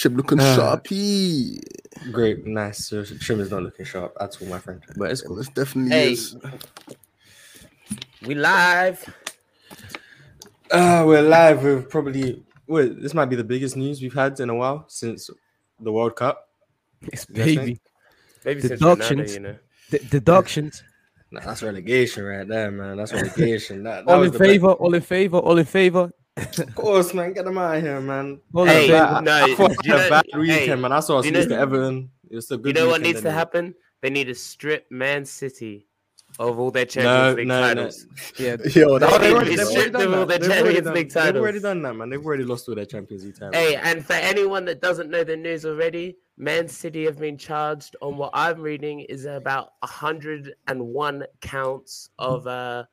Chip looking Uh, sharpy. Great, nice. So Trim is not looking sharp at all, my friend. But it's Well, cool. this definitely Hey. is. We live. Uh, we're live with probably. Wait, this might be the biggest news we've had in a while since the World Cup. It's You guys think? baby. Maybe since Deductions. Ronaldo, you know. D- deductions. Nah, that's relegation right there, man. That's relegation. That, that all in the best- favor. All in favor. All in favor. Of course, man. Get them out of here, man. All Hey, in no, I thought you it was a bad know- weekend, hey, man. I saw us do you lose know- to Everton. It was a good. You know what needs to happen? They need to strip Man City of all their No, Champions League no, no. titles. Yeah. Yo, They that, already- was- they've that- already done all their They've already Champions done- League They've already done that, man. They've already lost all their Champions League titles. Hey, and for anyone that doesn't know the news already, Man City have been charged on what I'm reading is about 101 counts of uh,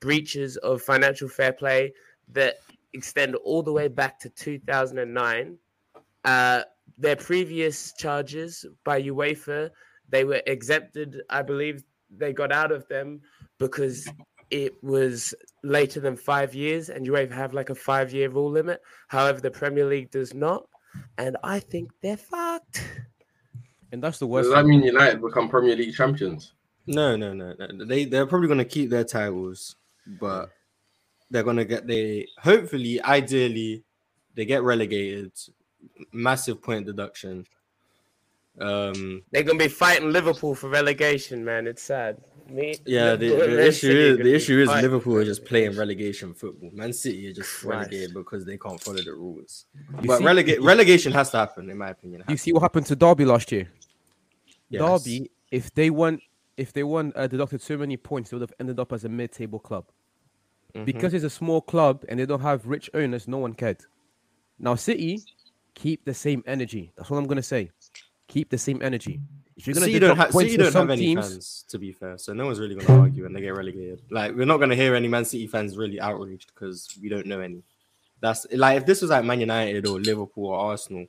breaches of financial fair play that extend all the way back to 2009. Uh, their previous charges by UEFA, they were exempted. I believe they got out of them because it was later than five years, and UEFA have like a five-year rule limit. However, the Premier League does not, and I think they're fucked. And that's the worst. Does that mean United become Premier League champions? No, no, no, no. They they're probably gonna keep their titles, but they're gonna get they hopefully, ideally, they get relegated. Massive point deduction. Um, They're gonna be fighting Liverpool for relegation, man. It's sad. Me, yeah, the, Liverpool the issue is gonna the issue is fighting. Liverpool are just playing relegation football. Man City are just Christ. relegated because they can't follow the rules. You but see- relegate relegation has to happen, in my opinion. You see what happened to Derby last year. Yes. Derby, if they won, if they won, uh, deducted so many points, they would have ended up as a mid-table club. Mhm. Because it's a small club and they don't have rich owners, no one cared. Now City, keep the same energy. That's what I'm gonna say. Keep the same energy. If you're gonna City don't, points City don't have any teams, fans, to be fair. So no one's really going to argue when they get relegated. Like we're not going to hear any Man City fans really outraged because we don't know any. That's like if this was like Man United or Liverpool or Arsenal,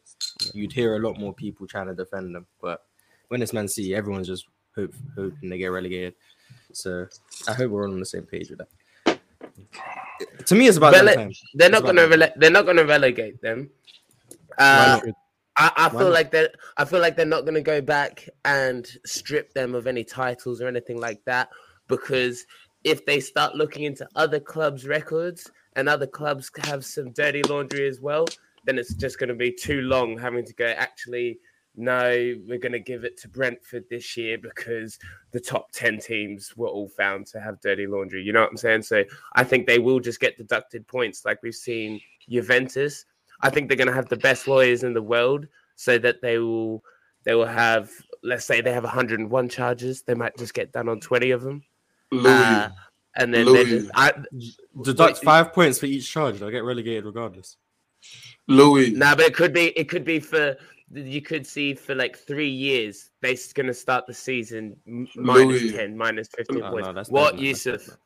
you'd hear a lot more people trying to defend them. But when it's Man City, everyone's just hope, hoping they get relegated. So I hope we're all on the same page with that. To me, it's about Rele- time. They're not gonna that rele- they're not gonna relegate them. Uh. I, I feel like they're I feel like they're not gonna go back and strip them of any titles or anything like that because if they start looking into other clubs' records and other clubs have some dirty laundry as well, then it's just gonna be too long having to go actually no, we're going to give it to Brentford this year because the top 10 teams were all found to have dirty laundry. You know what I'm saying? So I think they will just get deducted points like we've seen Juventus. I think they're going to have the best lawyers in the world so that they will they will have let's say they have 101 charges, they might just get done on 20 of them. Louis, Uh, and then they Louis. just, I, Deduct wait, five points for each charge. They'll get relegated regardless. Louis, Nah, but it could be it could be for you could see for like three years they're going to start the season m- 10 minus 15 No, points. no, what definitely- that's yusuf definitely-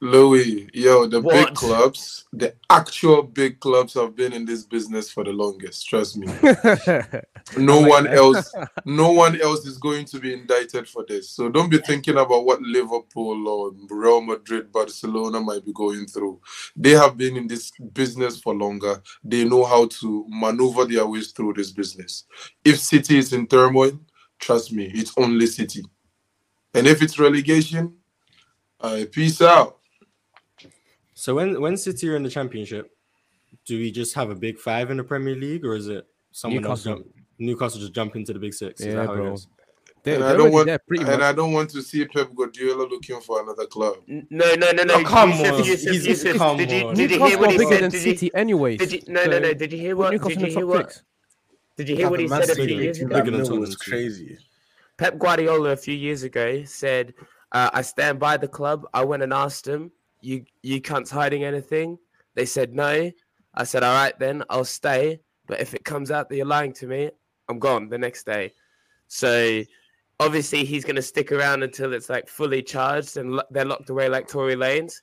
Louis, yo, the What? big clubs, the actual big clubs have been in this business for the longest. Trust me. No like one that. else, no one else is going to be indicted for this. So don't be thinking about what Liverpool or Real Madrid, Barcelona might be going through. They have been in this business for longer. They know how to maneuver their ways through this business. If City is in turmoil, trust me, it's only City. And if it's relegation, uh, peace out. So when when City are in the Championship, do we just have a big five in the Premier League, or is it someone else Newcastle. jump? Newcastle just jump into the big six. Is Yeah, that how it bro. They're, And I don't want, there and much. I don't want to see Pep Guardiola looking for another club. No no no no Oh, come Yusuf, on. Yusuf, He's- Yusuf, come did you did you Newcastle hear what are he bigger said than did you, City, anyways. did you no no So, no did you hear what Newcastle did you hear what six. did you hear what he said a few years ago Bigger than Tottenham Tottenham, was crazy. Pep Guardiola a few years ago said, uh, "I stand by the club." I went and asked them, "You you cunts hiding anything?" They said no. I said, "All right, then I'll stay." But if it comes out that you're lying to me, I'm gone the next day. So obviously he's going to stick around until it's like fully charged and lo- they're locked away like Tory Lanez.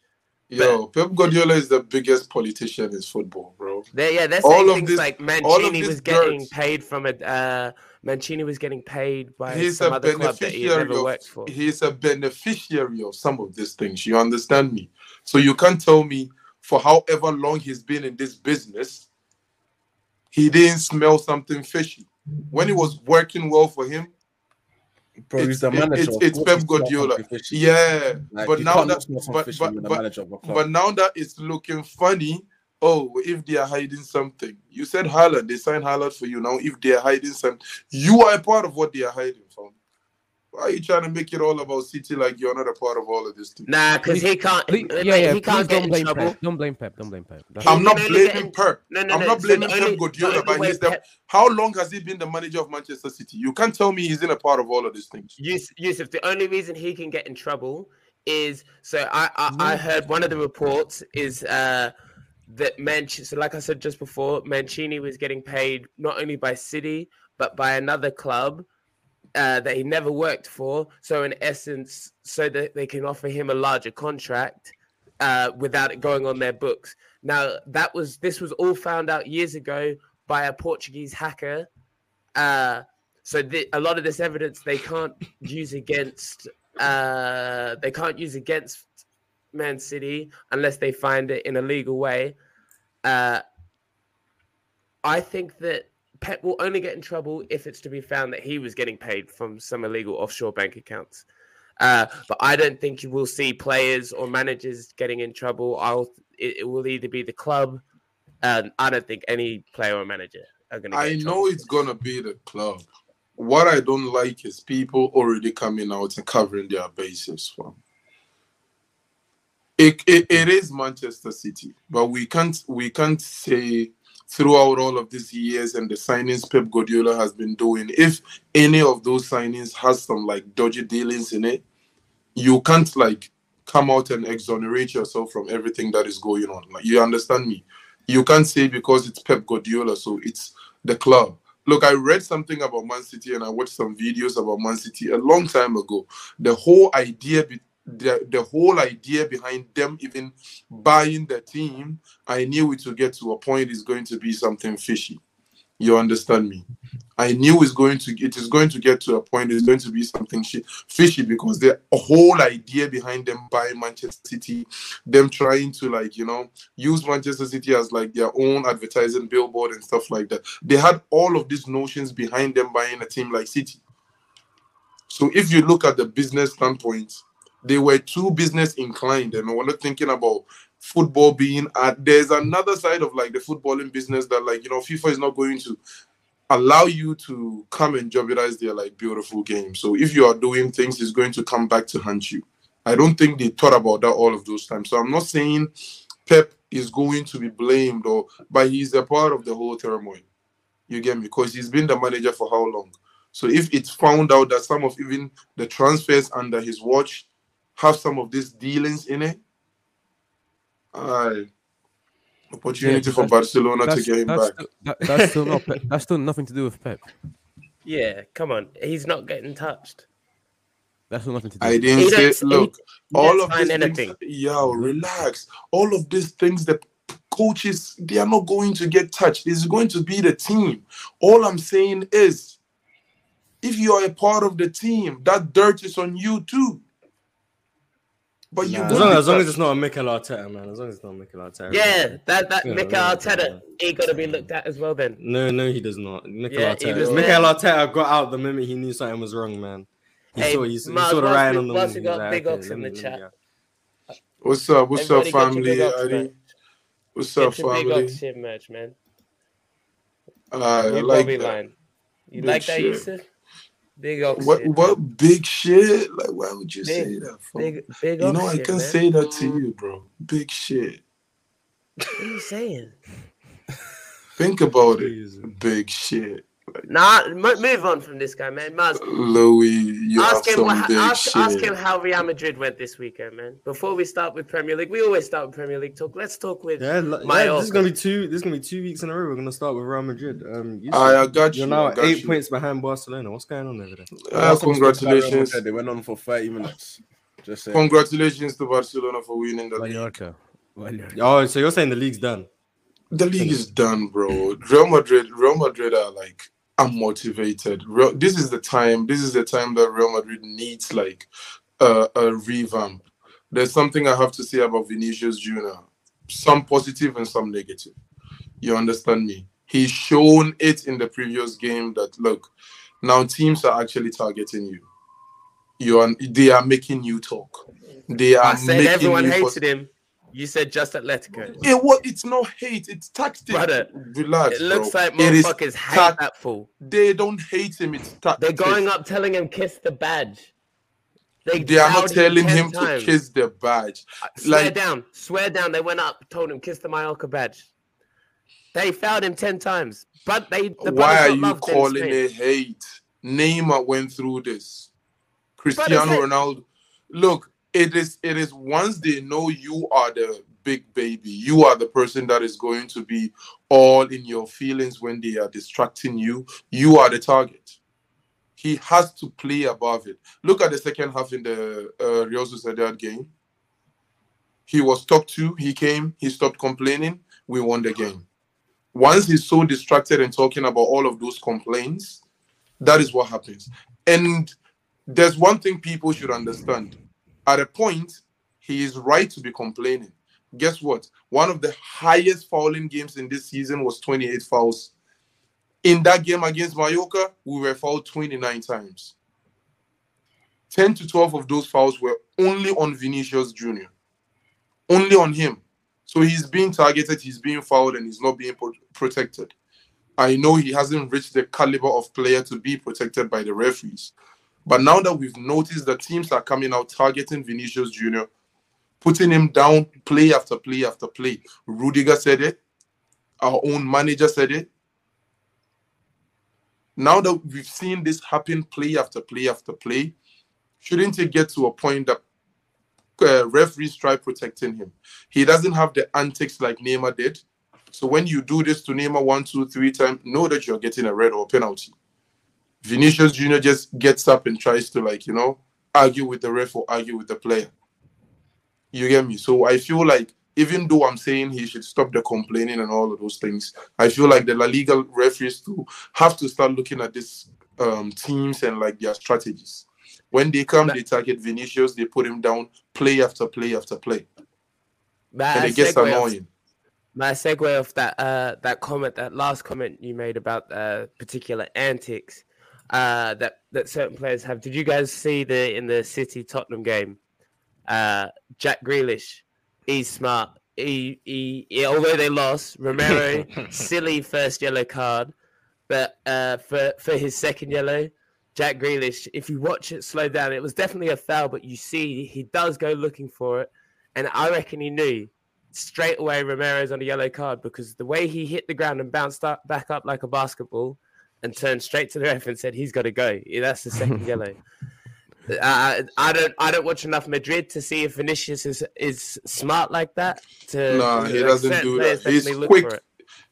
Yo, Pep Guardiola is the biggest politician in football, bro. They're, yeah, they're All of things this- like all of Mancini was getting dirt. paid from a uh, Mancini was getting paid by He's some a other club that he never of worked for. he's a beneficiary of some of these things. You understand me? So you can't tell me for however long he's been in this business, he didn't smell something fishy. When it was working well for him, Bro, It's- the manager. it's- it's Pep Guardiola. yeah. Like, but now that not smell something but, but, but, manager of a club. but now that it's looking funny, oh, if they are hiding something, you said Haaland, they signed Haaland for you. Now, if they are hiding something, you are a part of what they are hiding. Why are you trying to make it all about City like you're not a part of all of this thing? Nah, because he can't. Please- mate, yeah, yeah. he can't get don't in blame trouble. Pep. Don't blame Pep. Don't blame Pep. That's- I'm not can get blaming in- Pep. No, no, I'm no. not blaming the Pep only- Guardiola, the only but way he's the, Pep- how long has he been the manager of Manchester City? You can't tell me he's in a part of all of these things. Yus- Yusuf, the only reason he can get in trouble is so I I, I heard one of the reports is uh that Manch so like I said just before, Mancini was getting paid not only by City but by another club uh, that he never worked for. So in essence, so that they can offer him a larger contract uh, without it going on their books. Now that was this was all found out years ago by a Portuguese hacker. Uh, so the, a lot of this evidence they can't use against uh, they can't use against Man City unless they find it in a legal way. Uh, I think that Pep will only get in trouble if it's to be found that he was getting paid from some illegal offshore bank accounts. Uh, but I don't think you will see players or managers getting in trouble. I'll it, it will either be the club. And I don't think any player or manager are going to. I know it's gonna be the club. What I don't like is people already coming out and covering their bases. From it, it, it is Manchester City, but we can't we can't say throughout all of these years and the signings Pep Guardiola has been doing, if any of those signings has some like dodgy dealings in it, you can't like come out and exonerate yourself from everything that is going on. Like you understand me? You can't say because it's Pep Guardiola, so it's the club. Look, I read something about Man City and I watched some videos about Man City a long time ago. The whole idea, be, the, the whole idea behind them even buying the team, I knew it would get to a point is going to be something fishy. You understand me? I knew it's going to it is going to get to a point it's going to be something fishy because the whole idea behind them buying Manchester City, them trying to like you know use Manchester City as like their own advertising billboard and stuff like that. They had all of these notions behind them buying a team like City. So if you look at the business standpoint, they were too business inclined and we're not thinking about football being at there's another side of like the footballing business that like you know FIFA is not going to allow you to come and jeopardize their like beautiful game. So if you are doing things, it's going to come back to hunt you. I don't think they thought about that all of those times. So I'm not saying Pep is going to be blamed or but he's a part of the whole turmoil. You get me? Because he's been the manager for how long? So if it's found out that some of even the transfers under his watch have some of these dealings in it, I opportunity Yeah, for Barcelona to get him that's, back. still, that, that's still not. Pep. That's still nothing to do with Pep. Yeah, come on. He's not getting touched. That's nothing to do. I didn't He say, don't- look, He all of sign these anything. things, yo, relax. All of these things that coaches, they are not going to get touched. It's going to be the team. All I'm saying is, if you are a part of the team, that dirt is on you too. But you Nah. As long, as long as it's not a Mikel Arteta, man. As long as it's not Mikel Arteta. Yeah, that that Yeah, Mikel Arteta, he got to be looked at as well. Then No, no, he does not. Mikel Yeah, Arteta. was Mikel. Arteta got out the moment he knew something was wrong, man. He Hey, saw, he, saw- he Mars, saw the whilst writing we- on the whilst wall. we He got like, Big okay, Ox let in the chat. go. What's up? What's Everybody up, family? big ups, Adi? What's up, your big family? Ox in merch, man. Uh, I like that. line. You Big like that, shit. Yusuf? Big Ox. What shit, what big shit? Like, why would you Big- say that? For? Big big you Ox know, I shit, can man. say that to you, bro. Big shit. What are you saying? Think about it. Big shit. Nah, move on from this guy, man. Mars, Louis, you ask have him, some what, big ask, shit. ask him how Real Madrid went this weekend, man. Before we start with Premier League, we always start with Premier League talk. Let's talk with Yeah, li- My yeah, this is gonna be two. This is gonna be two weeks in a row. We're gonna start with Real Madrid. Um, you I, I said got you're you. now got eight you. points behind Barcelona. What's going on over there? Uh, Welcome to Real congratulations. They went on for 30 minutes. Just saying. Congratulations to Barcelona for winning the league. Mallorca. Mallorca. Oh, so you're saying the league's done? The league is done, bro. Real Madrid, Real Madrid are like unmotivated. Real, this is the time. This is the time that Real Madrid needs like a, a revamp. There's something I have to say about Vinicius Junior. Some positive and some negative. You understand me? He's shown it in the previous game that look, now teams are actually targeting you. You are they are making you talk. They are I said making everyone you hated him. You said just Atletico. It what it's not hate, it's tactics. Brother, Relax. It looks bro. like motherfuckers hate tac- that fool. They don't hate him, it's tactics. They're going up telling him kiss the badge. They, They are not telling 10 him to kiss the badge. Uh, swear like- down, swear down. They went up, told him kiss the Mallorca badge. They fouled him ten times, but they. The Why are you not loved in calling it hate? Neymar went through this. Cristiano it- Ronaldo. Look, it is it is once they know you are the big baby, you are the person that is going to be all in your feelings when they are distracting you. You are the target. He has to play above it. Look at the second half in the uh, Real Sociedad game. He was top two. He came. He stopped complaining. We won the game once he's so distracted and talking about all of those complaints, that is what happens. And there's one thing people should understand. At a point, he is right to be complaining. Guess what? One of the highest fouling games in this season was 28 fouls. In that game against Mallorca, we were fouled 29 times. 10 to 12 of those fouls were only on Vinicius Jr. Only on him. So he's being targeted, he's being fouled, and he's not being pro- protected. I know he hasn't reached the caliber of player to be protected by the referees. But now that we've noticed that teams are coming out targeting Vinicius Jr., putting him down play after play after play. Rudiger said it. Our own manager said it. Now that we've seen this happen play after play after play, shouldn't it get to a point that uh, referees try protecting him? He doesn't have the antics like Neymar did. So when you do this to Neymar one, two, three times, know that you're getting a red or a penalty. Vinicius Jr. just gets up and tries to like, you know, argue with the ref or argue with the player. You get me? So I feel like even though I'm saying he should stop the complaining and all of those things, I feel like the La Liga referees too have to start looking at these um, teams and like their strategies. When they come, they target Vinicius, they put him down, play after play after play, and it gets annoying. my segue off that uh that comment that last comment you made about uh particular antics uh that that certain players have. Did you guys see the in the city tottenham game uh jack Grealish, he's smart. He, he, he although they lost romero silly first yellow card but uh for for his second yellow jack Grealish, if you watch it slow down. It was definitely a foul but you see he does go looking for it. And i reckon he knew straight away Romero's on a yellow card because the way he hit the ground and bounced up, back up like a basketball and turned straight to the ref and said he's got to go. Yeah, That's the second yellow. Uh, I, I don't I don't watch enough Madrid to see if Vinicius is is smart like that. To Nah, he doesn't do that. He's quick.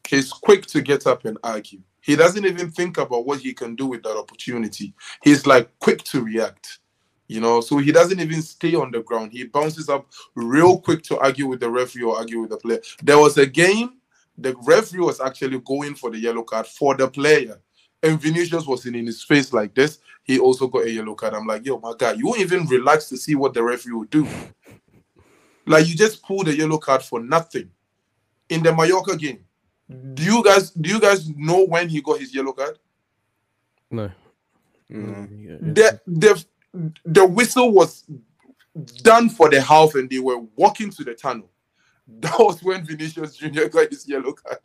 He's quick to get up and argue. He doesn't even think about what he can do with that opportunity. He's like quick to react, you know. So he doesn't even stay on the ground. He bounces up real quick to argue with the referee or argue with the player. There was a game, the referee was actually going for the yellow card for the player, and Vinicius was in, in his face like this. He also got a yellow card. I'm like, yo, my guy, you won't even relax to see what the referee will do. Like you just pulled a yellow card for nothing in the Mallorca game. Do you guys do you guys know when he got his yellow card? No. Mm. Yeah. The the the whistle was done for the half and they were walking to the tunnel. That was when Vinicius Jr. got his yellow card.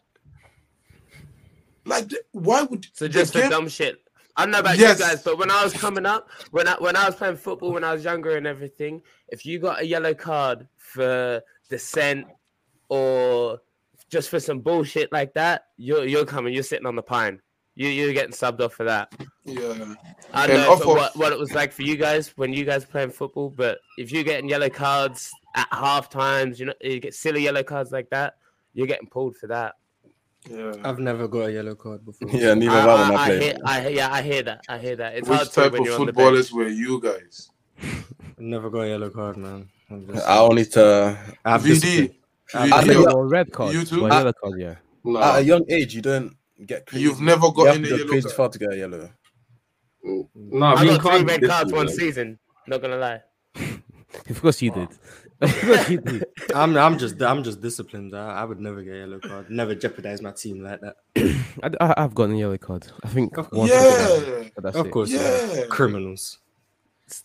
Like why would So just for dumb shit. I don't know about Yes. you guys, but when I was coming up, when I when I was playing football when I was younger and everything, if you got a yellow card for dissent or just for some bullshit like that, you're you're coming, you're sitting on the pine. You you're getting subbed off for that. Yeah. I don't know of- what, what it was like for you guys when you guys playing football, but if you're getting yellow cards at half times, you know you get silly yellow cards like that, you're getting pulled for that. Yeah. I've never got a yellow card before. Yeah, neither I, have I I, I I hear, I, yeah, I hear that. I hear that. It's Which hard type when of you're on the bench. footballers were you guys? I've never got a yellow card, man. I'm just- I only to have discipline. VD. I- I VD, think Yeah. or red card. You too? Or I- yellow card, yeah. Nah. at a young age you don't get crazy. You've never got have in to yellow crazy card. far to get a yellow. Nah, I being got three red cards one season. season. Not gonna lie. Of course you did. GD. I'm I'm just I'm just disciplined. I, I would never get a yellow card. Never jeopardize my team like that. I, I, have gotten a yellow card. I think. Of once Yeah. but of course, Yeah. yeah. criminals.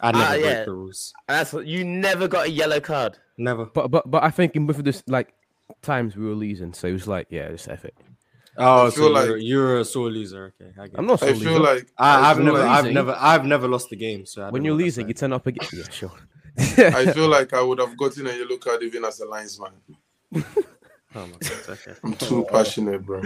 I Ah, never break yeah. the rules. That's what you never got a yellow card. Never. But but but I think in both of this like times we were losing, so it was like yeah, just F it. Oh, I so feel you're, like- you're a sore loser. Okay, I get I'm it. not. I feel loser. like I, I've never, like- I've never, I've never lost the game. So I when you're know losing, you turn up again. Yeah, sure. I feel like I would have gotten a yellow card even as a linesman. Oh my god. Okay. I'm too passionate, bro.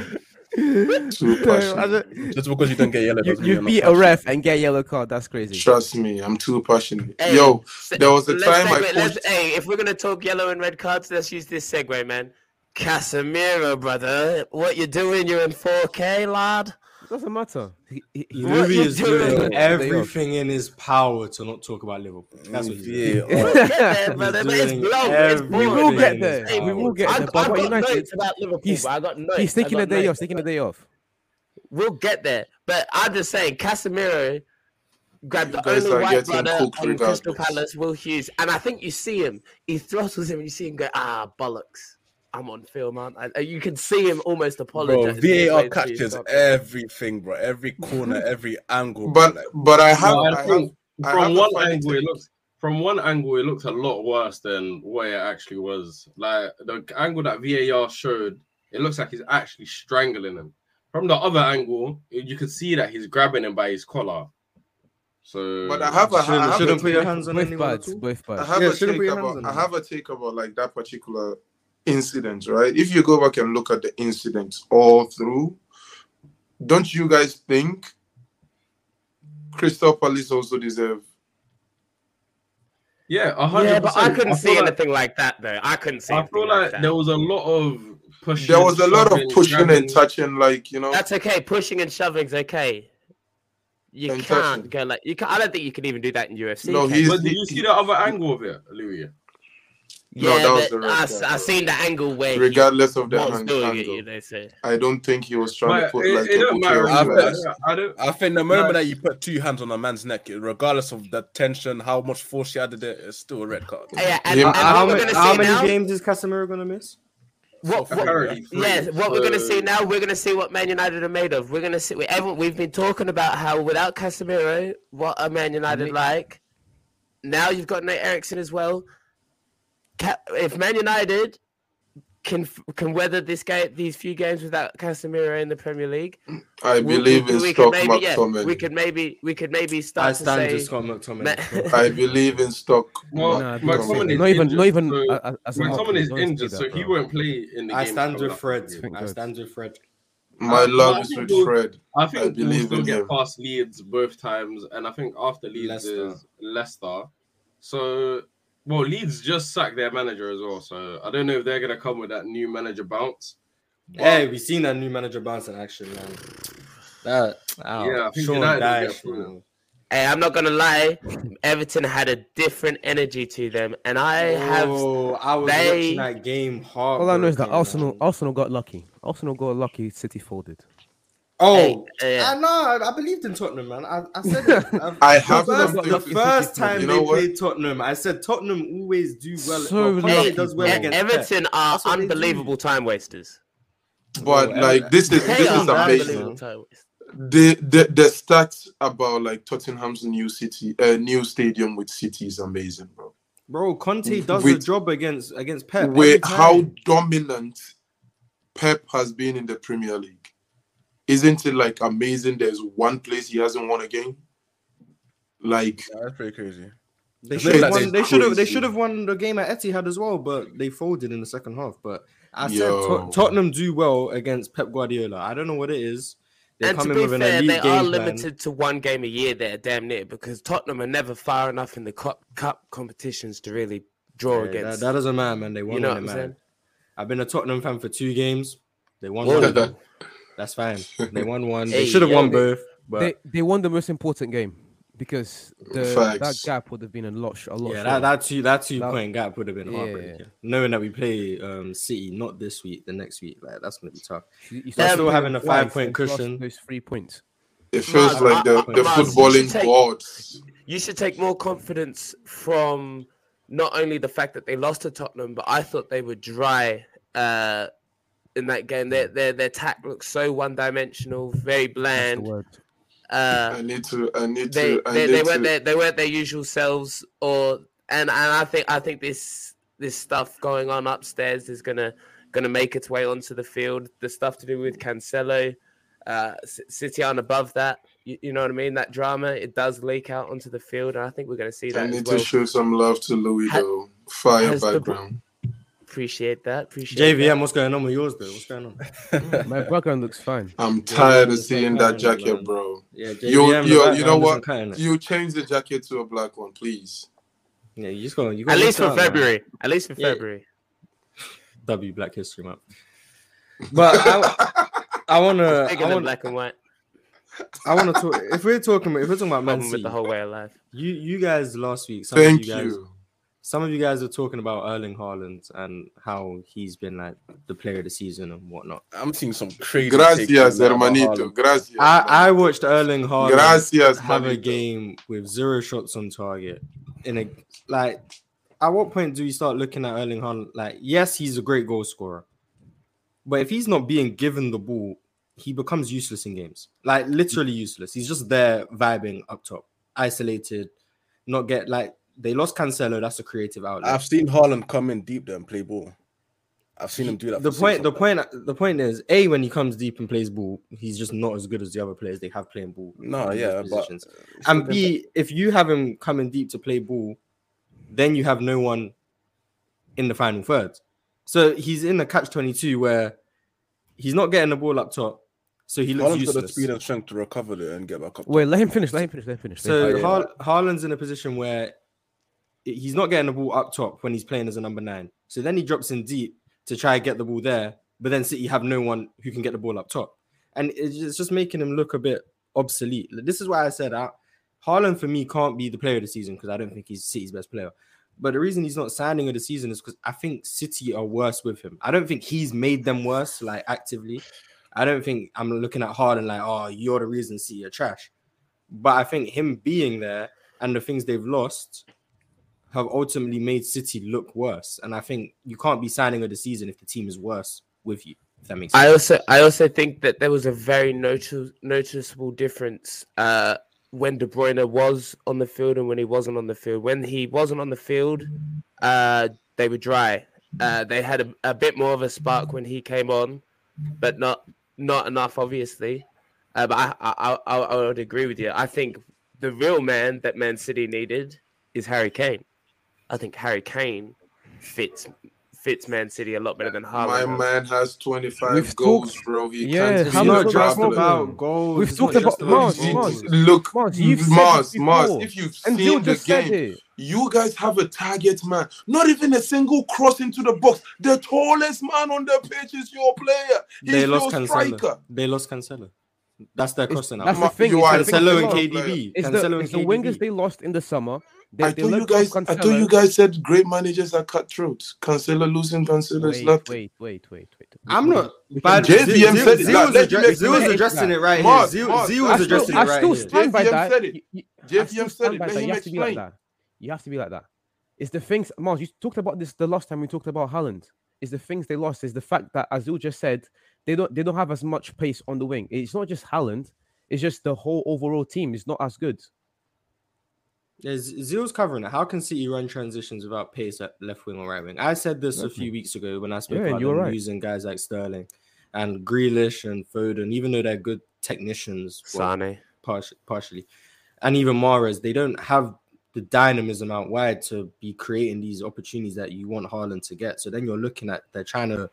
Too passionate. Just because you don't get yellow, You, doesn't you beat a ref and get a yellow card. That's crazy. Trust me, I'm too passionate. Hey, Yo, there was a time I segue- let's- coached. Hey, if we're gonna talk yellow and red cards, let's use this segue, man. Casemiro, brother, what you doing? You're in 4K, lad. Doesn't matter. He, he, he- Louis is doing? doing everything in his power to not talk about Liverpool. That's what he's doing. Yeah. We'll get there. But it's doing long. It's everything we will get there. We will get I've, there. I've But for got United, notes about Liverpool, he's- but I got notes. he's I taking got a day notes. off. Taking a day off. We'll get there. But I'm just saying, Casemiro grabbed the only white brother on Crystal. Palace, Will Hughes. And I think you see him. He throttles him and you see him go, ah, bollocks. I'm on film, man. And you can see him almost Bro, apologize. VAR catches everything, bro. Every corner, every angle. But bro, like, but I have, No, I I have think I from have one angle it looks from one angle it looks a lot worse than what it actually was. Like the angle that VAR showed, it looks like he's actually strangling him. From the other angle, you can see that he's grabbing him by his collar. So But I have a, I Shouldn't, have a shouldn't put your take- hands on Both anyone bads. all. Both I have Yeah, a take put your hands about I have a take about like that particular incident, right? If you go back and look at the incidents all through, don't you guys think Crystal Palace also deserve? yeah, a hundred Yeah, but I couldn't feel see like- anything like that, though. I couldn't see I feel like like that. there was a lot of pushing. There was a lot of shoving, pushing and grabbing. touching, like you know. That's okay. Pushing and shoving's okay. You And can't touching. go like you. Can, I don't think you can even do that in UFC. No, can he's- you? But did you see the other angle of it, Louis? No, yeah, that was the red I, card, I bro. seen the angle where he Regardless of the was ang- doing it. angle, You know, so I don't think he was trying to put it, like it a don't matter. I of bet- anyway. flowers. I don't. I think the moment Like- that you put two hands on a man's neck, regardless of the tension, how much force he added it, it's still a red card. yeah, and, Him- and how many, gonna how see many now, games is Casemiro gonna miss? what, what, Apparently three, yeah, what we're gonna see now, we're gonna see what Man United are made of. We're gonna see. We, everyone, we've been talking about how without Casemiro, what are Man United like? Now you've got Nate Eriksen as well. Ca- if Man United can can weather this game, these few games without Casemiro in the Premier League, I believe we, in we could Stock maybe, yeah, we could maybe we could maybe start I to stand say. to Scott McTominay. I believe in Stock. Well, Nah, McTominay is not even, injured, not even. so- uh, as a McTominay is injured, so he won't play in the I game stand with. Fred. I stand with Fred. My Uh, love is with Fred. I think I we'll still get him. past Leeds both times, and I think after Leeds Leicester. is Leicester. So, well, Leeds just sacked their manager as well, so I don't know if they're gonna come with that new manager bounce. Hey, we've seen that new manager bounce in action, man. That oh, Yeah, I think Sean United Dyche, man. Hey, I'm not gonna lie. Everton had a different energy to them, and I have. Oh, I was they- watching that game hard. All I know is that Arsenal, Arsenal got lucky. Arsenal got lucky. City folded. Oh, Hey, uh, I know. I, I believed in Tottenham, man. I, I said it. I've- I the have first, something the first time You they what? played Tottenham, I said Tottenham always do well. So well, Conte lucky, does well bro. Against Pep. Everton are That's what they do. unbelievable time wasters. But Bro, like this is this is amazing. unbelievable time wasters. The, the the stats about like Tottenham's new city, uh, new stadium with City is amazing, bro. Bro, Conte does With- the job against against Pep. Where every time. how dominant Pep has been in the Premier League, isn't it like amazing? There's one place he hasn't won a game. Like Yeah, that's pretty crazy. They should have won. they're should have. They should have won the game at Etihad as well, but they folded in the second half. But I said Tot- Tottenham do well against Pep Guardiola. I don't know what it is. They're And to be fair, they game are plan. limited to one game a year. There, damn near, because Tottenham are never far enough in the cup, cup competitions to really draw Yeah, against. that, that doesn't matter, man. They won you know what it I'm mattered. saying? I've been a Tottenham fan for two games. They won Whoa. One. of them. That's fine. They won one. They should have yo, won they- both. But They they won the most important game because the that gap would have been a lot sh- a lot. yeah, shorter. that, that two that two That- point gap would have been Yeah, heartbreaking. yeah. Knowing that we play um, City not this week, the next week, like that's gonna be tough. You- you They're still having a five point cushion. Those three points. it feels Mars, like the, I- I- the you footballing take- gods. You should take more confidence from not only the fact that they lost to Tottenham, but I thought they were dry uh, in that game. Their their their attack looked so one dimensional, very bland. Uh, I need to. I need they to. I they, need they weren't their, they weren't their usual selves or and and I think I think this this stuff going on upstairs is gonna gonna make its way onto the field. The stuff to do with Cancelo, uh, C- City on above that. You, you know what I mean? That drama it does leak out onto the field, and I think we're gonna see that. I as need well. to show some love to Louis Ha- though. Fire background. Appreciate that. Appreciate that. JVM, what's going on with yours though? What's going on? My background looks fine. I'm tired of seeing that that, jacket, man. bro. Yeah, JVM, You, the you, you know what? You change the jacket to a black one, please. Yeah, you just go. You At least mix it for man. February. At least for Yeah. February. W Black History Month. But I, I wanna, Bigger I than wanna, black and white. I wanna talk. If we're talking, if we're talking about Man Problem with the whole way of life. you, you guys last week, some Thank of you guys, you. Some of you guys are talking about Erling Haaland and how he's been like the player of the season and whatnot. I'm seeing some crazy. Gracias, takes now hermanito. Haaland. Gracias. I, I manito. watched Erling Haaland Gracias, have a game with zero shots on target. In a like, at what point do you start looking at Erling Haaland? Like, yes, he's a great goal scorer, but if he's not being given the ball, he becomes useless in games. Like literally useless. He's just there vibing up top, isolated, not get like they lost Cancelo. That's a creative outlet. I've seen Haaland come in deep there and play ball. I've seen him do that. the point, point the point the point is a when he comes deep and plays ball he's just not as good as the other players they have playing ball No, in those yeah, but and b if you have him coming deep to play ball then you have no one in the final third so he's in the catch 22 where he's not getting the ball up top so he looks Haaland's got the speed and strength to recover it and get back up. Wait, let him finish. Let him finish. Let him finish. so Oh, yeah. Har- Haaland's in a position where he's not getting the ball up top when he's playing as a number nine. So then he drops in deep to try and get the ball there, but then City have no one who can get the ball up top, and it's just- making him look a bit obsolete. This is why I said that Haaland for me can't be the player of the season because I don't think he's City's best player. But the reason he's not signing of the season is because I think City are worse with him. I don't think he's made them worse, like actively. I don't think I'm looking at Haaland like, oh, you're the reason City are trash. But I think him being there and the things they've lost have ultimately made City look worse. And I think you can't be signing of the season if the team is worse with you. If that makes sense. I also I also think that there was a very notice, noticeable difference uh, when De Bruyne was on the field and when he wasn't on the field. When he wasn't on the field, uh, they were dry. Uh, they had a, a bit more of a spark when he came on, but not not enough, obviously. Uh, but I, I I I would agree with you. I think the real man that Man City needed is Harry Kane. I think Harry Kane fits fits Man City a lot better than My Haaland. man has 25 We've goals, talked- bro. He Yeah, can't how be much a not was just that about goals. We've it's talked about- Mars, Mars. Look, Mars, you've said Mars, Mars, if you've And seen the game, you guys have a target man. Not even a single cross into the box. The tallest man on the pitch is your player. He's They your lost Cancelo. They lost Cancelo. That's their It's- crossing that's the thing. You it's are the the Cancelo and. KDB. It's Cancelo the, and it's the wingers they lost in the summer. They, I they thought you go of guys. I thought you guys said great managers are cutthroats. Cancelo losing Cancelo is Wait, nothing. wait, wait, wait, wait. I'm not. We But can- JVM Zil- said it. Zil Like, was let me addre- Zil was addressing it right Mark, here. Zil Mark, Zil I was still- addressing I it right still here. stand by JVM that. said it. You- you- JVM said it. Let him You have to be like explain. that. You have to be like that. It's the things, Mars. You talked about this the last time we talked about Haaland. Is the things they lost. Is the fact that Azul just said they don't they don't have as much pace on the wing. It's not just Haaland. It's just the whole overall team is not as good. Yeah, Z- Zil's covering it. How can City run transitions without pace at left wing or right wing? I said this a few weeks ago when I spoke Yeah, about you were them right. using guys like Sterling and Grealish and Foden, even though they're good technicians, well, Sane. parti- partially, and even Mahrez, they don't have the dynamism out wide to be creating these opportunities that you want Haaland to get. So then you're looking at they're trying to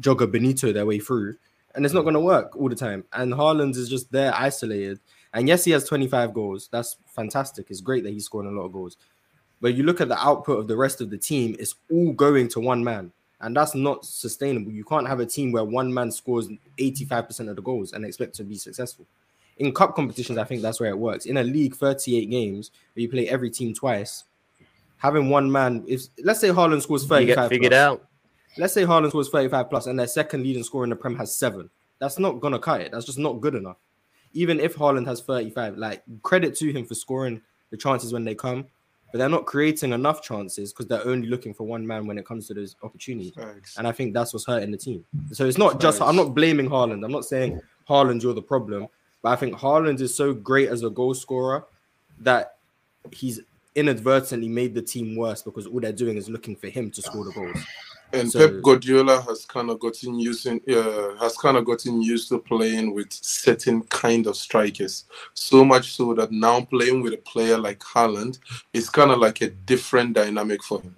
jog a Benito their way through, and it's not going to work all the time. And Haaland is just there isolated. And yes, he has 25 goals. That's fantastic. It's great that he's scoring a lot of goals. But you look at the output of the rest of the team, it's all going to one man. And that's not sustainable. You can't have a team where one man scores 85% of the goals and expect to be successful. In cup competitions, I think that's where it works. In a league, 38 games, where you play every team twice, having one man, if let's say Haaland scores You 35 get figured plus. out. Let's say Haaland scores 35 plus and their second leading scorer in the Prem has seven. That's not gonna cut it. That's just not good enough. Even if Haaland has 35, like credit to him for scoring the chances when they come. but they're not creating enough chances because they're only looking for one man when it comes to those opportunities. Thanks. And I think that's what's hurting the team. So it's not just I'm not blaming Haaland. I'm not saying Haaland you're the problem, but I think Haaland is so great as a goal scorer that he's inadvertently made the team worse because all they're doing is looking for him to score the goals. And So- Pep Guardiola has kind of gotten used in, uh, has kind of gotten used to playing with certain kind of strikers. So much so that now playing with a player like Haaland is kind of like a different dynamic for him.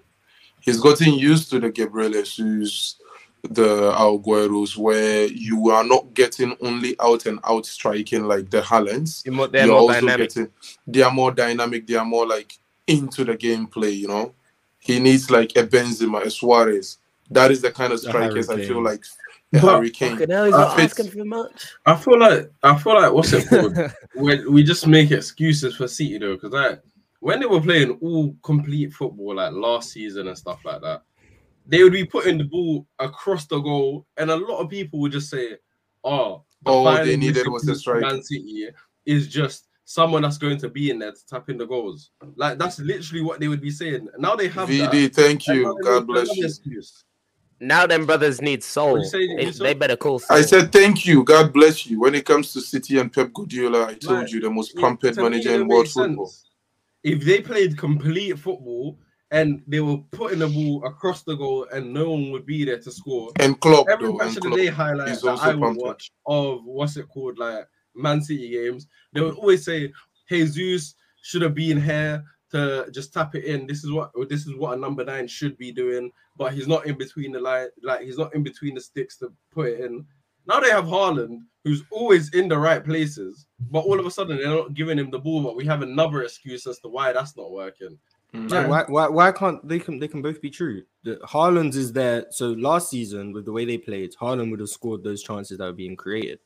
He's gotten used to the Gabriel Jesus, the Agueros, where you are not getting only out and out striking like the Haalands. They're more, they're You're more also dynamic. getting they are more dynamic, they are more like into the gameplay, you know. He needs like a Benzema, a Suarez. That is the kind of strikers I feel like a But- Harry Kane. Fucking hell, he's not asking for much. I feel like I feel like what's it called? when we just make excuses for City though, because like when they were playing all complete football like last season and stuff like that, they would be putting the ball across the goal, and a lot of people would just say, "Oh, the All they needed missing was a piece for striker." Man City is just someone that's going to be in there to tap in the goals." Like that's literally what they would be saying. Now they have that, VD, thank you. God bless you. excuse. Now them brothers need soul. Say, They, Yusuf? they better call soul. I said thank you. God bless you. When it comes to City and Pep Guardiola, I told Like, you the most It- pampered to me, manager it in world makes football. sense. If they played complete football and they were putting the ball across the goal and no one would be there to score, And Klopp, every though, match and of the day highlight that I would watch of what's it called, like Man City games, they would always say, Jesus should have been here to just tap it in. This is what or this is what a number nine should be doing, but he's not in between the line, like he's not in between the sticks to put it in. Now they have Haaland, who's always in the right places, but all of a sudden they're not giving him the ball. But we have another excuse as to why that's not working. Mm. So why, why why can't they can they can both be true? The Haaland is there. So last season, with the way they played, Haaland would have scored those chances that were being created.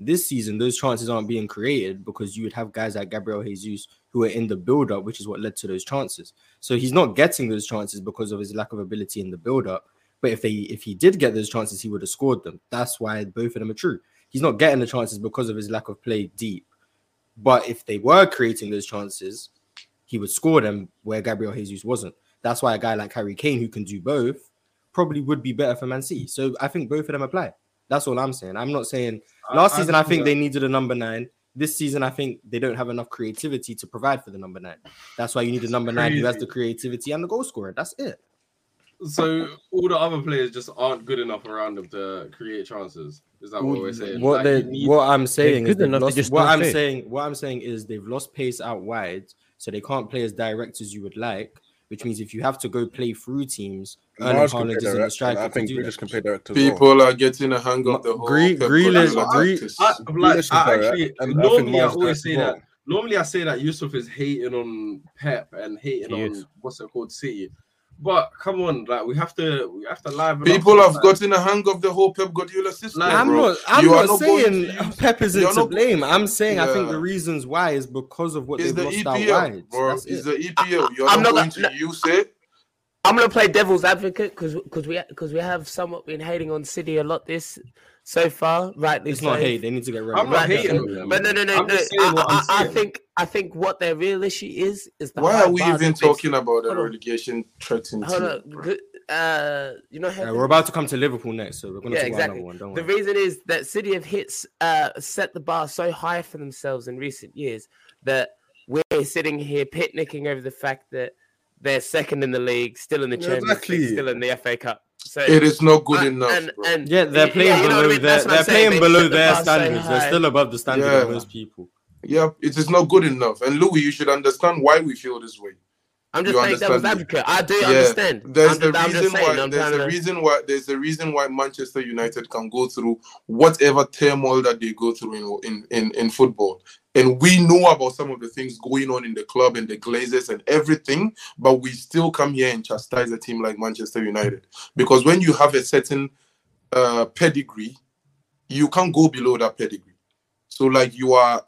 This season, those chances aren't being created because you would have guys like Gabriel Jesus who are in the build-up, which is what led to those chances. So he's not getting those chances because of his lack of ability in the build-up. But if they if he did get those chances, he would have scored them. That's why both of them are true. He's not getting the chances because of his lack of play deep. But if they were creating those chances, he would score them where Gabriel Jesus wasn't. That's why a guy like Harry Kane, who can do both, probably would be better for Man City. So I think both of them apply. That's all I'm saying. I'm not saying last season I think they needed a number nine. This season I think they don't have enough creativity to provide for the number nine. That's why you need a number nine who has the creativity and the goal scorer. That's it. So all the other players just aren't good enough around them to create chances. Is that what we're saying? What Like, they, need- what I'm saying is they've enough, lost, just what I'm fit. saying what I'm saying is they've lost pace out wide, so they can't play as direct as you would like. Which means if you have to go play through teams, Erling Mars Haaland isn't the and striker I to think do Grealish can play direct as well. People are getting a hang of the whole Gre- Pep Grealish- Guardiola Gre- tactics. I, Grealish I actually and normally I Mars always say well. that. Normally I say that Yusuf is hating on Pep and hating He on is. what's it called City. But come on, like we have to we have to liven up People have sometimes. gotten a hang of the whole Pep Guardiola system. Like, I'm bro. not. I'm You are not saying to use- Pep isn't you're to not- blame. I'm saying I think the reasons why is because of what It's they've the lost out EPL, wide. bro. That's It's it. the EPL. You're I'm not, not going gonna- to use it. I'm gonna play devil's advocate because because we because we have somewhat been hating on City a lot this so far. Rightly It's not hate. They need to get rid I'm of not it. hating them. But no, no, no, I'm no. I, I'm I, I think I think what their real issue is is the Why are we even that they- talking about a relegation threatened Hold team? on, bro? uh, you know, Yeah, we're about to come to Liverpool next, so we're gonna Yeah, talk exactly. about another one. Don't The worry. reason is that City have hits uh, set the bar so high for themselves in recent years that we're sitting here picnicking over the fact that they're second in the league, still in the Yeah, Champions exactly. League, still in the FA Cup. So It is not good I- enough. and, and Yeah, they're y- playing you know below their That's what they're saying. playing They below their standards. they're still above the standard Yeah. of most people. Yeah, it is not good enough. And Louis, you should understand why we feel this way. I'm just You playing devil's understand advocate. I do Yeah, understand. There's I'm, the just- I'm reason saying. why I'm there's trying the to- reason why there's the reason why Manchester United can go through whatever turmoil that they go through in in, in, in football. And we know about some of the things going on in the club and the Glazers and everything, but we still come here and chastise a team like Manchester United. Because when you have a certain uh, pedigree, you can't go below that pedigree. So like you are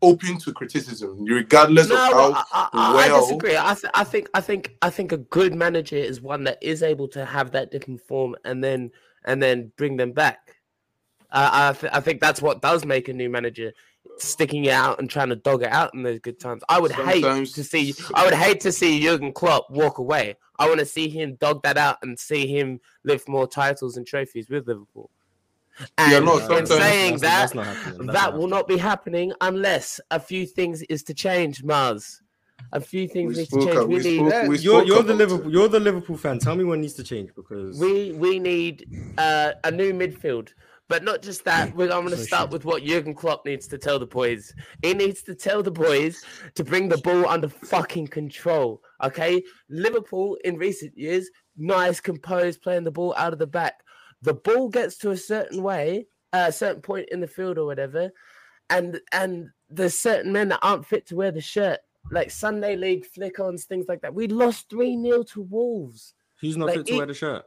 open to criticism, regardless No, of how well, I, I, I well- disagree. I, th- I think I think I think a good manager is one that is able to have that dip in form and then and then bring them back. Uh, I th- I think that's what does make a new manager sticking it out and trying to dog it out in those good times. I would hate to see. I would hate to see Jurgen Klopp walk away. I want to see him dog that out and see him lift more titles and trophies with Liverpool. And Yeah, no, in saying That's- that, that's not. That's that not will not be happening unless a few things is to change, Mars. A few things We need to change. up- We we need spoke- Yeah, we you're, you're the Liverpool. it. You're the Liverpool fan. Tell me what needs to change because we we need uh, a new midfield. But not just that. We're, I'm going to So start with what Jurgen Klopp needs to tell the boys. He needs to tell the boys to bring the ball under fucking control. Okay, Liverpool in recent years, nice, composed, playing the ball out of the back. The ball gets to a certain way, uh, a certain point in the field or whatever, and and there's certain men that aren't fit to wear the shirt, like Sunday League flick-ons, things like that. We lost three 0 to Wolves. who's not like, fit to it- wear the shirt?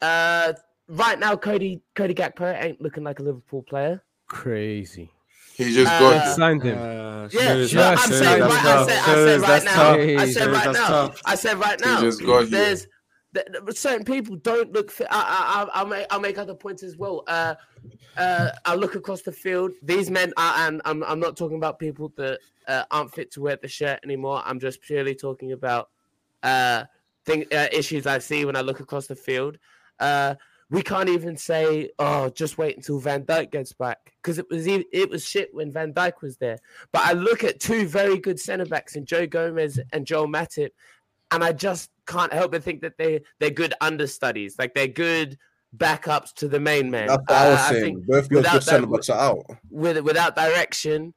Uh, right now, Cody Cody Gakpo ain't looking like a Liverpool player. Crazy. He just Uh, got Signed him. Uh, Yeah, shows no, I'm shows saying right. I tough. said, I said right now. tough. I said right that's now. tough. I said right He now. just got. There's th- th- certain people don't look fit. I, I, I, I'll make I'll make other points as well. Uh, uh, I look across the field. These men are, and I'm I'm not talking about people that uh, aren't fit to wear the shirt anymore. I'm just purely talking about uh, thing uh, issues I see when I look across the field. Uh, we can't even say, "Oh, just wait until Van Dijk gets back," because it was e- it was shit when Van Dijk was there. But I look at two very good centre backs in Joe Gomez and Joel Matip, and I just can't help but think that they they're good understudies, like they're good backups to the main man. That's what I was Uh, saying. think Both your without good centre backs are out. with without direction,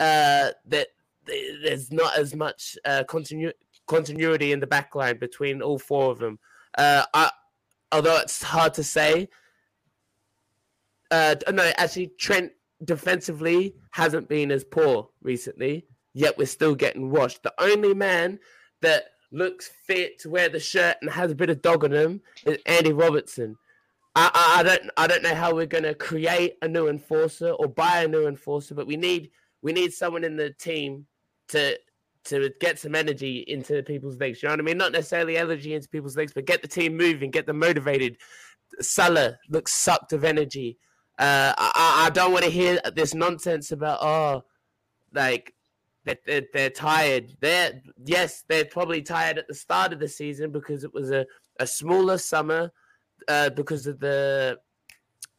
uh, that there's not as much uh, continu- continuity in the back line between all four of them. Uh, I, although it's hard to say. Uh, no, actually, Trent defensively hasn't been as poor recently. Yet we're still getting washed. The only man that looks fit to wear the shirt and has a bit of dog on him is Andy Robertson. I, I, I don't I don't know how we're gonna create a new enforcer or buy a new enforcer, but we need we need someone in the team to to get some energy into people's legs. You know what I mean? Not necessarily energy into people's legs, but get the team moving, get them motivated. Salah looks sucked of energy. Uh, I, I- don't want to hear this nonsense about oh, like that they're, they're tired. They're yes, they're probably tired at the start of the season because it was a, a smaller summer uh, because of the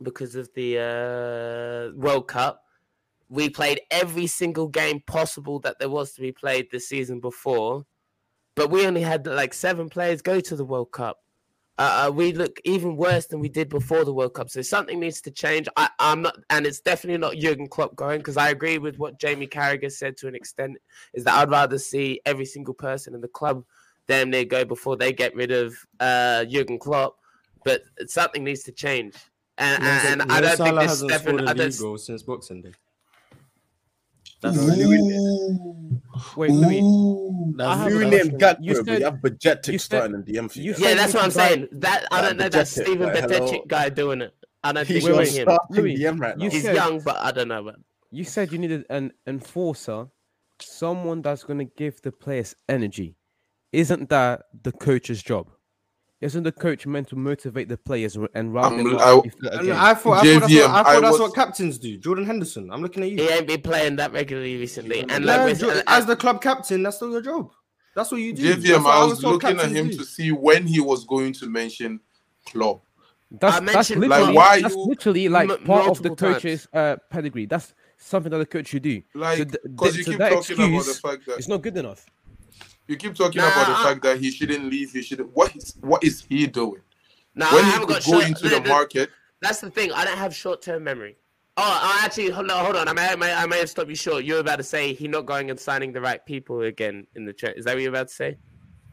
because of the uh, World Cup. We played every single game possible that there was to be played this season before, but we only had like seven players go to the World Cup. Uh, uh, we look even worse than we did before the World Cup. So something needs to change. I, I'm not, and it's definitely not Jurgen Klopp going because I agree with what Jamie Carragher said to an extent. Is that I'd rather see every single person in the club damn near go before they get rid of uh, Jurgen Klopp. But something needs to change, and, and, I don't Salah think this Stefan. I don't, league goal since Boxing Day. Ooh. Wait, Louis. Ooh. That's- I have You a name question. Gakpo, You said- you have Bajcetic starting in DM for you you. yeah, that's what I'm you can buy- saying. That I don't know that Steven like, hello. Betetic guy doing it. And I don't think your it's him. Louis, DM right now. He's young, but I don't know. But You said you needed an enforcer, someone that's going to give the players energy. Isn't that the coach's job? Isn't the coach meant to motivate the players and- and round Um, them I- up before a And game? I thought, I thought that's, what, I thought I that's was- what captains do. Jordan Henderson. I'm looking at you. he ain't been playing that regularly recently. And Yeah, like, Jo- we're- as the club captain, that's still your job. That's what you do. JVM, I was told looking at him do. to see when he was going to mention Klopp. That's, that's literally, Like, why that's you- literally like M- part of the coach's uh, pedigree. That's something that the coach should do. Like, th- because th- you so keep that talking about the fact that It's not good enough. You keep talking Nah, about the I- fact that he shouldn't leave. He shouldn't. What is what is he doing? no, when I he haven't could got go short, into the- the the- market, That's the thing. I don't have short term memory. Oh, I actually hold on. Hold on. I may, I may, I may have stopped you short. You were about to say he not going and signing the right people again in the chat. Is that what you're about to say?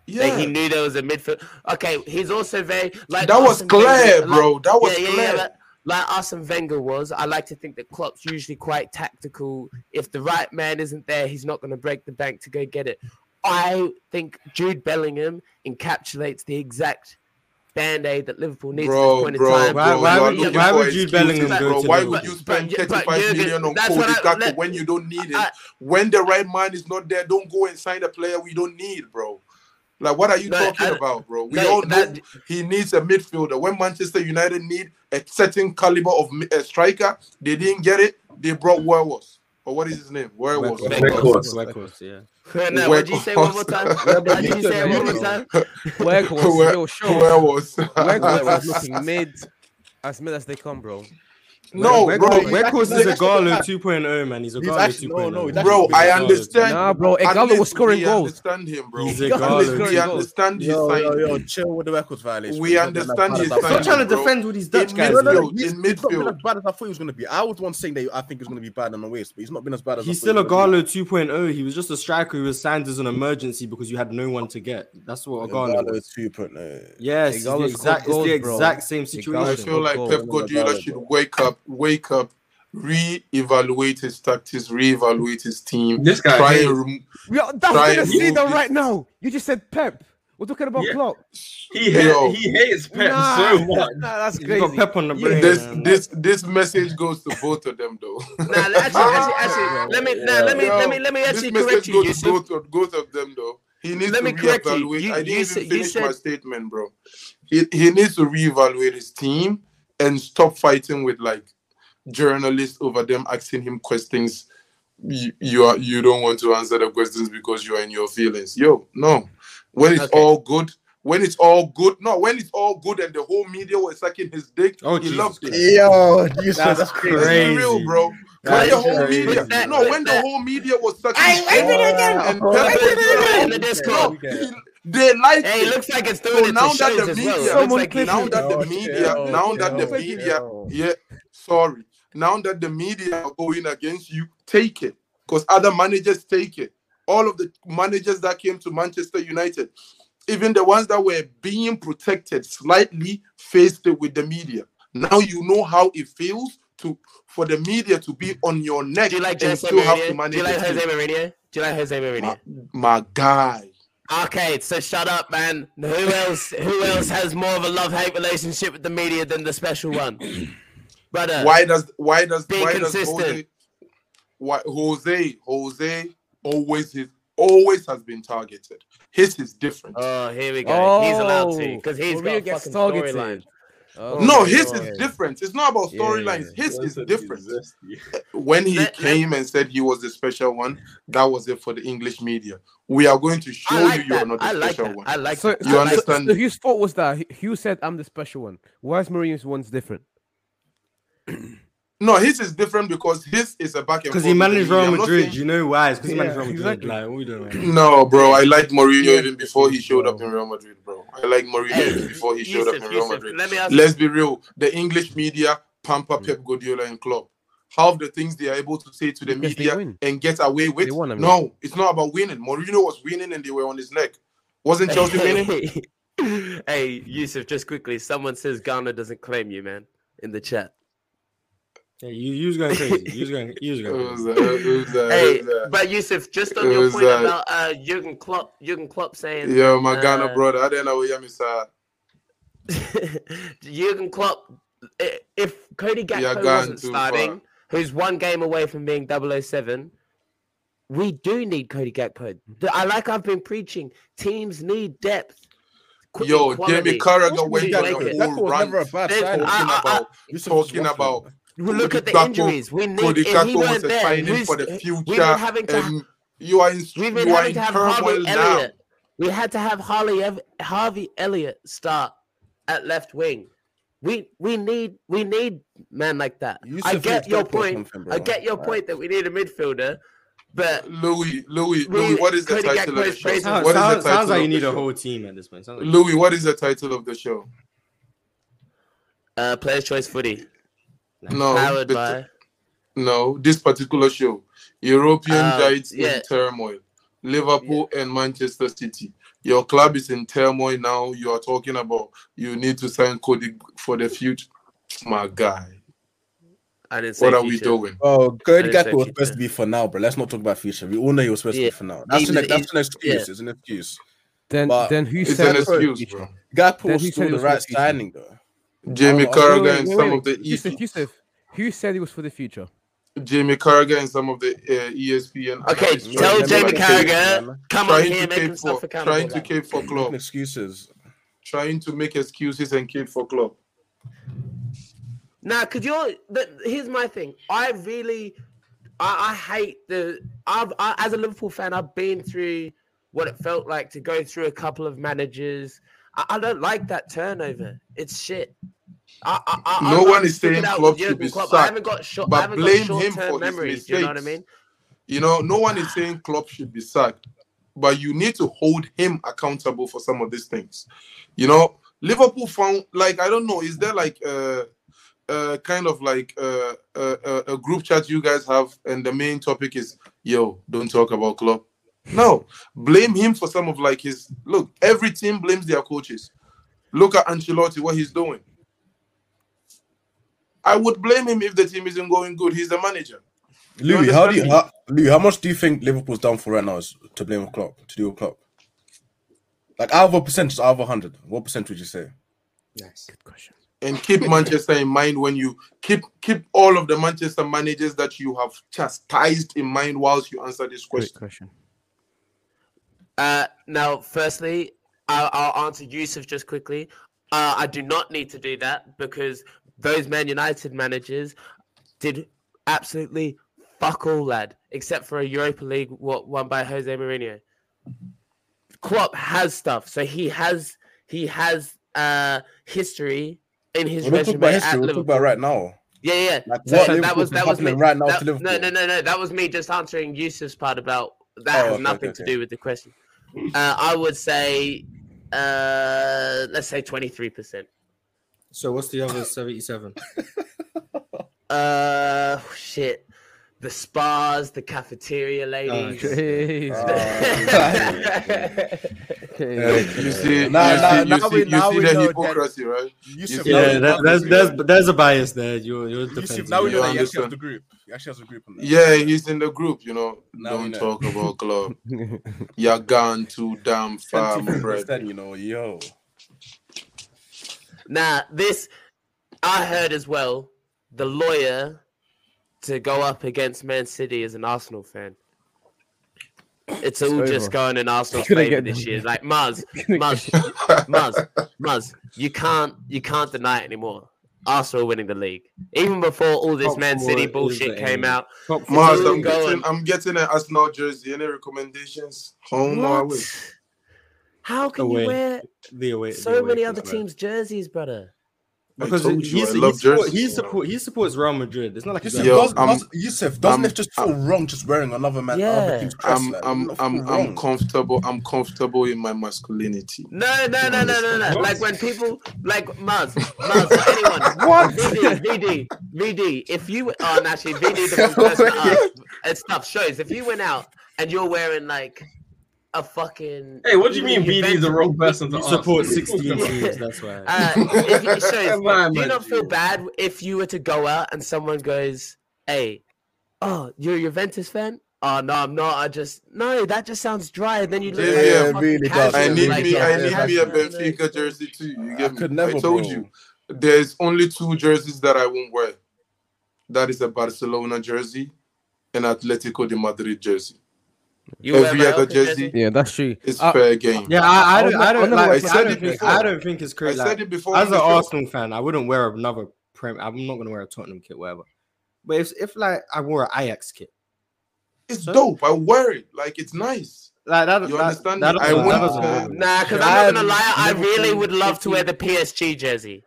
yeah, That he knew there was a midfield. Okay, he's also very like that was Arsene clear, Wenger, like- bro. That was yeah, yeah, clear. yeah, but like Arsene Wenger was, I like to think that Klopp's usually quite tactical. If the right man isn't there, he's not going to break the bank to go get it. I think Jude Bellingham encapsulates the exact band aid that Liverpool needs at Bro, this point bro, in time. Why- bro, why you are would- why would Jude excuses, Bellingham go bro. to Why would you spend But- but 35 Jurgen- million on that's Cody I- Gakpo let- when you don't need it? I- when the right man is not there, don't go and sign a player we don't need, bro. Like, what are you No, talking I- about, bro? We no, all know that- he needs a midfielder. When Manchester United need a certain caliber of a striker, they didn't get it. They brought Werewolves. or what is his name? Werewolf. Weghorst. Weghorst, yeah. No, what did you say one more time? What did you say one more time? Weghorst, Where- yo, show. Werewolf. Weghorst was looking mid, as mid as they come, bro. No, bro. Weghorst is a Ighalo 2.0, man. He's a He's Ighalo 2.0. no, no, oh. he's Bro, I understand. Nah, bro, At Ighalo least was scoring we goals. understand him, bro. He's a Ighalo oh. we understand his Yo, yo, yo, chill with the records violation. We He's not been as understand bad his as I sign, thought. Stop trying to defend with these Dutch guys. Midfield, he's, in he's not been as bad as I thought he was going to be. I was the one saying that I think he's going to be bad on the waist, but he's not been as bad as He's still he a was gonna 2.0. He was just a striker who was signed as an emergency because you had no one to get. That's what a be. Ighalo Ighalo was. 2.0. Yes, it's the exact, it's the exact same situation. I feel like Goal. Pep Guardiola should wake up, wake up, re-evaluate his tactics, re-evaluate his team. This guy Try hates- and rem- We are, that's Try gonna see them right now. You just said Pep. We're talking about Yeah. Klopp. He Yo. ha- he hates Pep Nah, so much. Nah, that's He's crazy. got Pep on the Yeah. brain. this man. this this message goes to both of them though. Nah, actually, actually, actually, let me, nah, let me, let me, let me actually this correct message you, goes to both of, both of them though. He needs Let to me correct you. You- I didn't you even said- you finish my statement, bro. He he needs to reevaluate his team and stop fighting with like journalists over them asking him questions. You, you are you don't want to answer the questions because you are in your feelings. Yo, no. When it's Okay. all good, when it's all good, no, when it's all good and the whole media was sucking his dick, Oh, he Jesus loved it. Christ. Yo, you That's Let's crazy. real, bro. When the is whole crazy. media, That- no, when the whole media was sucking Hey, his wait a dick, minute. and Oh, Pep wait a In the Discord. No, he- they like Hey, it it. looks like it's So doing it now that the media, well. It looks Someone like now that the media, now that the media, yeah, sorry, now that the media are going against you, take it, because other managers take it. All of the managers that came to Manchester United, even the ones that were being protected slightly, faced it with the media. Now you know how it feels to for the media to be on your neck Do you like and Jose still have to Mourinho? manage Do you like. Jose Mourinho? Do you like Jose my, Mourinho? my guy. Okay, so shut up, man. Who else? Who else has more of a love-hate relationship with the media than the special one, brother? why does why does Be why does. Jose why Jose Jose always is always has been targeted. His is different. Oh, here we go. he's allowed to Oh, because he's Mourinho got a gets targeted. storyline. Oh, no, his okay. is different. It's not about Yeah. storylines. His is different. When he Let- let- came and said he was the special one, that was it for the English media. We are going to show I you like you're not the I like special that. one. I like So, that. You so- understand? So, whose fault was that? Hugh said, "I'm the special one." Why is Mourinho's one's different? No, his is different because his is a back and Because he managed. Real Madrid. saying- You know why? It's because he managed Yeah, Real Madrid. exactly. Like, what we doing? right now? No, bro, I liked Mourinho Yeah, even before he showed up in Real Madrid, bro. I like Mourinho even before he showed Yusuf, up in Real Yusuf, Madrid. Let me ask Let's be real. The English media pamper Pep Guardiola and Klopp. Half the things they are able to say to the Because media and get away with. Won, I mean. no, it's not about winning. Mourinho was winning and they were on his neck. Wasn't Chelsea winning? hey, Yusuf, just quickly. Someone says Ghana doesn't claim you, man, in the chat. Yeah, you, you was going crazy. You was going, you was going was, crazy. uh, it was, uh, Hey, it was, uh, but Yusuf, just on it your was, point uh, about uh, Jurgen Klopp, Jurgen Klopp saying Yo, my Ghana uh, brother. I don't know what you sir. Jurgen Klopp, i- if Cody Yeah, Gakpo gone wasn't starting, far. who's one game away from being 007, we do need Cody Gakpo. The- I like I've been preaching. Teams need depth. qu- Yo, quality. Jamie Carragher went Yeah, on like a whole was rant never a bad There's- I- talking I- about Yusuf talking about Well, look at the Gakpo- injuries. We need Cody if he Gakpo was a there, signing for the We've future. been having to and you are in We've been you are having in to have turmoil Harvey now. Elliott. We had to have Harley Harvey Elliott start at left wing. We we need we need men like that. Yusuf I get your point. I get your Alright. point that we need a midfielder, but Louis, Louis, We- Louis, what is the title of the Gakpo's show? praises- Sounds, What is the title sounds like of you the need a whole team at this point. Sounds like Louis, what is the title of the show? uh, players' choice footy No, powered the- by. no, this particular show. European Uh, giants yeah. in turmoil. Liverpool and Manchester City. Your club is in turmoil now. You are talking about you need to sign Cody for the future. My guy, I didn't say what are we doing? Oh, Cody I Gakpo was supposed to be for now, but let's not talk about future. We all know he was supposed Yeah. to be for now. That's, He's- an, that's an excuse. yeah. It's an excuse. Then, But then who It's said an excuse, bro. Gakpo Then was he said still the right the signing, though. Jamie Oh, Carragher wait, and wait, some wait. of the Yusuf, Yusuf, who said it was for the future? Jamie Carragher and some of the uh, ESPN. Okay, analysts tell trying Jamie make- Carragher come on trying here to making cape stuff for accountable. trying to like. cape for club, excuses. trying to make excuses and cape for club. Now, cause you're. The, here's my thing. I really, I, I hate the. I've I, as a Liverpool fan, I've been through what it felt like to go through a couple of managers. I, I don't like that turnover. It's shit. I, I, No one is saying Klopp should be Klopp. I sacked, got short. but I haven't blame got him for his memories. You know what I mean? You know, no one is saying Klopp should be sacked, but you need to hold him accountable for some of these things. You know, Liverpool found like I don't know, is there like uh uh kind of like uh, uh, uh, a group chat you guys have, and the main topic is yo, don't talk about Klopp. No, blame him for some of like his look. Every team blames their coaches. Look at Ancelotti, what he's doing. I would blame him if the team isn't going good. He's the manager. Louis, how do you how, Louis, how much do you think Liverpool's down for right now is to blame Klopp to do with Klopp? Like out of a percentage, out of a hundred, what percent would you say? Nice. Good question. and keep Manchester in mind when you keep keep all of the Manchester managers that you have chastised in mind whilst you answer this question. Great question. question. Uh, now, firstly, I'll, I'll answer Yusuf just quickly. Uh, I do not need to do that because those Man United managers did absolutely fuck all, lad, except for a Europa League what won by Jose Mourinho. Klopp has stuff, so he has he has uh history in his We're resume about at history. We're about right now. Yeah, yeah. Like So, so that was that was me right now that- No, no, no, no. That was me just answering Yusuf's part about that Oh, has okay, nothing okay, to okay. do with the question. Uh, I would say, uh, let's say twenty three percent. So what's the other seventy-seven? Uh, shit. The spas, the cafeteria ladies. Jeez. Yeah. You see, Now- you now- see, you now see, we- you now see we the know that- hypocrisy, right? Yusuf, Yeah, now Yeah, we- that, there's there's there's a bias there. You're you're Yusuf, now we it. know You that he actually has the group. He actually has a group on that. Yeah, he's in the group. You know, Now don't know. talk about club. You're gone too damn far, my friend. You know, yo. Now, this I heard as well. The lawyer to go up against Man City as an Arsenal fan. It's all over. just going in Arsenal's Couldn't favor get this them. year. Like Muzz, Muzz, Muzz, Muzz. You can't, you can't deny it anymore. Arsenal winning the league, even before all this Top Man City bullshit came out. Top four. Mars, Still I'm going. getting, I'm getting an Arsenal jersey. Any recommendations? Home or away? What? How can Away. you wear the away, the so away many other man. teams' jerseys, brother? Because told he's, he, support, jerseys. he support he supports Real Madrid. It's not like he's Yusuf, Yo, does, Yusuf doesn't I'm- it just feel wrong just wearing another man, Yeah. other team's crest? I'm, like, I'm, I'm, I'm comfortable. I'm comfortable in my masculinity. No, no, no, no, no, no. What? Like when people, like Muzz, Muzz, anyone. What? VD, VD, VD. If you, oh, and actually, VD, the wrong person to ask. And stuff shows. If you went out and you're wearing like a fucking. Hey, what do you mean even BD is the Juventus- wrong person to support What are you 16 teams. That's why. Uh, if it shows, do you not feel bad if you were to go out and someone goes, "Hey, oh, you're a Juventus fan? Oh no, I'm not. I just no. That just sounds dry." And then you look Yeah, like yeah, really does. casual, I need like, me. yeah, I yeah, need me a yeah, yeah. Benfica jersey too. You I get me? could never, I told bro. you. There's only two jerseys that I won't wear. That is a Barcelona jersey and Atletico de Madrid jersey. You wear Every my other Elka jersey Yeah, that's true. It's Uh, fair game. Yeah, I, I don't, I don't like. I, said it don't think, before. I don't think it's crazy. I said Like, it before. as an the. Arsenal fan, I wouldn't wear another prem. I'm not gonna wear a Tottenham kit, whatever. But if if like I wore an Ajax kit, It's So- dope. I wear it. Like it's nice. like that, You that, understand that me? I doesn't- that wouldn't, uh. Nah, because I've I'm not gonna lie, I really would love to wear the PSG jersey,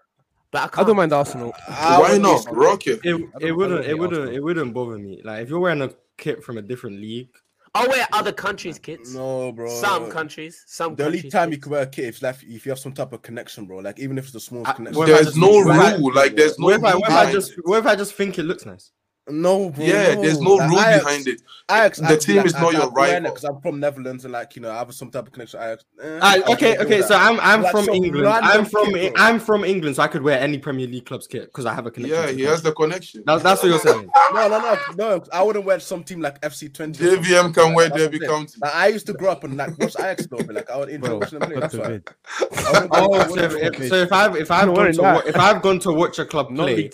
but I I can't. don't mind Arsenal. I Why not? Rock it. It, it wouldn't it wouldn't it wouldn't bother me. Like if you're wearing a kit from a different league, Oh, I'll wear other countries' kits. No, bro. Some countries, some The only countries. time you kits. can wear a kit is like if you have some type of connection, bro. Like even if it's the smallest I- connection. I There's no what if I- rule. Like there's no what if I rule what if I just what if I just think it looks nice? No, bro. Yeah, there's no Like, rule Ajax- behind it. Ajax, The team is not your right. because I'm from Netherlands and like you know I have some type of connection. Ajax. Eh, I okay, okay. So I'm I'm Like from some England. I'm from kid. I'm from England, so I could wear any Premier League club's kit because I have a connection. Yeah, to he the has the connection. That's that's what you're saying. No, no, no, no. I wouldn't wear some team like FC Twente. or JVM can wear that. Derby I'm. County. Like, I used to grow up and like watch Ajax though, but like I would enjoy watching them play. That's why. forbid. I wouldn't- I Oh, so if, them. so if I've if I've gone to if I've gone to watch a club play,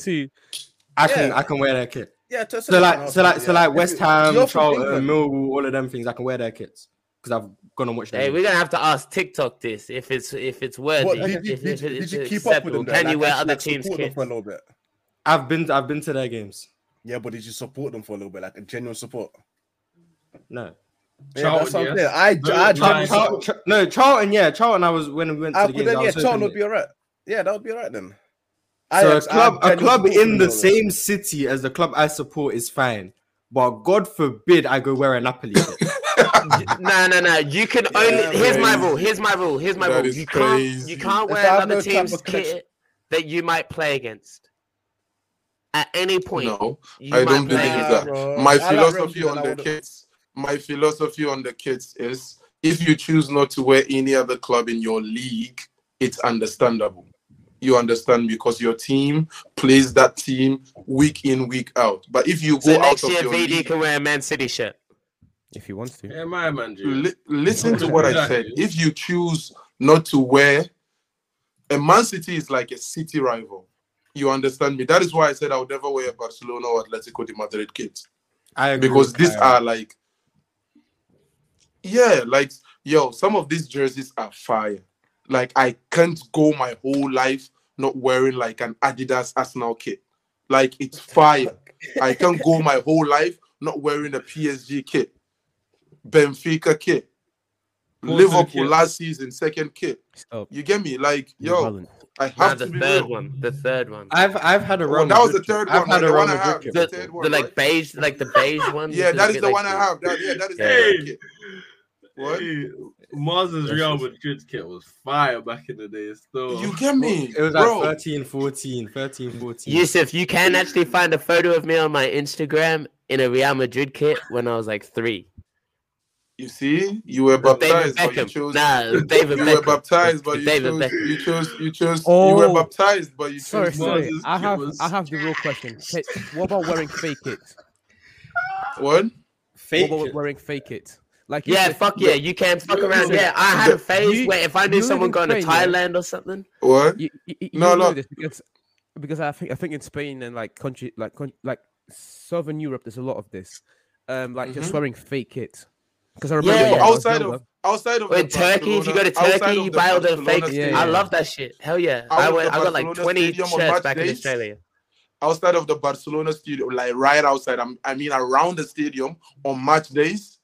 I can I can wear their kit. Yeah, to a So like so like so say, like. West Ham, Charlton, Millwall, all of them things, I can wear their kits because I've gone and watched them. Hey, we're gonna have to ask TikTok this if it's if it's worthy. What, did, you, if, did, if you- it's did you keep up with them? though? Can you wear actually, other like, teams' support them kits? for a little bit? I've been I've been to their games. Yeah, but did you support them for a little bit, like a genuine support? No. Yeah, Charlton, that's I'm I, No, I no, Charlton- Charlton, no, Charlton, yeah, Charlton. I was when we went to Ah, the but games. then yeah, Charlton would be alright. Yeah, that would be alright then. That- so a Ajax, I club, a club in the though. same city as the club I support is fine, but God forbid I go wear a Napoli. kit. No, no, no. You can Yeah, only. Here's my rule. Here's my rule. Here's my That rule. is You can't. You can't wear another no team's kit that you might play against. At any point, No, you I don't believe against. that. bro. my I philosophy Real on the I would've- kits, my philosophy on the kits is if you choose not to wear any other club in your league, it's understandable. You understand because your team plays that team week in, week out. But if you go So out next of year, your VD league, can wear a Man City shirt. If he wants to. Yeah, my man, dude. li- listen to what I said. If you choose not to wear, a Man City is like a city rival. You understand me? That is why I said I would never wear a Barcelona or Atletico de Madrid kit. I agree because these Kyrie. are like yeah like yo some of these jerseys are fire like i can't go my whole life not wearing like an adidas arsenal kit like it's fire i can't go my whole life not wearing a psg kit benfica kit Porto liverpool kit. last season second kit Stop. you get me like Yo, yo i Nah, have the to be third real. one. The third one. I've I've had a Oh, that was the Madrid kit. third I've one, had like a the I have. the, the third one, the like right? beige, like the beige one. yeah that is the- like one i have that, yeah that is the Yeah. third kit. What Hey, Mars's Real Madrid kit was fire back in the day. Still, you get me It was like bro 13, 14, 13, 14. Yusuf, you can actually find a photo of me on my Instagram in a Real Madrid kit when I was like three. You see, you were baptized, but you Beckham. chose. Nah, David you Beckham. were baptized, but you David chose, Beckham. you chose. You chose. You Oh. were baptized, but you chose. Sorry, sorry. kit I have was- I have the real question. What about wearing fake it? What? fake. What about it. wearing fake it? Like Yeah, said- fuck yeah, you can fuck around. Listen, Yeah, I had a phase you- where if I knew someone in going to Spain, yeah? Thailand or something, What? You, you, you No, no. because because I think I think in Spain and like country like like Southern Europe, there's a lot of this. Um, like just Mhm. wearing fake it. Because I remember Yeah. when I was outside younger- of outside of or the in Turkey, if you go to Turkey, you buy all the Barcelona fake. stadium. I love that shit. Hell yeah, Out I went. I got like twenty shirts match back in? Australia. outside of the Barcelona stadium, like right outside. I'm, I mean, around the stadium on match days.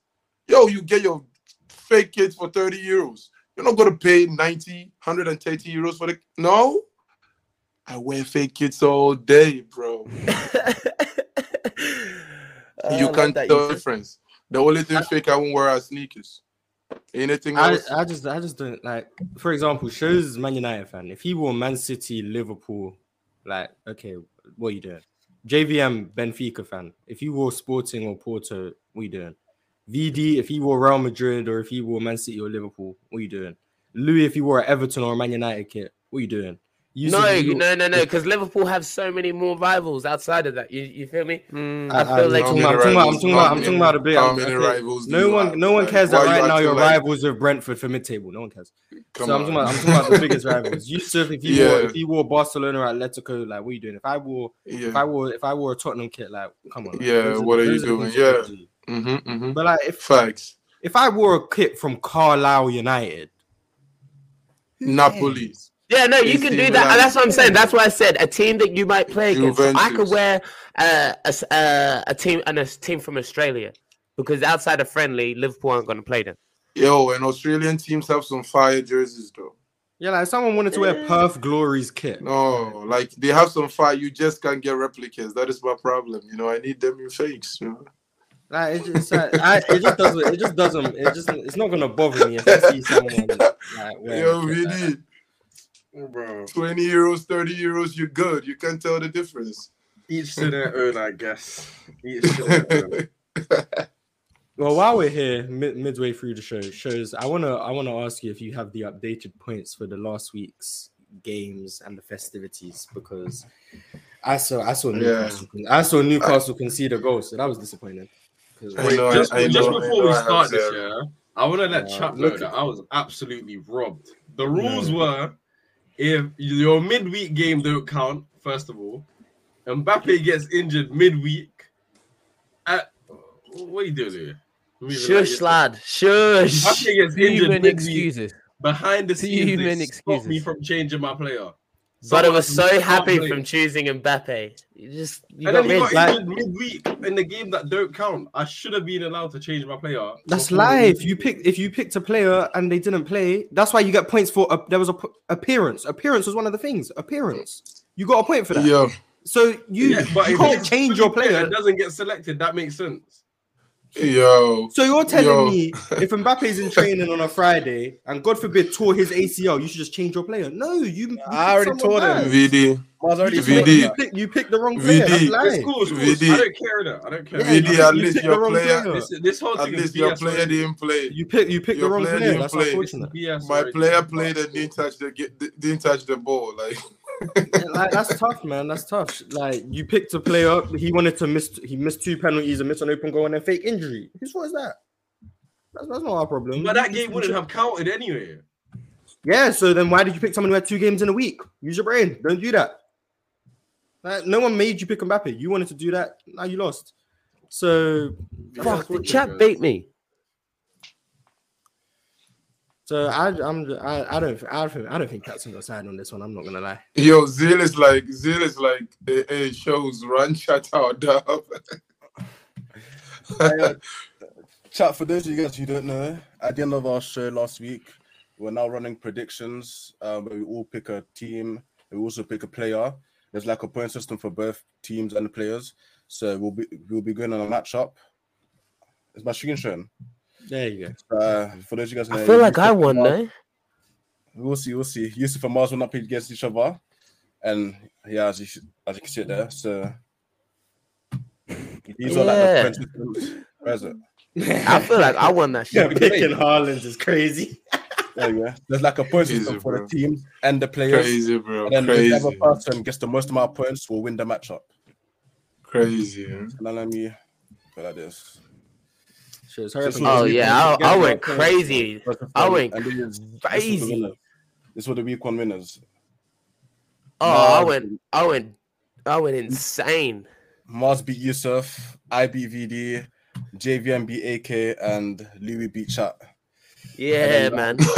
Yo, you get your fake kids for 30 euros. You're not gonna pay 90, 130 euros for the no. I wear fake kids all day, bro. You can't tell the difference. The only thing fake I won't wear are sneakers. Anything I, else? I just I just don't like. For example, shows Man United fan. If he wore Man City, Liverpool, like okay, what are you doing? JVM Benfica fan. If you wore Sporting or Porto, what are you doing? VD if he wore Real Madrid or if he wore Man City or Liverpool, what are you doing? Louis if he wore an Everton or a Man United kit, what are you doing? Yusuf, No, if you- no, no, no, because Liverpool have so many more rivals outside of that. You, you feel me? Mm, I feel like- How I'm talking about- I'm talking about- I'm talking about a bit. How many rivals? No one, have? no one cares why that you right now your like- rivals are Brentford for mid-table. No one cares. Come so I'm talking, about, I'm talking about the biggest rivals. Yusuf, if he wore if he wore Barcelona or Atletico, like what are you doing? If I wore if I wore if I wore a Tottenham kit, like come on. like, Yeah, what are you doing? Yeah. Could do. Mm-hmm, mm-hmm. But like if Facts. if I wore a kit from Carlisle United, Napoli. Yeah, no, you can do that. Milan. And that's what I'm saying. That's why I said a team that you might play against. I could wear uh, a, s- uh, a team and a team from Australia because outside of friendly, Liverpool aren't going to play them. Yo, and Australian teams have some fire jerseys though. yeah, like someone wanted to wear Perth Glory's kit. No, like they have some fire. You just can't get replicas. That is my problem. You know, I need them in fakes. You know? Like it's, it's like, I, it just doesn't. It just doesn't. It just. It's not gonna bother me if I see someone like wearing Yo, a like oh, bro. 20 euros, 30 euros, you're good. You can't tell the difference. Each to their own, I guess. Each to their own. Well, while we're here, mid- midway through the show, shows I wanna I wanna ask you if you have the updated points for the last week's games and the festivities because I saw I saw Newcastle I saw Newcastle concede a goal, so that was disappointing. 'Cause- know, just, I just know, before we start this, zero. yeah, I want to let Uh, Chap know look- that I was absolutely robbed. The rules were if your midweek game don't count, first of all, Mbappe gets injured midweek. At, what are you doing here? Shush, lad. Shush. Mbappe gets injured Human midweek. excuses. Behind the scenes, Human they stop me from changing my player. But I was so happy play. from choosing Mbappe. You just you And got then he rid. got like- injured midweek in the game that don't count. I should have been allowed to change my player. That's before life. You pick if you picked a player and they didn't play. That's why you get points for. A, there was a p- appearance. Appearance was one of the things. Appearance. You got a point for that. Yo, So you, Yeah, but you can't change your player. and doesn't get selected. That makes sense. Yo, So you're telling Yo. me if Mbappe's in training on a Friday and God forbid tore his ACL, you should just change your player? No, you. you I already someone told him. VD, Mars already You, VD. told pick- him you that. pick, you picked the wrong player. VD. That's It's lying. cool. It's cool. VD. I don't care that. I don't care. Yeah, VD, you at least your player, player. This, this whole at least your BS player already. didn't play. You pick you pick the wrong player player. That's play. Unfortunate. BS My already. player played and didn't touch the didn't touch the ball. Like, Yeah, like that's tough, man. That's tough. Like you picked a player, up. he wanted to miss. He missed two penalties and missed an open goal and a fake injury. Whose fault is that? That's, that's not our problem. But that game wouldn't have counted anyway. Yeah. So then, why did you pick someone who had two games in a week? Use your brain. Don't do that. Like, no one made you pick Mbappe. You wanted to do that. Now you lost. So, Fuck, the unfortunate, chat man. beat me. So I, I'm, I, I don't, I don't, I don't think Catson got side on this one. I'm not gonna lie. yo, Zeal is like Zeal is like hey, hey shows run shut out dub. Chat for those of you guys who don't know, at the end of our show last week, we're now running predictions. Um, where we all pick a team. We also pick a player. There's like a point system for both teams and the players. So we'll be we'll be going on a matchup. Is my screen showing? There you go. Uh, for those of you guys, who I feel like Yusuf I won, Mars- no? We'll see, we'll see. Yusuf and Mars will not play against each other, and yeah, as you as you can see it there. So these are like the Yeah. point. Where is it? I feel like I won that shit. Picking Haaland is crazy. There you go. There's like a point Easy, system for bro. the teams and the players. crazy, bro. And then Crazy, whichever person gets the most amount of points will win the matchup. crazy. yeah. And then let me go like this. Shit, sorry Oh yeah, I, I went crazy. I went and this is- this is the crazy. This were the week one winners. Oh, I went, I went, I went insane. Mars beat Yusuf, I beat VD, JVM beat AK, and Louis beat Chat. Yeah, man.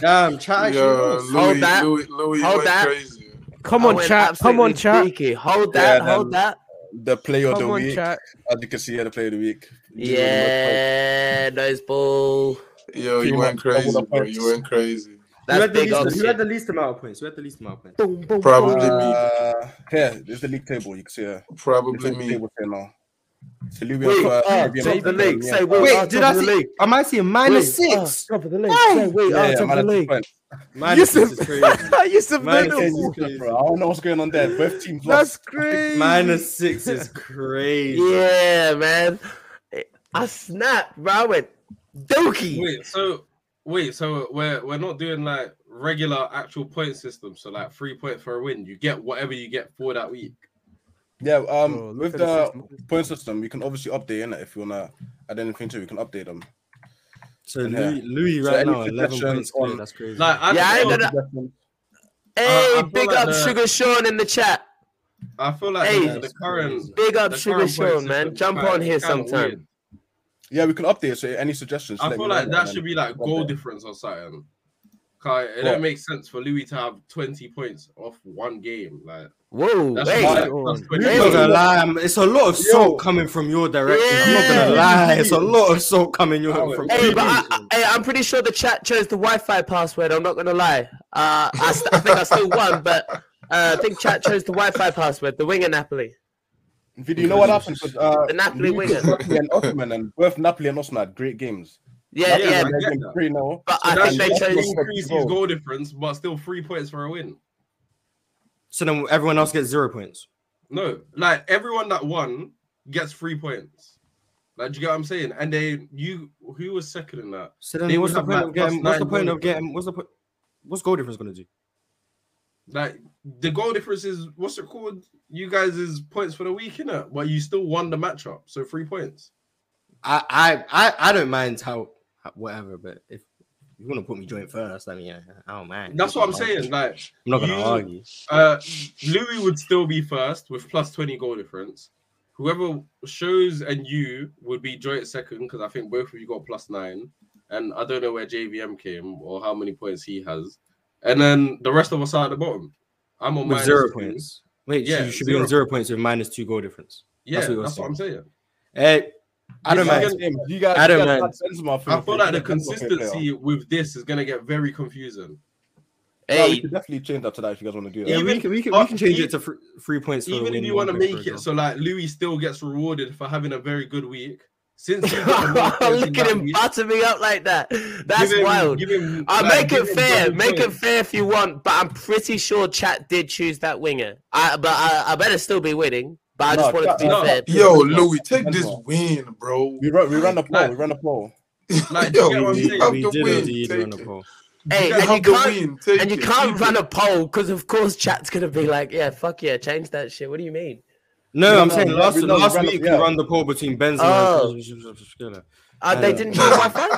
Damn, chat actually Yo. Louis, Hold that. Louis, Louis Hold went that. crazy. Come on, went chat. Come on, absolutely chat. Hold that, Yeah, hold that. The player of the on, week, chat. as you can see here, the player of the week. Yeah, nose ball. Yo, you went crazy, bro. You went crazy. Who That's had, the big least, who had the least amount of points? Who had the least amount of points? Boom, boom, Probably boom. me. Uh, here, there's the league table. You can see here. It's Probably the me. table here now. So Louis Wait, on first, uh, JVM top of the league. Say wait, Wait, uh, did I see? League. Am I seeing minus Wait, uh, six? top of the league. Why? Say wait, Yeah, uh, yeah, top man, of the that's league. point. Minus six is crazy. Yusuf Minus Mendes. six is crazy. bro. I don't know what's going on there. Both teams That's lost. crazy. Minus six is crazy. Yeah, man. I snapped, bro. I went dookie. Wait, so wait, so we're we're not doing like regular actual point system. So like three points for a win. You get whatever you get for that week. Yeah, um, Bro, look with the the system. point system, we can obviously update in it if you wanna add anything to. it, We can update them. So Yeah. Louis, Louis right any now, eleven suggestions points clear. on- That's crazy. Like I, Yeah, I feel, ain't gonna- I Hey, feel big like up the- Sugar Sean in the chat. I feel like Hey. the, the current Big up Sugar Sean, man. Jump on here kinda sometime. Weird. Yeah, we can update. So any suggestions? I feel like that should be like goal update. difference or something. 'Cause it What? don't make sense for Louis to have 20 points off one game. Like Whoa, that's hey. why- Sean. plus 20 not gonna lie, I'm- it's a lot of Yo. salt coming from your direction. I'm not gonna lie, it's a lot of salt coming your Hey, from. Hey, but I, direction. I, hey, I'm pretty sure the chat chose the Wi-Fi password. I'm not gonna lie. Uh, I, st- I think I still won, but uh, I think chat chose the Wi-Fi password. The wing winger Napoli. Video, you know what happened? 'Cause, Uh, The Napoli Louis. Napoli and Osimhen, and both Napoli and Osimhen had great games. Yeah, Yeah, yeah. I They're get getting that. three now. But So I think they should chose. increase his goal difference, but still three points for a win. So then everyone else gets zero points. No, like everyone that won gets three points. Like, do you get what I'm saying? And they, you, who was second in that? So then They what's the point like, of getting? What's the point of getting? What's the point? What's goal difference gonna do? Like, the goal difference is what's it called? You guys is points for the week, innit? But you still won the matchup, so three points. I I I, I don't mind how whatever, but if you want to put me joint first, I mean, yeah, I don't. That's what I'm saying. Like, I'm not gonna you- argue. uh, Louis would still be first with plus 20 goal difference. Whoever shows and you would be joint second because I think both of you got plus nine. And I don't know where JVM came or how many points he has. And then the rest of us are at the bottom. I'm on with minus zero two. points. Wait, Yeah, yeah, you should be on zero points with minus two goal difference. Yeah, That's that's what what, you're I'm saying. Eh, I don't Yeah, mind. I James, you guys, I don't you mind. had Benzema for- I feel like the for Benzema for a player. consistency with this is gonna get very confusing. No, we Hey, definitely change that to that if you guys want to do that. Yeah, we can we can, uh, we can change it to fr- three points. For Even if you want to make it so like Louis still gets rewarded for having a very good week. Since he got the most points in look at that him week, butter me up like that. That's him- wild. give him, Uh, like, make it fair. double Make it fair if you want, but I'm pretty sure Chat did choose that winger. I, but I, I better still be winning. But I just No, wanted to be no. fair. Yo, Benzema. Louis, take this win, bro. We run, we ran the poll. Like- We ran the poll. Like, Yo, you I'm we- we the did win, indeed run a it. poll. Hey, You and have you can't and you can't run a poll because of course Chat's gonna be like, yeah, fuck yeah, change that shit. What do you mean? No, No, I'm no, saying we- last we- no, we last ran the- week yeah. we run the poll between Benzema Oh. and Uh, they Uh, didn't choose my phone.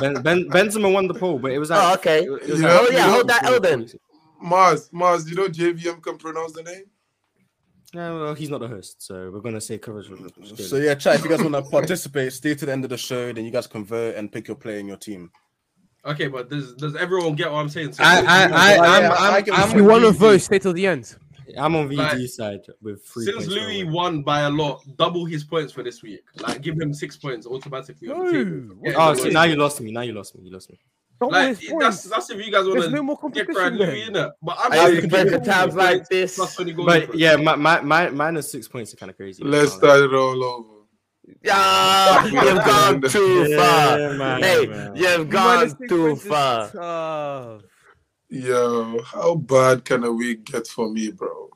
ben, ben, Benzema won the poll, but it was like Oh, okay. it was Yeah. like- Oh yeah, hold that L then. Mars, Mars, you know JVM can pronounce the name? No, well, he's not the host, so we're gonna say coverage. So yeah, chat. If you guys want to participate, stay to the end of the show. Then you guys convert and pick your player in your team. Okay, but does does everyone get what I'm saying? So I, I, I, Yeah, I'm, yeah, I I'm, get I'm, what If you with want to VD. vote, stay till the end. I'm on VD Like, side with three since points. for a Louis win. won by a lot, double his points for this week. Like give him six points automatically. on the table. No. Yeah, Oh, the see, win. now you lost me. Now you lost me. You lost me. Don't like waste that's that's if you guys There's want no to more get competition crying then. Louis in it. But I'm Hey, saying you give break him the tabs like points this. plus But yeah, my, my, my minus six points are kind of crazy. Let's start it all over. Yeah, you've gone too Yeah, far. man, Hey, man. you've gone too points is far. Tough. Yo, how bad can a week get for me, bro?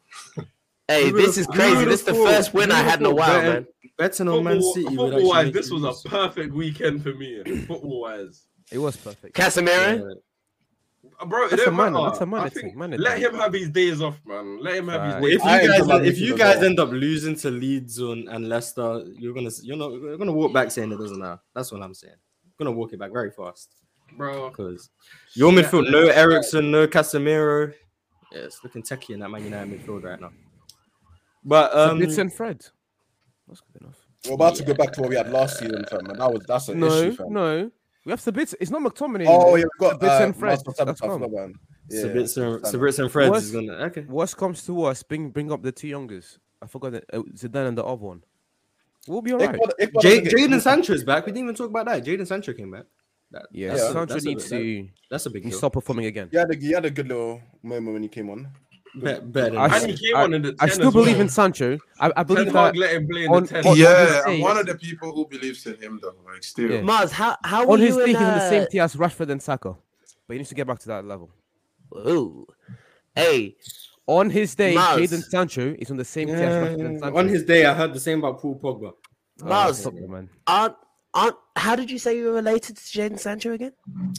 Hey, Who this is crazy. would've This is the first win who I had in a while, betting- man. Betting on Man City. Football wise, this was a perfect weekend for me. Football wise, It was perfect. Casemiro. Uh, bro, it That's a don't matter. that's a minor I think minor let him have his days off, man. Let him have his Right. days. If you I guys, if you guys end up losing to Leeds and, and Leicester, you're gonna you're not you're gonna walk back saying it doesn't matter. That's what I'm saying. You're gonna walk it back very fast bro. because your Yeah, midfield, no that's Eriksen, no Casemiro. Yeah, it's looking techie in that Man United midfield right now. But Um, It's and Fred. That's good enough. We're about to go back to what we had last season, fam. And that was that's an No, issue, fam. no. We have Sabitz. It's not McTominay. Oh anymore. yeah, we got Sabitz uh, and Fred. Master Sabitz, That's I calm. forgot. Yeah, and Fred What's- is gonna okay. Worst comes to worst, bring bring up the two youngers. I forgot that uh, Zidane and the other one. We'll be alright. Ecuador- Ecuador Jay, Jaden Sancho's back. We didn't even talk about that. Jaden Sancho came back. That, Yeah, that's a- Sancho that's a- needs that- to That's a big he deal. stop performing again. He had, a, he had a good little moment when he came on. Be- better I. And he came I- on in the I still believe well. in Sancho. I, I believe Hag that let him play in on- the 10. on- yeah, I'm one of the people who believes in him, though. Like, still. Yeah. Mars, how how on his you day in, he's in the same tier as Rashford and Saka, but he needs to get back to that level. Ooh. Hey, On his day, Mars. Jaden Sancho is on the same tier as Rashford and Sancho. on his day, I heard the same about Paul Pogba. Oh, Mars. stop it, man. aren't aren't how did you say you were related to Jaden Sancho again?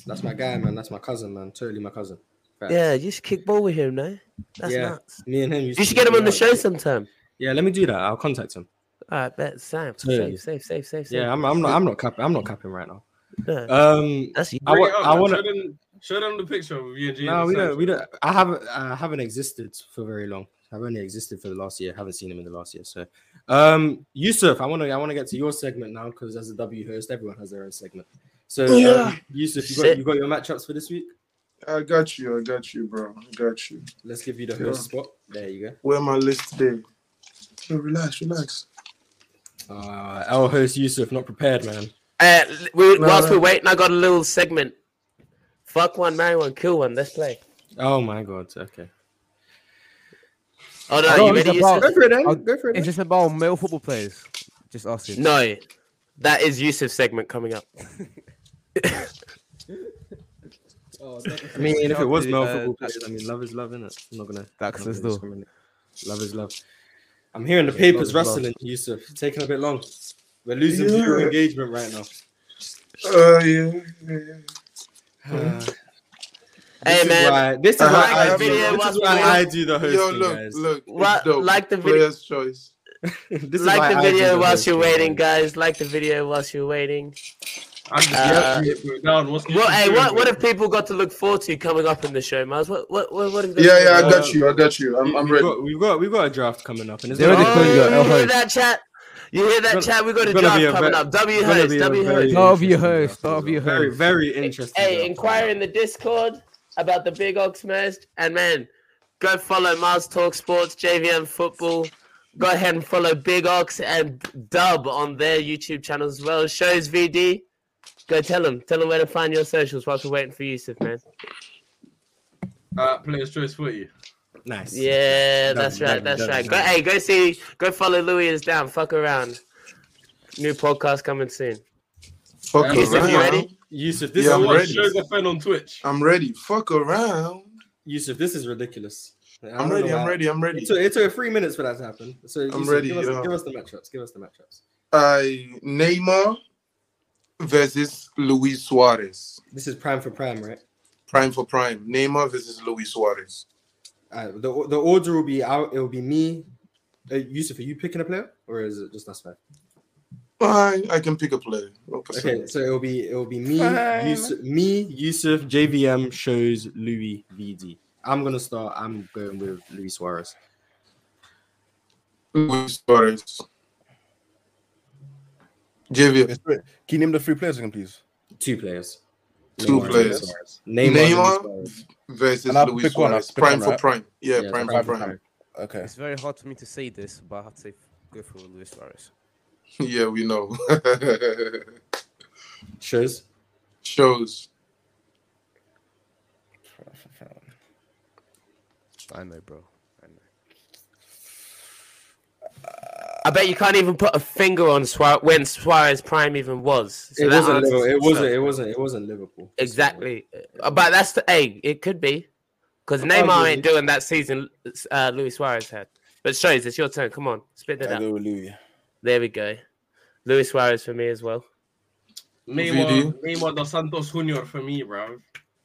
That's my guy, man. That's my cousin, man. Totally my cousin. Facts. Yeah, you should kick ball with him, no? That's Yeah. nuts. Me and him. used You to should get him on the out. show sometime. Yeah, let me do that. I'll contact him. All right, bet Sam. Totally. Safe, safe, safe, safe, safe. Yeah, I'm, I'm not. I'm not capping. I'm not capping right now. Yeah, Um, That's you. I Bring wa- up, I wanna- show, them, show them the picture of you and Jaden no, we Sancho. don't. We don't. I haven't. I haven't existed for very long. I've only existed for the last year. haven't seen him in the last year. So, um, Yusuf, I want to. I want to get to your segment now because as a W host, everyone has their own segment. So, Yeah. um, Yusuf, you got you got your matchups for this week. I got you. I got you, bro. I got you. Let's give you the Yeah. host spot. There you go. Where my list today? So relax, relax. Uh, our host Yusuf, not prepared, man. Uh, we, No, whilst no. we're waiting, I got a little segment. Fuck one, marry one, kill one. Let's play. Oh my god. Okay. Oh no, No, you it's ready? about- Go for it then. I'll- Go for it. It's just about male football players. Just asking. No, that is Yusuf's segment coming up. I mean, if it was male Uh, football players, I mean, love is love, innit? I'm not gonna. That's I'm not his gonna though. Love is love. I'm hearing the papers love is love. rustling, Yusuf. It's taking a bit long. We're losing Yeah. viewer engagement right now. Uh, yeah, yeah, yeah. Uh, Hey this is man, why, this is Uh, why I I do. video This is we why wait. I do the hosting, Yo, look, guys. look. What- dope. like the video- Player's choice. this like why the I do video whilst you're waiting, guys. guys. Like the video whilst you're waiting. I'm just Uh, yeah, put it down. What's Well, hey, doing, what what have people got to look forward to coming up in the show, Miles? What what what, what Yeah, yeah, I got you. I got you. I'm, I'm ready. got, we've got we've got a draft coming up, and it's already be- calling you Oh, El you hear host. that chat? You hear that chat? We got a draft a coming ve- up. W it's gonna host, be a W very host. Love your host, love as. Very host. very interesting. Hey, draft inquire in the Discord about the big ox merged, and man, go follow Mars Talk Sports, JVM Football. Go ahead and follow Big Ox and Dub on their YouTube channels as well. Shows VD. Go tell them. Tell them where to find your socials whilst we're waiting for Yusuf, man. Uh, player's choice for you. Nice. Yeah, Done, that's right. done, That's done, right. Go, done. hey, go see. Go follow Louis is down. Fuck around. New podcast coming soon. Fuck Yeah, Yusuf, you ready? Yusuf, this Yeah, is I'm ready. show the fan on Twitch. I'm ready. Fuck around. Yusuf, this is ridiculous. I I'm ready. I'm ready. I'm It ready. took, it took three minutes for that to happen. So I'm ready, Give us, yeah. give us the matchups. Give us the matchups. I Neymar versus Luis Suarez. This is prime for prime, right? Prime for prime. Neymar versus Luis Suarez. Uh, the the order will be out. It will be me. Uh, Yusuf, are you picking a player, or is it just us five? I I can pick a player. Okay, so it will be it will be me, Fine. Yusuf, me, Yusuf, JVM shows Louis VD. I'm gonna start. I'm going with Luis Suarez. Luis Suarez. JV. Can you name the three players again, please? Two players. Two Neymar players. Luis Suarez. Neymar, Neymar Suarez. versus And I'll Luis pick one, Suarez. pick Prime one, for right? prime. Yeah, Yeah, prime prime for for prime. Okay. It's very hard for me to say this, but I have to say go for Luis Suarez. Yeah, we know. Shows. Shows. I know, bro. I know. I bet you can't even put a finger on Suarez when Suarez prime even was. So it, wasn't answers Liverpool. it itself. wasn't. It wasn't. It wasn't Liverpool. exactly. Uh, But that's the hey, it could be because Neymar ain't doing that season. Uh, Luis Suarez had. But shows it's your turn. Come on, spit it I out. go with Louis. There we go. Luis Suarez for me as well. Neymar, Neymar dos Santos Junior for me, bro.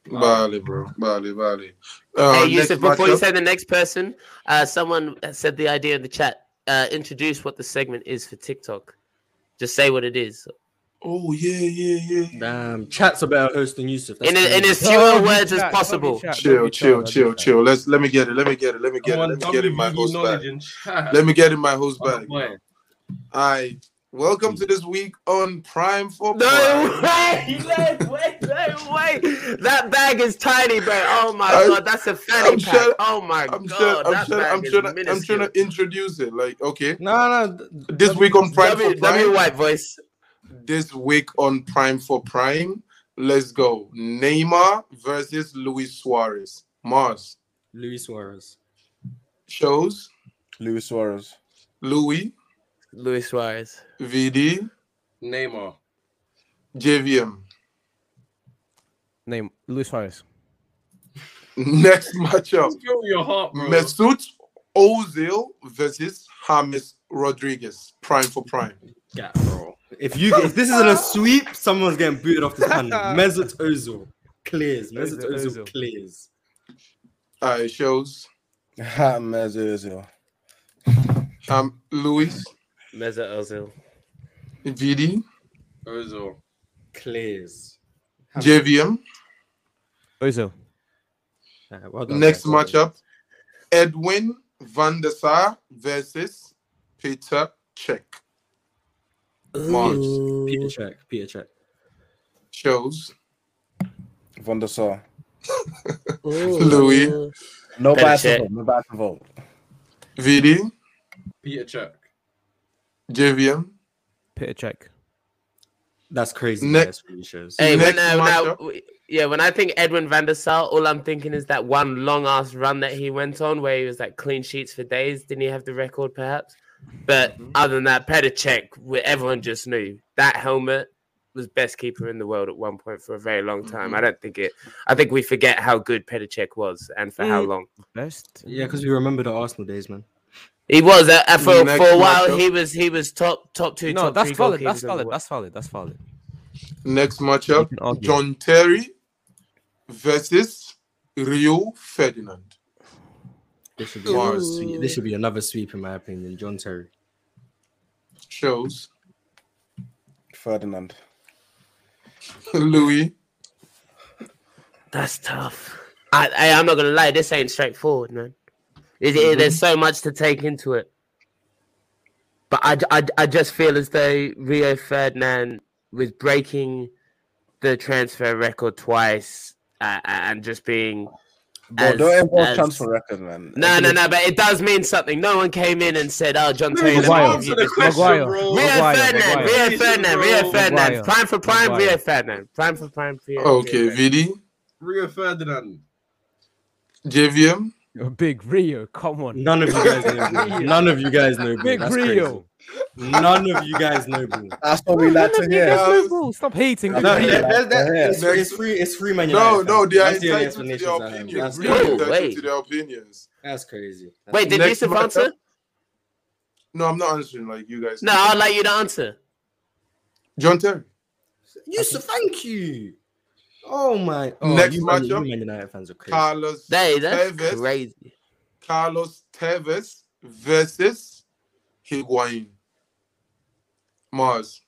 Vale, bro. Vale, vale. Uh, hey, Yusuf, before you say the next person, uh, someone said the idea in the chat. Uh, introduce what the segment is for TikTok. Just say what it is. Oh yeah, yeah, yeah. Damn, chat's about better host than Yusuf. That's In, a, in as few Don't words as chat, don't possible. chat, Chill, chill, chill, chill. Let's let me get it. Let me get it. Let me get it. Let me get it in my host bag. Let me get in my host Oh, bag. Boy. Alright. Welcome to this week on Prime for Prime. No Prime. way! Wait, wait, no way! That bag is tiny, bro. Oh my I- god, that's a fanny I'm pack. sure- oh my I'm god, trying. I'm that trying. I'm is trying. I'm trying to introduce it. Like, okay, No, no. th- this week on Prime W, for w Prime. white voice. This week on Prime for Prime. Let's go. Neymar versus Luis Suarez. Mars Luis Suarez. shows Luis Suarez. Louis Luis Suarez. VD Neymar. JVM. Name Luis Suarez. Next matchup. Just your heart, bro. Mesut Ozil versus James Rodriguez. Prime for prime. Yeah, bro. If you if this isn't a sweep, someone's getting booted off this panel. Mesut Ozil clears. Mesut Ozil, Ozil Ozil. clears. Uh, shows James Ozil. um, Luis Mesut Ozil. VD Ozil. Clears. JVM. Ozil. Alright, well done, Next guys, well done. matchup Edwin van der Sar versus Peter Cech. Mars Peter Cech. Peter Cech. shows Van der Sar. Louis. No Better bias vote. No bias to vote. VD Peter Cech. JVM. Peter Cech. That's crazy. Ne- guys, really shows. Hey, when, Next uh, now, yeah, when I think Edwin van der Sar, all I'm thinking is that one long ass run that he went on where he was like clean sheets for days. Didn't he have the record, perhaps? But Mm-hmm. other than that, Petr Cech, where everyone just knew that helmet was best keeper in the world at one point for a very long time. Mm-hmm. I don't think it. I think we forget how good Petr Cech was and for how Mm. long Best. Yeah, because we remember the Arsenal days, man. He was. Uh, uh, for Next for a while, matchup. he was he was top top two. No, top that's three valid. goalkeepers That's in the valid. That's valid. That's valid. Next matchup. John Terry versus Rio Ferdinand. This should be another sweep. This should be another sweep, in my opinion. John Terry. Shows Ferdinand. Louis That's tough. I, I I'm not gonna lie, this ain't straightforward, man. It, it- there's so much to take into it. But I, I, I just feel as though Rio Ferdinand was breaking the transfer record twice uh, and just being Bro, as- don't involve as- transfer record, man. No, no, no, but it does mean something. No one came in and said, "Oh, John Terry, let me Maguire. give Answer the question, Maguire. bro. Rio Ferdinand, Rio Ferdinand, Rio Ferdinand. Prime for prime, Maguire. Rio Ferdinand. Prime for prime, Rio. Okay, Rio Ferdinand. Rio Ferdinand. JVM. You're big Rio, come on. None of you guys know. Bro. None of you guys know. Big That's Rio. crazy. None of you guys know. Bro. That's what we like to hear. know. Stop hating. Big No, Yeah, that, that, yeah. it's, it's free. It's free, man. No, no, fans. they are the entitled to their explanations opinions. That's, Really No, entitled wait. to their opinions. that's crazy. That's Wait, did Next Yusuf matchup. answer? No, I'm not answering like you guys. No, I'd like you to answer. John Terry. Yusuf, thank you. Oh my. Oh, Next you matchup. you Man United fans are crazy. Carlos Hey, that's Tevez. crazy. Carlos Tevez versus Higuain. Mars.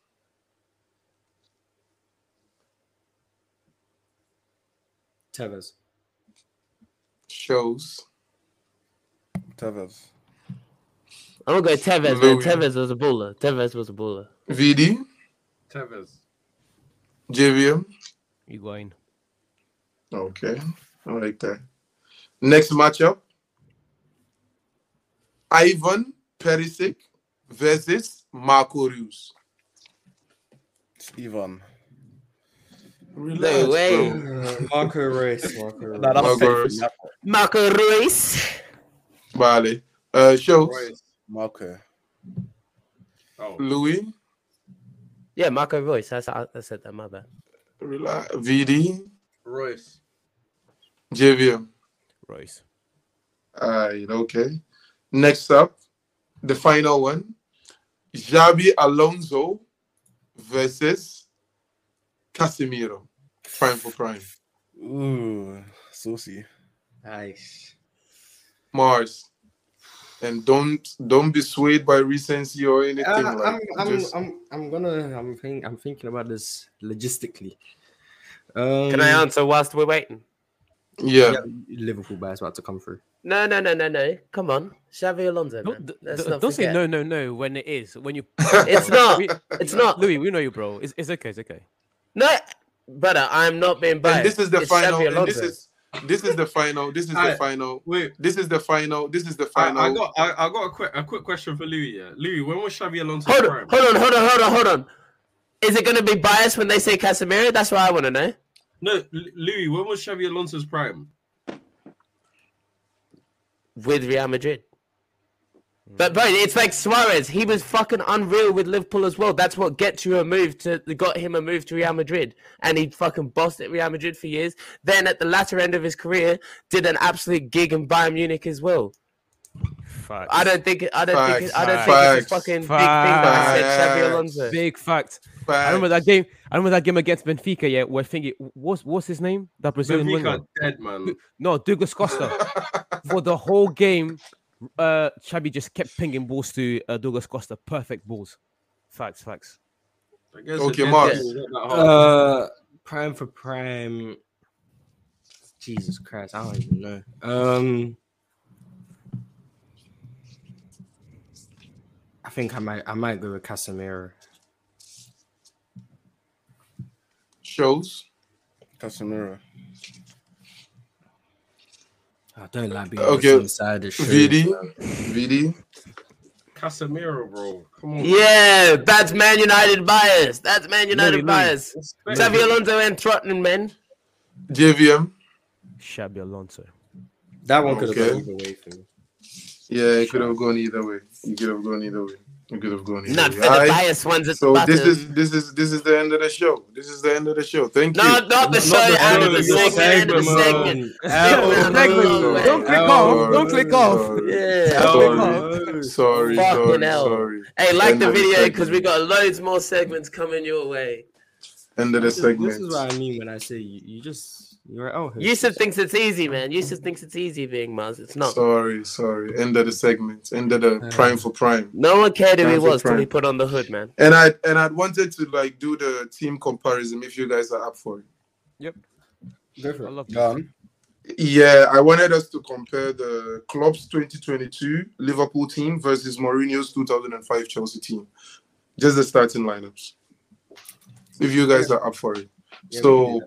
Tevez. Shows. Tevez. I'm gonna go Tevez, man. Tevez was a baller. Tevez was a baller. VD. Tevez. JVM. Higuain. Okay. I like that. Next matchup. Ivan Perisic versus Marco Reus. It's Ivan. Relax, way. bro. Uh, Marco Reus. Marco Reus. Nah, Marco safe. Reus. Marco Reus. Vale. Uh, shows. Reus. Marco. Oh, Louis. Yeah, Marco Reus. That's, I, I said that. My bad. Relax. VD. Reus. JVM. Reus. Alright, okay. Next up, the final one. Xabi Alonso versus Casemiro. Prime for prime. Ooh, saucy. Nice. Mars. And don't don't be swayed by recency or anything Uh, like I'm, I'm, just- I'm, I'm gonna, I'm, think, I'm thinking about this logistically. Um, Can I answer whilst we're waiting? yeah. yeah, Liverpool bias about to come through. No, no, no, no, no. Come on, Xabi Alonso. Don't, Man. d- Let's d- not don't say no, no, no when it is. When you. It's not. We- It's not. Louis, we know you, bro. It's, it's okay. It's okay. No, brother. I'm not being biased. And this is the It's final. And this is this is the final. This is the Alright. final. Wait, This is the final. This is the final. I got I, I got a quick a quick question for Louis. Yeah, Louis, when was Xabi Alonso Hold prime? on, hold on, hold on, hold on, hold on. Is it going to be biased when they say Casemiro? That's what I want to know. No, L- Louis, when was Xabi Alonso's prime? With Real Madrid. But bro, it's like Suarez. He was fucking unreal with Liverpool as well. That's what gets you a move to got him a move to Real Madrid, and he fucking bossed at Real Madrid for years. Then at the latter end of his career, did an absolute gig in Bayern Munich as well. Facts. I don't think I don't think I don't think it's a facts, fucking big thing that I said Xabi. Alonso. Big fact. I remember that game. I remember that game against Benfica. Yeah, where thingy. What's what's his name? That Brazilian winger. Dead man. No, Douglas Costa. For the whole game, uh, Xabi just kept pinging balls to uh, Douglas Costa. Perfect balls. Facts, facts. I guess Okay, the Mark. man was not that hard. Uh, prime for prime. Jesus Christ, I don't even know. Um, I think I might, I might go with Casemiro. Shows. Casemiro. I don't like being Okay, on the side of the show. VD. VD. Casemiro, bro. Come on. Yeah, that's Man United bias. That's Man United Louis. bias. Respect. Xabi Alonso and Tottenham, man. JVM. Xabi Alonso. That one could have Okay. gone either way for me. Yeah, it could have gone either way. It could have gone either way. It could have gone either Not way. for the biased ones at So the bottom. this is this is this is the end of the show. This is the end of the show. Thank you. No, not the show, Not the end of show, the your segment, end of the segment. segment. Hell Segment, no. man. Don't click off. Don't click off. Sorry. Yeah. Sorry. Sorry, Fucking hell. sorry. Hey, like the video because we got loads more segments coming your way. End of the segment. this is what I mean when I say you, you just you're right. Oh, Yusuf thinks it's easy, man. Yusuf thinks it's easy being Mars. It's not. Sorry, sorry. End of the segment. End of the Uh, prime for prime. No one cared who he Prime was till he put on the hood, man. And I and I wanted to like do the team comparison if you guys are up for it. go for I it. love Done. Yeah, I wanted us to compare the club's 2022 Liverpool team versus Mourinho's 2005 Chelsea team. Just the starting lineups. If you guys are up for it. Yeah, so do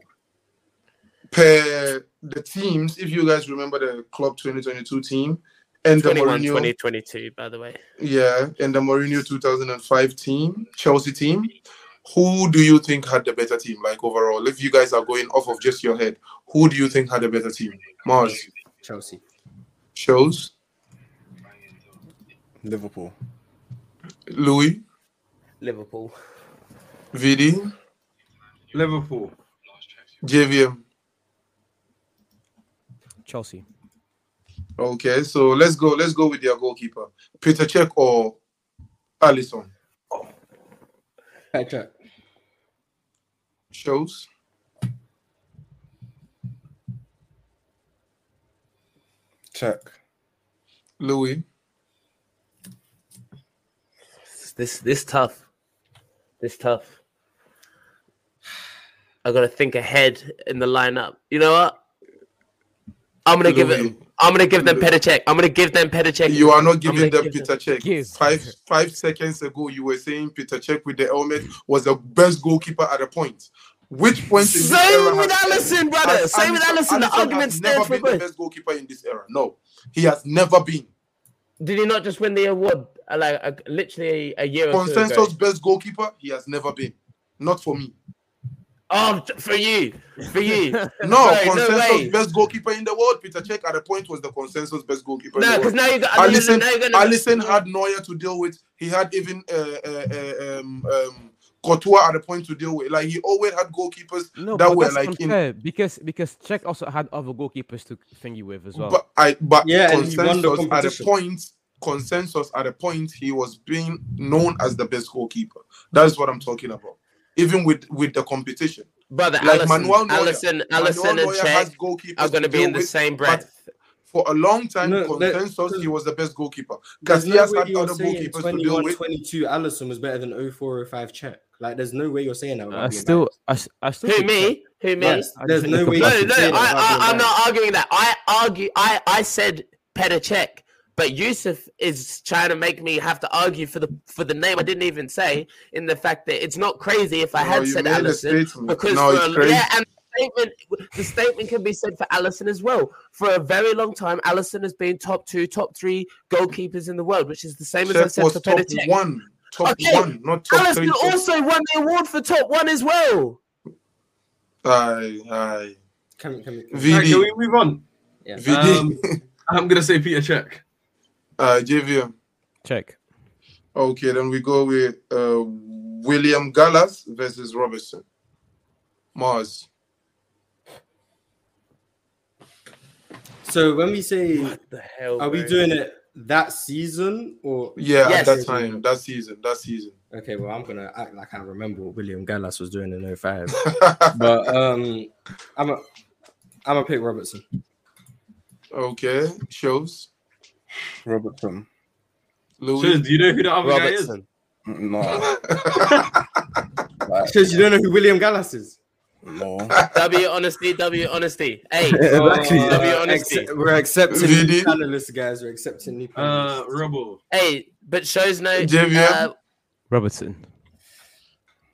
per the teams, if you guys remember the Club 2022 team and the 21 Mourinho, 2022, by the way. yeah, and the Mourinho 2005 team, Chelsea team, who do you think had the better team? Like overall, if you guys are going off of just your head, who do you think had a better team? Mars Chelsea. shows Liverpool. Louis Liverpool. VD Liverpool. JVM. Chelsea. Okay, so let's go. Let's go with their goalkeeper, Peter Cech or Alisson. Petra. Shows Cech. Louis. This this tough. This tough. I gotta think ahead in the lineup. You know what? I'm gonna give it. Louis. I'm gonna give them Petr Cech. I'm gonna give them Petr Cech. You are not giving them give Peter Cech. Give. Five five seconds ago, you were saying Peter Cech with the helmet was the best goalkeeper at a point. Which point Same with Alisson, brother. has Same with Alisson. The has argument never stands for been the both. best goalkeeper in this era. No, he has never been. Did he not just win the award uh, like uh, literally a, a year or two Consensus ago? best goalkeeper, he has never been. Not for me. Oh, for you, for you. No, No, no consensus way. best goalkeeper in the world. Peter Cech at a point was the consensus best goalkeeper. in no, because now you got. Alisson, now you're gonna, Alisson had Neuer to deal with. He had even uh, uh, uh, um, um, Courtois at a point to deal with. Like he always had goalkeepers No, that were that's like in. unfair because because Cech also had other goalkeepers to thingy with as well. But I but Yeah, and he won the consensus at a point. Consensus at a point, he was being known as the best goalkeeper. That's what I'm talking about. Even with with the competition, brother. like Alisson, Manuel Neuer. Alisson, Alisson, Manuel and Neuer has Cech are going to to be in the with, same breath. For a long time, No, that- consensus, he was the best goalkeeper. There's no Casillas way had other saying goalkeepers to deal with. 22 Alisson was better than 04 05 Cech. Like, there's no way you're saying that. I being still, biased. I, s- I still Who think Cech- me? Who me? Yes, I there's think no the way. No, you no, can say that I, without I, being I'm not arguing that. I argue. I, I said Petr Cech, but Yusuf is trying to make me have to argue for the for the name I didn't even say. In the fact that it's not crazy if I No, had said Alisson because No, for it's yeah, and the statement the statement can be said for Alisson as well. For a very long time, Alisson has been top two, top three goalkeepers in the world, which is the same as I said was for top Petr Cech. one, top Okay, one, not top Alisson three. top- also won the award for top one as well. Aye, aye. Can, can, can, V- VD. can we move on? yeah. VD, Um, I'm gonna say Peter Cech. Uh, JVM. Cech. Okay, then we go with uh, William Gallas versus Robertson. Mars. So when we say, What the hell? are we doing it that season or? Yeah, Yes. at that time, that season, that season. Okay, well, I'm gonna act like I remember what William Gallas was doing in 05. but um, I'm a, I'm a pick Robertson. okay, shows. Robertson. Louis. do you know who the other guy is? No. like, Because you don't know who William Gallas is. no. W honesty, W honesty. Hey, Exactly. W Uh, honesty. accept- we're accepting VD. new panelists, guys. We're accepting new Uh, panelists. Rebel. Hey, but shows no. JVM? Uh, Robertson.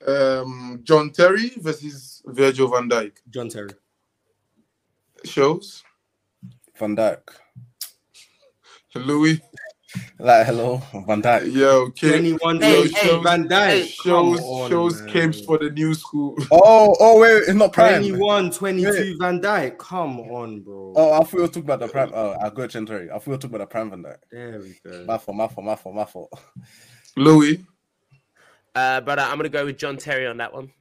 um, John Terry versus Virgil van Dijk. John Terry. Shows. Van Dijk. Louis. Like, hello, Van Dijk. Yo, Cape, 21 Hey, years hey, Van Dijk. shows on, shows man. capes for the new school. Oh, oh, wait, it's not Prime. 21, 22 Van Dijk. Come on, bro. Oh, I thought you were talking about the Prime. Oh, I got you, Terry. I thought you were talking about the Prime Van Dijk. There we go. My fault, my fault, my fault, my fault. Louis. uh, brother, I'm gonna go with John Terry on that one.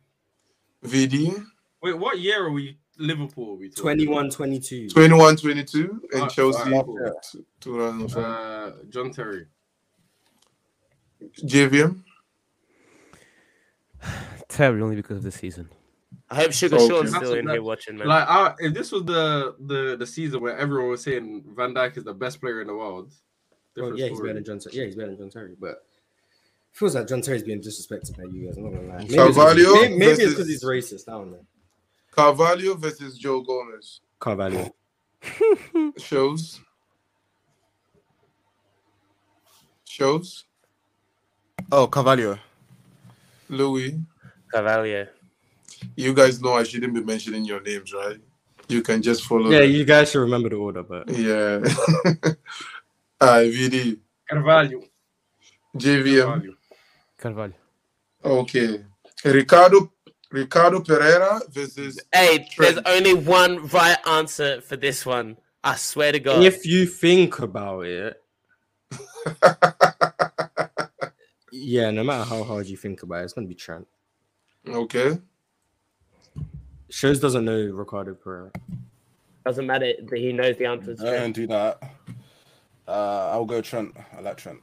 VD. Wait, what year are we? Liverpool? Are we talking? 21, 22. 21 22 and Alright, Chelsea alright, cool. t- 2005. Uh, John Terry. JVM. Terry only because of the season. I hope Sugar Okay. Sean's still a- in here watching, man. Like, I, if this was the, the the season where everyone was saying Van Dijk is the best player in the world, Well, different yeah, he's better than John Terry. Yeah, he's better than John Terry. But feels like John Terry's being disrespected by you guys. I'm not gonna lie. Maybe, Carvalho maybe, maybe it's because he's racist. I don't know. Carvalho versus Joe Gomez. Carvalho. Shows. Shows. Oh, Carvalho. Louis. Carvalho. You guys know I shouldn't be mentioning your names, right? You can just follow. Yeah, them. you guys should remember the order, but Yeah. Uh, Alright, VD. Carvalho. JVM. Carvalho. Carvalho. Okay. Ricardo Ricardo Pereira versus Hey, there's only one right answer for this one. I swear to God. if you think about it, yeah, no matter how hard you think about it, it's gonna be Trent. Okay. Shows doesn't know Ricardo Pereira. Doesn't matter that he knows the answers. I don't do that. Uh, I'll go Trent. I like Trent.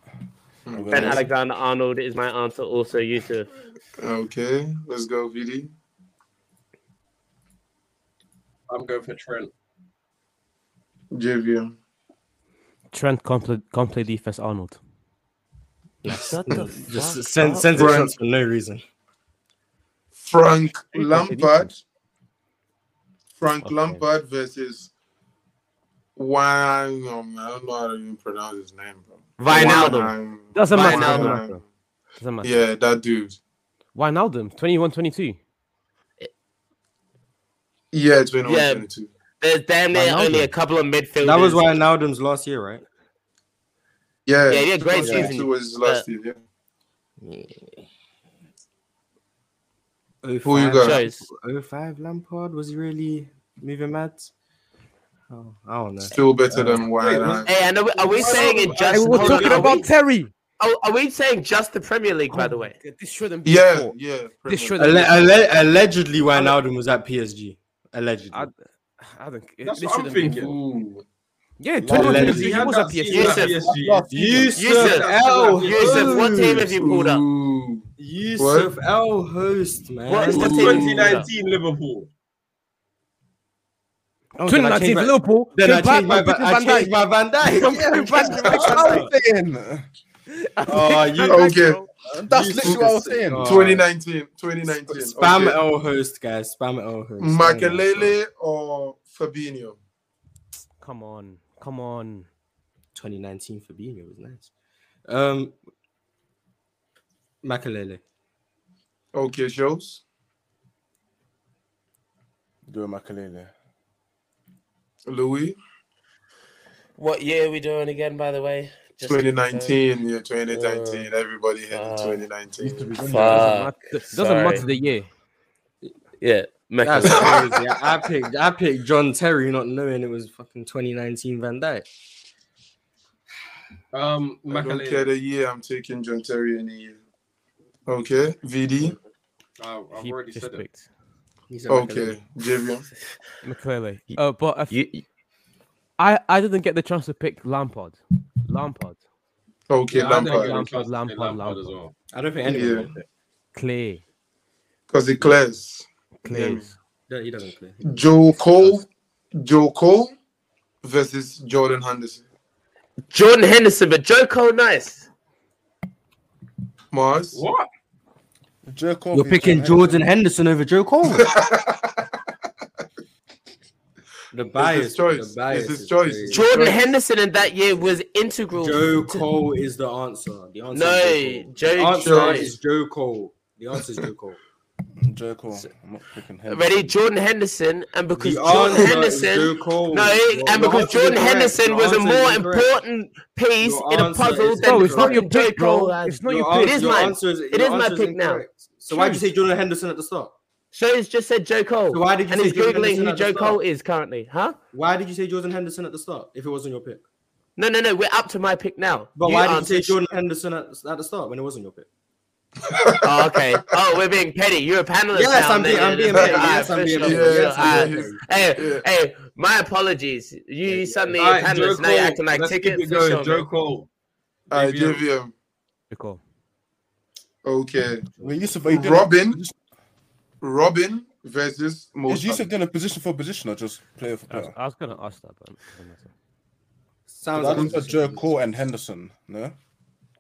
I'll Ben Trent. Alexander Arnold is my answer. Also, Yusuf. Okay. Let's go, VD. I'm going for Trent. JVM. Trent can't play, defense. Arnold. Shut the Just send up. send it shots for no reason. Frank Who can't play Lampard. Frank Okay. Lampard versus Wine. Oh, I don't know how to even pronounce his name, bro. Wijnaldum. Wine- Doesn't matter. Wijnaldum. Doesn't matter. Yeah, that dude. Wijnaldum, 21, 22. Yeah, 21, Yeah. 22. There's damn near Wijnaldum. only a couple of midfielders. That was Wijnaldum's last year, right? Yeah, Yeah, yeah, great 2022 season. was his last year. Yeah. Oh, Who you oh got? Shows. 05 Lampard was he really moving mad? Oh, I don't know. Still better than uh, Wine. Hey, and are we, are we saying it Hey, just? we're hold on, talking about we- Terry. Oh, are we saying just the Premier League, by oh the way? This shouldn't be. Yeah, sport. yeah. This shouldn't Alle- be. alle- allegedly, Wijnaldum was at PSG. Allegedly. I, I don't. That's this what I'm shouldn't be thinking. Ooh. Yeah, Allegedly. 21, 22. He He had was that at season PSG. Yusuf. PSG. Last season. Yusuf Yusuf, El Yusuf, what team have you pulled up? Ooh. Yusuf El Host, man. What- It's what the team? 2019 Liverpool. Oh, then 2019 changed Liverpool. Then I Came changed my, and I Van changed Dijk. my Van Dijk. Come Yeah, back, changed back, my back, Van Dijk. Oh, you Okay. That's literally what I was saying. Oh. 2019. 2019. Spam okay. El Host, guys. Spam El Host. Makelele or Fabinho? Come on, come on. 2019 Fabinho was nice. Um, Makelele. Okay, shows. Do Makelele. Louis. What year are we doing again, by the way? Just 2019. Yeah, 2019. Everybody had uh, 2019. confirm. Doesn't matter- Doesn't matter the year. Yeah, That's crazy. I I picked I picked John Terry, not knowing it was fucking 2019 Van Dijk. Um, I don't care the year. I'm taking John Terry any year. Okay, VD. Uh, I've He already said it. picked He said Okay, Javion. Makelele. Uh, but I, You, I, I didn't get the chance to pick Lampard. Lampard. Okay, Yeah, I Lampard. Lampard, chance to say Lampard, Lampard as well. I don't think anyone. Yeah. knows. Clay. Because it clears. Clays. No, he doesn't play. Joe Cole. Joe Cole versus Jordan Henderson. Jordan Henderson, but Joe Cole, nice. Mars. What? Jerk off You're picking John Jordan Henderson over Joe Cole. the It's bias. his choice. The bias It's his choice. crazy. Jordan Joe- Henderson in that year was integral. Joe to- Cole is the answer. The answer No, is Joe Joe. The answer Joe- is Joe Cole. The answer is Joe Cole. Jerk off. I'm not picking him. Ready, Jordan Henderson, and because The Jordan answer is Henderson. Joe Cole. No, Your- and because answer is Jordan incorrect. Henderson Your was a answer more incorrect. important piece Your in a answer puzzle is than Bro, it's not your fucking pick, bro. Cole. It's not Your your answer- pick. is your mine. answer is- It your is my answer pick now. incorrect. So why did you say Jordan Henderson at the start? Shows just said Joe Cole. So why did you and say he's Jordan googling Henderson who at the Joe start? Cole is currently, huh? Why did you say Jordan Henderson at the start if it wasn't your pick? No, no, no. We're up to my pick now. But You why did you answer- say Jordan Henderson at, at the start when it wasn't your pick? Oh, okay. Oh, we're being petty. You're a panelist. Yes, now, I'm being- I'm being petty. Yes, I'm being petty. for sure. Yes, I'm being petty. Hey, Yeah. hey, my apologies. You suddenly a Alright, Joe panelist. Now you're Cole. acting like Let's keep ticket it for going. sure. Joe man. Cole. I give him. Cool. Okay. Wait, Yusuf, are you doing Robben. Robben versus Mo Is Yusuf Salah. doing a position for position or just player for I was, player? I was gonna ask that, but it doesn't matter. Sounds I like think Joe Cole and Henderson. No.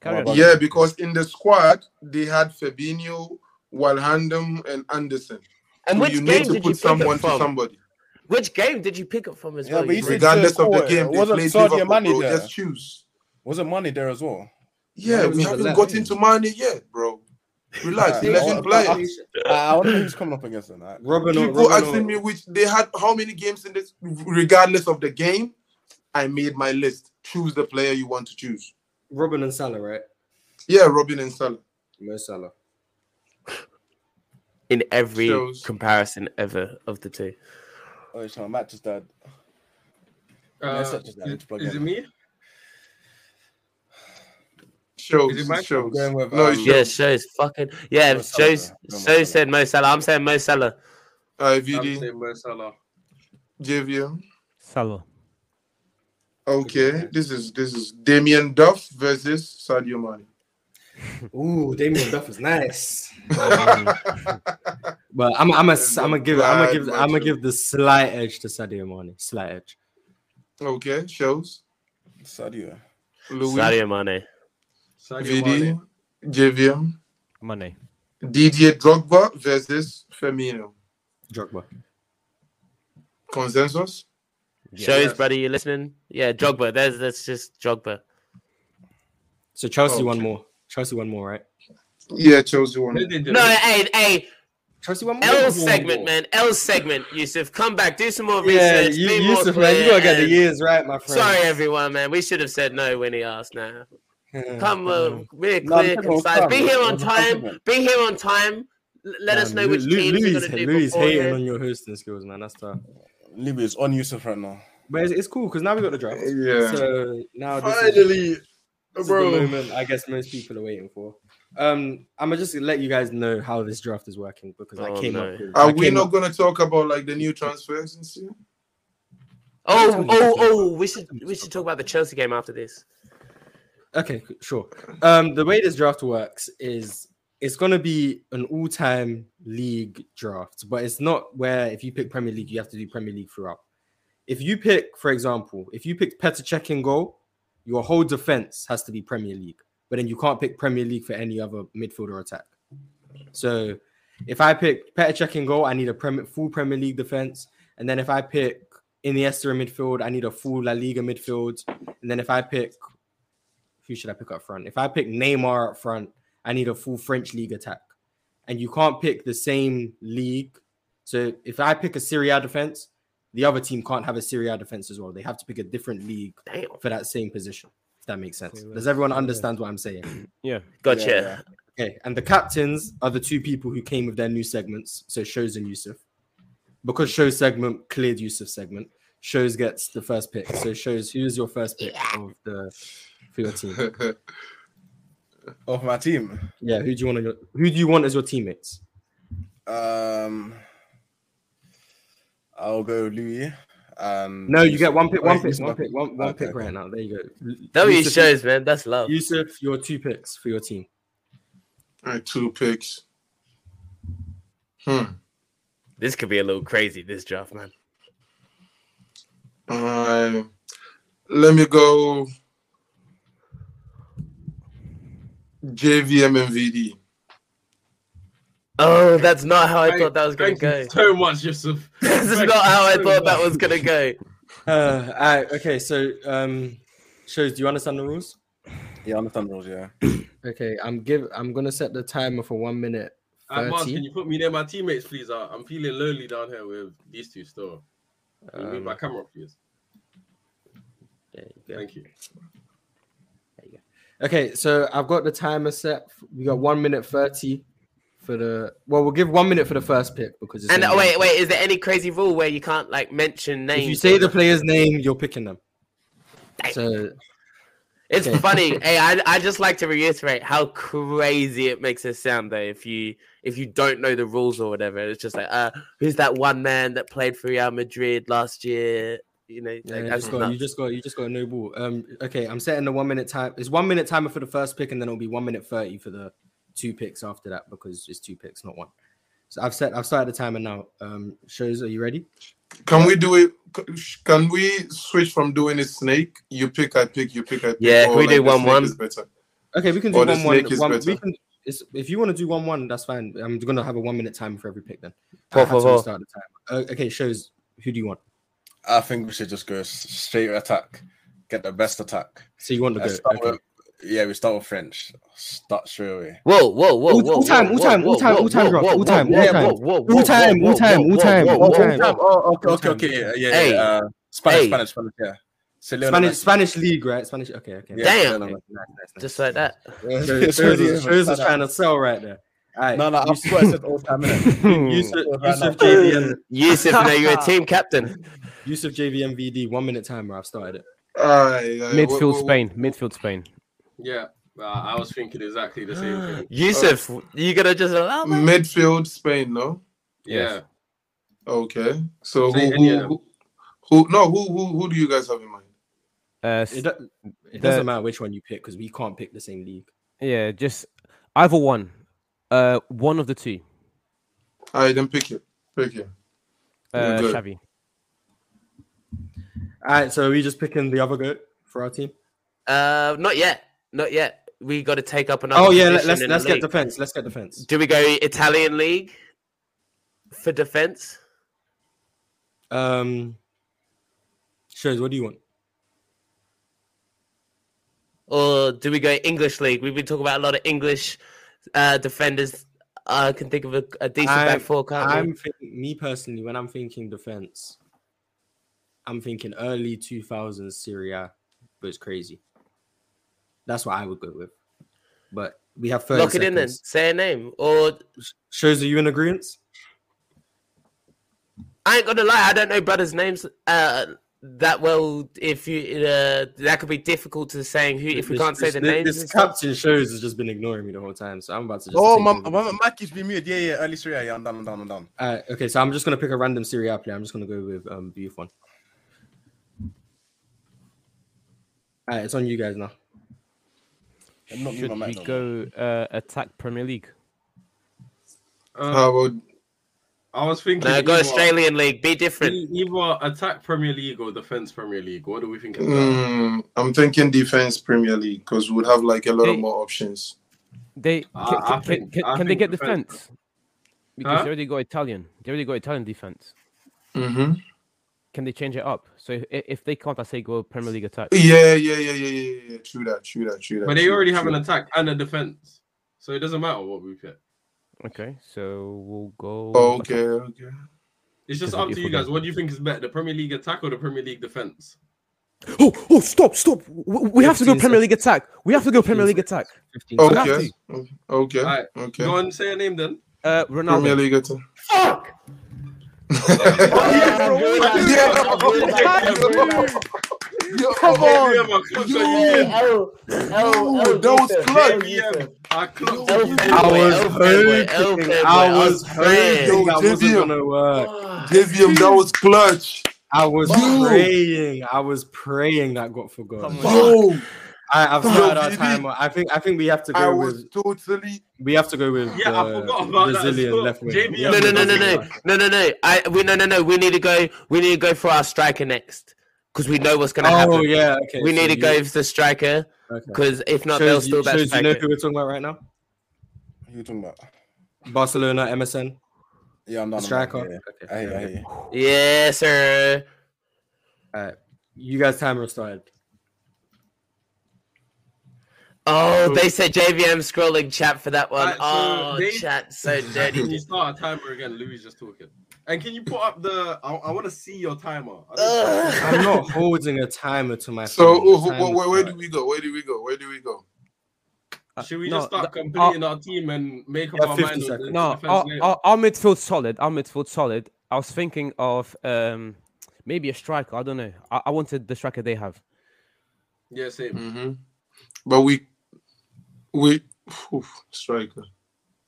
Yeah, because in the squad they had Fabinho, Wijnaldum, and Henderson. And So which you game need to did you put pick someone to from? somebody. Which game did you pick up from as Yeah, well? but you you Regardless of the Cole, game, they wasn't played Sadio Liverpool, Mane bro. there? Just choose. Wasn't Mane there as well? Yeah, Mane we haven't got into Mane yet, bro. Relax, Yeah, let I- him I- I, I wonder who's coming up against them. Right? Robben, People Robben asking or- me which they had how many games in this, regardless of the game. I made my list. Choose the player you want to choose. Robben and Salah, right? Yeah, Robben and Salah. Mo Salah. In every Shows. comparison ever of the two. Oh, it's my Matt just died. Uh, That's such a is, damage plug is it me? Shows, Is it Mike? shows. Going with, no, um, it's Yeah, shows. shows fucking yeah. Mo Salah, Shows yeah. Mo shows Salah. said Mo Salah. I'm saying Mo Salah. Uh, I'm VD, saying Mo Salah. JVM. Salah. Okay, this is this is Damien Duff versus Sadio Mane. Ooh, Damien Duff is nice. But I'm I'm a It's I'm a gonna give I'm gonna give I'm gonna give the slight edge to Sadio Mane. Slight edge. Okay, shows. Sadio. Louis, Sadio Mane. Sadio VD, Mane. JVM, Mane. Didier Drogba versus Firmino. Drogba. Consensus? Shows, Yes. brother, you listening? Yeah, Jogba. There's that's just Jogba. So Chelsea one Okay. more. Chelsea one more, right? Yeah, Chelsea one. They did No, it. hey, hey, Chelsea one more. L segment, more. man. L segment. Yusuf, come back. Do some more Yeah, research. you, be more Yusuf, man, you gotta get the years right, my friend. Sorry, everyone, man. We should have said no when he asked. Now, come, uh, be No, clear, I'm talking about concise. Be here on It was a time. Be here on time. L- Let us know which teams you're gonna do Louis hating on your hosting skills, man. That's tough. Libby is on Yusuf right now. But it's, it's cool because now we got the draft. Yeah. So now this is- Finally, This is bro. the moment I guess most people are waiting for. Um, I'm gonna just let you guys know how this draft is working because I Oh, came no. up. With, Are I we came not up- gonna talk about like the new transfers and stuff? Oh, oh, oh! We should we should talk about the Chelsea game after this. Okay, sure. Um, the way this draft works is it's gonna be an all-time league draft, but it's not where if you pick Premier League, you have to do Premier League throughout. If you pick, for example, if you pick Petr Cech in goal, your whole defense has to be Premier League, but then you can't pick Premier League for any other midfielder attack. So if I pick Petr Cech in goal, I need a Premier, full Premier League defense, and then if I pick Iniesta in midfield, I need a full La Liga midfield, and then if I pick who should I pick up front? If I pick Neymar up front, I need a full French league attack. And you can't pick the same league. So if I pick a Serie A defense, the other team can't have a Serie A defense as well. They have to pick a different league Damn, for that same position. If that makes sense. Does everyone understand what I'm saying? Yeah. gotcha. Yeah, Okay. And the captains are the two people who came with their new segments. So Shows and Yusuf. Because Show's segment cleared Yusuf segment, Shows gets the first pick. So Shows, who's your first pick of the for your team? Of my team. Yeah, who do you want? On your, who do you want as your teammates? Um, I'll go Louis. And No, you get one pick, one pick, one pick, one, one Okay, pick right now. There you go. W Yusuf, shows, man. That's love. Yusuf, your two picks for your team. Alright, two picks. Hmm. This could be a little crazy. This draft, man. Uh, let me go. JVM and VD. Oh, that's not how I Thank- thought that was gonna go. you so much, Yusuf. this is Thank not how I so thought that was gonna go. Uh, all right, okay. So, um, shows. Do you understand the rules? Yeah, I understand the rules. Yeah. Okay, I'm give. I'm gonna set the timer for one minute Uh, Mars, can you put me near my teammates, please? Uh, I'm feeling lonely down here with these two still. Can you move Um, my camera, please? there you go. Thank you. There you go. Okay, so I've got the timer set. We got one minute thirty for the. Well, we'll give one minute for the first pick because it's And wait, wait, is there any crazy rule where you can't like mention names? If you say the player's name, you're picking them. Dang. So It's Okay. funny. hey, I I just like to reiterate how crazy it makes it sound though. If you if you don't know the rules or whatever, it's just like, uh, who's that one man that played for Real Madrid last year? You know, Yeah, like, you, just got, you just got you just got a no ball. Um, okay, I'm setting the one minute time. It's one minute timer for the first pick, and then it'll be one minute thirty for the two picks after that because it's two picks, not one. So I've set I've started the timer now. Um, shows, are you ready? Can we do it? Can we switch from doing it snake? You pick, I pick, you pick, I pick. Yeah, can or we do one, one? is better? Okay, we can do Or the one one. is one we can. It's, if you want to do one one, that's fine. I'm gonna have a one minute timer for every pick then. Four, I had four, to four. restart the timer. Uh, okay, shows. Who do you want? I think we should just go straight attack. Get the best attack. So you want to go? start Okay. With- Yeah, we start with French. Start straight away. Whoa, whoa, whoa, whoa, all time, all time, all time, all time, bro, all time, all time. whoa, whoa, All time, all time, all time, all time, whoa, all whoa. time. Oh, okay, okay, okay, time. Yeah, Hey. yeah. Uh, Spanish, Hey. Spanish, Spanish. Yeah. So Spanish, Messi. Spanish league, right? Spanish. Okay, okay. Yeah, Damn. Lionel Messi. Nice, nice, nice. Just like that. Shows, Shows shows, you is- shows is that. trying to sell right there. All right, No, no, I forgot I said all time? Yusuf, Yusuf. JVM, Yusuf, now you're a team captain. Yusuf JVM VD, one minute timer. I've started it. Aye, aye, Midfield what- what- Spain. Midfield Spain. Yeah, uh, I was thinking exactly the same thing. Yusuf, you gonna just allow that? Midfield Spain, no? Yeah, Okay. So Say who, who, who, who no who, who who do you guys have in mind? Uh, It, do- it The- doesn't matter which one you pick because we can't pick the same league. yeah, just either one. Uh, one of the two. Alright, then pick it. Pick it. Uh, good. Xavi. All right, so are we just picking the other goat for our team? Uh, not yet, not yet. We got to take up another. Oh yeah, let's the let's get defense. Let's get defense. Do we go Italian league for defense? Um, shows. What do you want? Or do we go English league? We've been talking about a lot of English uh, defenders. I can think of a, a decent back I'm- four, can't? I'm thinking, me personally, when I'm thinking defense, I'm thinking early 2000s Serie A, but it's crazy. That's what I would go with. But we have 30 Lock it in then. Say a name. Or Shows, are you in agreement? I ain't gonna lie, I don't know brothers' names uh, that well. If you uh, that could be difficult to saying who if we This- can't say this- the this, names. This captain shows has just been ignoring me the whole time, so I'm about to just. Oh, take my, over. my, my keeps being muted. Yeah, yeah, early Serie A. Yeah, I'm done, I'm done, I'm done. Alright, okay, so I'm just gonna pick a random Serie A player. I'm just gonna go with um Buffon. Alright, it's on you guys now. I'm not Should moving we no go uh, attack Premier League? uh, How about I was thinking. No, go either- Australian league. Be different. Either attack Premier League or defense Premier League. What do we think? of that? mm, I'm thinking defense Premier League because we would have like a lot of more options. They can, I- I can, think- can, I can they get defense. defense? Because Huh? they already got Italian. They already got Italian defense. Mm-hmm. Can they change it up? So if, if they can't, I say go Premier League attack. Yeah, yeah, yeah, yeah, yeah, yeah. True that. True that. True that. But they true already that, have an attack and a defense, so it doesn't matter what we pick. Okay, so we'll go. that. Okay, okay. It's just up to you guys. What do you think is better, the Premier League attack or the Premier League defense? Oh, oh, stop, stop. We, we have to go Premier League attack. We have to go Premier League attack. 15 have Okay, okay, Alright, okay. Go on, say a name then. Uh, Ronaldo. Premier League attack. Fuck. Come on. Yeah, man, clock Yo. you. Oh, Yo, that was clutch. I clocked Oh, you. I was Okay, hoping, okay, I boy, was I'm praying. hoping Yo, that wasn't JVM. gonna work. JVM, that was clutch. I was praying. I was praying that got forgotten. Yo, I, I've Yo, started our VV. timer. I think I think we have to I go was with totally. we have to go with Yeah, I the forgot about Brazilian well. left wing. JVM. We have No, no, no, no, no, no, no, no. I we no, no, no. We need to go. We need to go for our striker next because we know what's gonna that. Oh happen. yeah, okay. we so need to you- go for the striker Okay. because if not, they'll still you, back shows you know who we're talking about right now? Who you talking about? Barcelona, MSN, Yeah, I'm not I'm striker. Yeah, yeah. I hear, you, I hear. you. Yes, sir. Alright. You guys timer started. Oh, they said JVM scrolling chat for that one. Right, so oh, they- chat so Can you dirty. start a timer again? Louis just talking. And can you put up the? I, I want to see your timer. I don't- Ugh. I'm not holding a timer to my So, phone. The who- who- where, where do we go? Where do we go? Where do we go? Should we no, just start the- completing our team and make up Yeah, our 50 mind on seconds. the No, defense our, later? our, our midfield solid. Our midfield solid. I was thinking of um maybe a striker. I don't know. I, I wanted the striker they have. Yeah, same. Mm-hmm. But we, we, oof, striker.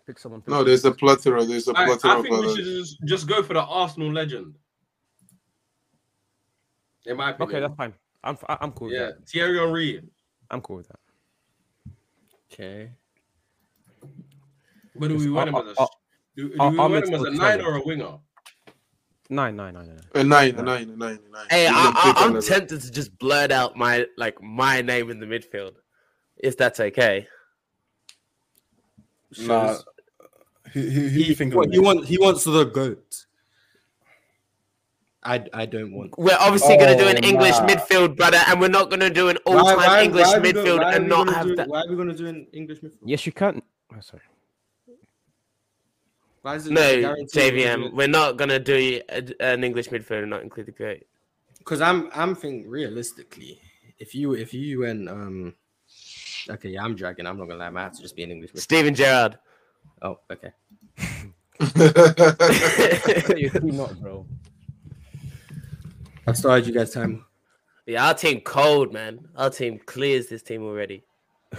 Pick someone. pick No, there's a plethora. There's a I, plethora I of think we others. should just, just go for the Arsenal legend. In my opinion. Okay, that's fine. I'm f- I'm cool with yeah, that. Thierry Henry. I'm cool with that. Okay. But do we want him as a I- do, do I- we want him as a nine solid. or a winger? Nine, nine, nine, nine. A nine, a nine, a nine, a nine. Hey, I, I, I'm tempted to just blurt out my like my name in the midfield, if that's okay. Nah, Shows- who, who, who he, you think what, he, want, he wants the goat. I I don't want. We're obviously going to do an Oh, English nah. midfield, brother, and we're not going to do an all-time English why are we go- midfield why are and not have do- that. Why are we gonna do an English midfield? Yes, you can. Oh, sorry. Why is it No, guaranteed JVM, we're not going to do a, an English midfield and not include the great. Because I'm I'm thinking realistically, if you if you went um, okay, yeah, I'm dragging. I'm not gonna lie, I might have to just be an English midfield. Steven Gerrard. Oh, okay. You're not, bro. I started you guys time. Yeah, our team cold, man. Our team clears this team already.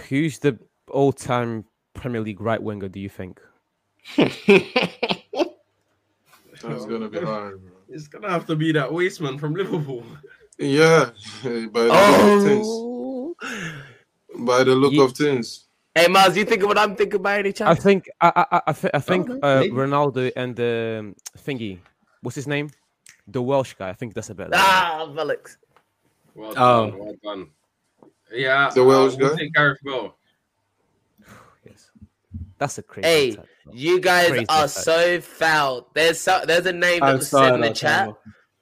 Who's the all-time Premier League right winger? Do you think? That's gonna be hard, bro. It's gonna have to be that wasteman from Liverpool. Yeah, by the look of things. Oh. By the look Ye- of things. Hey, Mars, you think of what I'm thinking by any I chance? think I I I, I, I think no, uh. Ronaldo and the um, thingy. What's his name? The Welsh guy. I think that's a better. Ah, Velix. Well Oh. done, well done. Yeah, The Welsh uh, we'll guy? take Gareth Bale. Yes. That's a crazy. Hey, attack. You guys Crazy are attack. so foul. There's so, there's a name that I'm was said in the chat.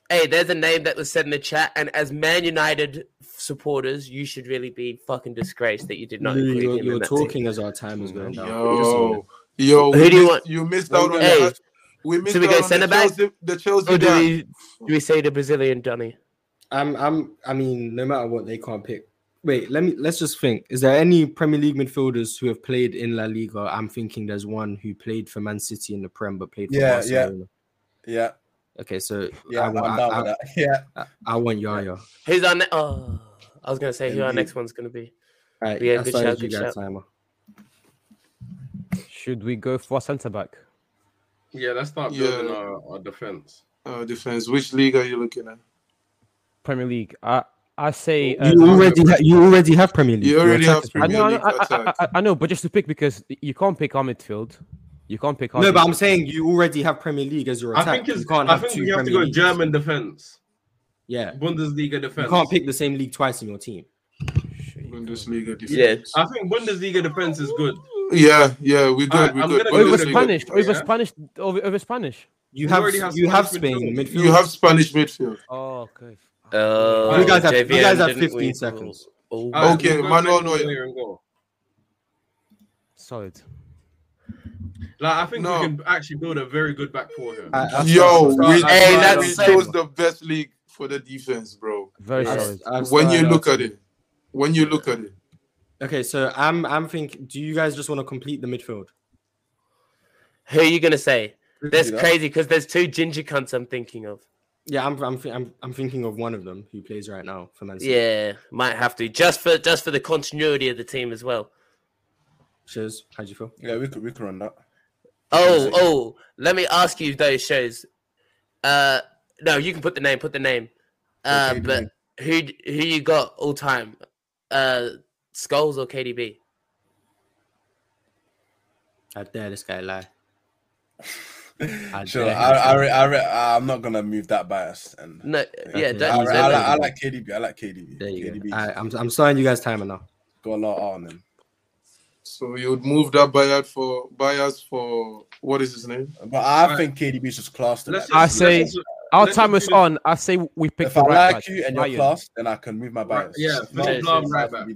Hey, there's a name that was said in the chat, and as Man United supporters, you should really be fucking disgraced that you did not Lou, include you're, him you're that team. talking as our time is going mm-hmm. down. Yo, yo, Who we do you missed- want? You missed out on hey, the. We missed should we out go centre back? Chelsea, the Chelsea Or do guy. we, do we say the Brazilian Johnny? I'm I'm I mean, no matter what, they can't pick. Wait, let me let's just think. Is there any Premier League midfielders who have played in La Liga? I'm thinking there's one who played for Man City in the Prem but played for Yeah, Barcelona. Yeah, Okay, so yeah, I, I'm want- down I, with that. Yeah. I, I want Yaya. Who's our? Oh, I was gonna say who our next one's gonna be. All right, Yeah, yeah, good started shout, good guys shout. timer. Should we go for centre back? Yeah, let's start Yeah. building our, our defense. Uh, defense. Which league are you looking at? Premier League. I I say. Uh, You already ha- you already have Premier League. You already have is I Premier know, League I, I. I, I know, but just to pick because you can't pick our midfield. You can't pick our. No, but I'm saying you already have Premier League as your I attack. think it's. you can't I have think two we have to go Leagues. German defense, Yeah, Bundesliga defense. you can't pick the same league twice in your team. Bundesliga defense. Yeah. I think Bundesliga defense is good. Yeah, yeah, we good. Alright, we I'm good. gonna over with the- Bundesliga Spanish, defense. over yeah. Spanish, over, over Spanish. You We have already have you have Spanish Spain midfield. midfield. You have Spanish midfield. Oh, okay. Uh, You guys have- you guys have 15 we? seconds. Oh, Alright, Okay, Manuel Manuel Neuer. Neuer in goal. Solid. Like I think No. we can actually build a very good back four here. I- I've Yo, started- we, I've Hey, started that's we chose the best league for the defense, bro. Very Yeah. solid. I've When you look at it, when you look at it, Okay, so I'm I'm thinking. Do you guys just want to complete the midfield? who are you gonna say? That's crazy because there's two ginger cunts I'm thinking of. Yeah, I'm I'm thi- I'm, I'm thinking of one of them who plays right now for Man City. Yeah, might have to just for just for the continuity of the team as well. Shiz, how do you feel? Yeah, we could we could run that. Oh, oh, let me ask you those shows. Uh, no, you can put the name. Put the name. Uh, Okay, but who who you got all time? Uh, Scholes or KDB? I dare this guy lie. I sure, I, I, I, I, I'm not gonna move that bias. And No, yeah, Okay. don't I, use re- that I, like. I like KDB. I like KDB. There you KDB go. I, I'm I'm starting you guys timer now. got a lot on him. so you would move that buyout for bias for what is his name? But I Right. think KDB is just class to Let's that. just- I let's say- just- Our let's time is on. I say we pick If the I right like back. you and you're Bayern. class, then I can move my bias. yeah, Philipp Lahm it right back.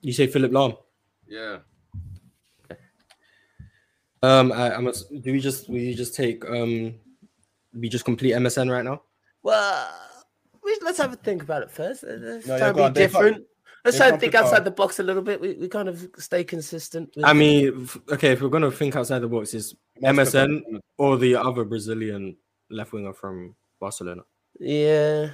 You say Philipp Lahm. Yeah. Um, I, I'm. Do we just we just take um, we just complete MSN right now? Well, let's have a think about it first. Let's No, try yeah, and go be on, they can't- different. Let's try and can't think outside the box a little bit. We, we kind of stay consistent. with- I mean, okay, if we're gonna think outside the box, is MSN or the other Brazilian left winger from Barcelona? yeah.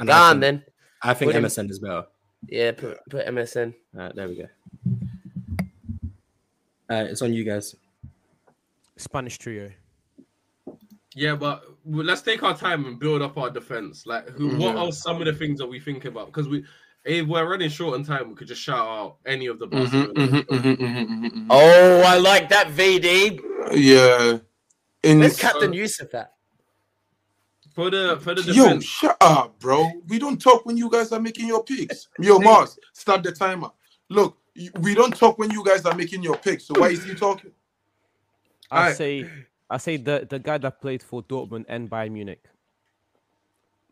And Go I on think, then. I think What do you- MSN is better. Yeah, put, put MSN. All right, there we go. All right, it's on you guys. Spanish trio. Yeah, but let's take our time and build up our defense. Like, who, mm-hmm. what Yeah. are some of the things that we think about? Because we, if we're running short on time, we could just shout out any of the Mhm, Barcelona. mhm, mhm, mhm, mhm. Oh, I like that VD. Yeah. In Let's Captain Yusuf that. For the for the defense. Yo, shut up, bro. We don't talk when you guys are making your picks. Yo, Mars, start the timer. Look, we don't talk when you guys are making your picks. So why is he talking? I Alright. say I say the the guy that played for Dortmund and Bayern Munich,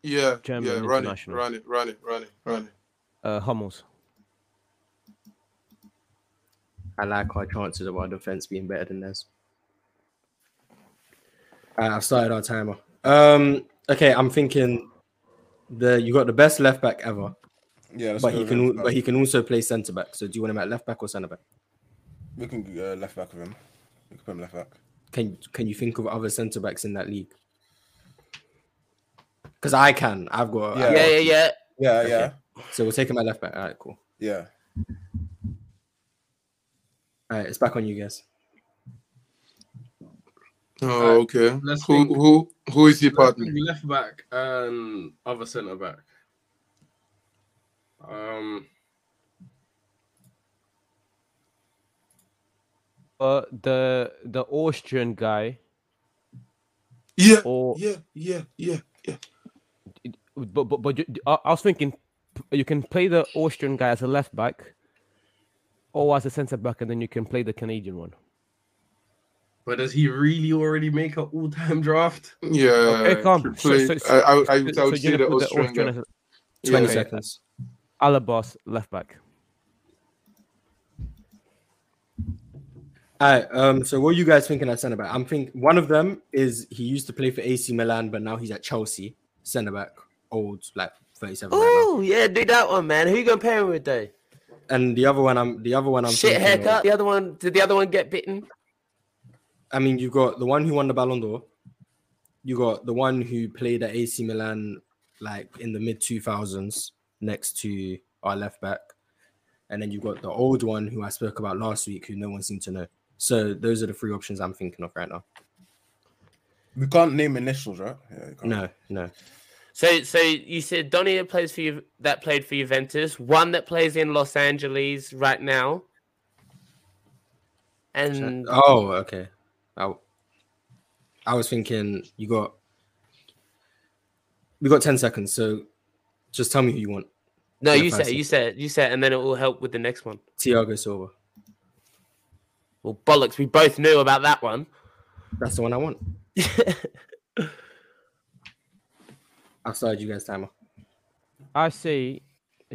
Yeah, German yeah, run it, international. run it, run it, run it, run it. Uh, Hummels. I like our chances of our defense being better than theirs. Alright, I've started our timer. Um, okay, I'm thinking the you got the best left back ever, Yeah, let's but he can but he can also play centre back. So do you want him at left back or centre back? we can uh, left back with him. We can put him left back. Can can you think of other centre backs in that league? Because I can. I've got. Yeah. I've Yeah, got- yeah, yeah. Yeah, Okay. yeah, So we'll take him at left back. All right, cool. yeah. All right, it's back on you guys. Oh, Alright, okay. let's Who think. who who is he Left, partner? left back and other centre back. Um, Uh, the the Austrian guy, Yeah, or yeah, yeah, yeah, yeah. but but but I, I was thinking p- you can play the Austrian guy as a left back, or as a centre back, and then you can play the Canadian one. but does he really already make an all-time draft? Yeah, Okay, come. to So, so, I, so, I, I, so- I would so say you're the gonna put Austrian guy. a- Twenty Yeah. seconds. Alaba's left back. All right. Um. So what are you guys thinking at centre back? I'm thinking one of them is he used to play for AC Milan, but now he's at Chelsea. Centre back, old, like 37 right Oh, yeah, do that one, man. Who you gonna pair him with, though? And the other one, I'm the other one. I'm Shit thinking of- haircut. The other one, did the other one get bitten? I mean, you've got the one who won the Ballon d'Or. You got the one who played at AC Milan, like in the mid 2000s, next to our left back, and then you got the old one who I spoke about last week, who no one seemed to know. So those are the three options I'm thinking of right now. We can't name initials, right? Yeah. No, no. So, so you said Donny that plays for you that played for Juventus, one that plays in Los Angeles right now, and Oh, okay. I, I was thinking you got we got 10 seconds, so just tell me who you want. no, you said, you said, you said, and then it will help with the next one. Thiago Silva. Well, bollocks, we both knew about that one. That's the one I want. I've started you guys timer. I say,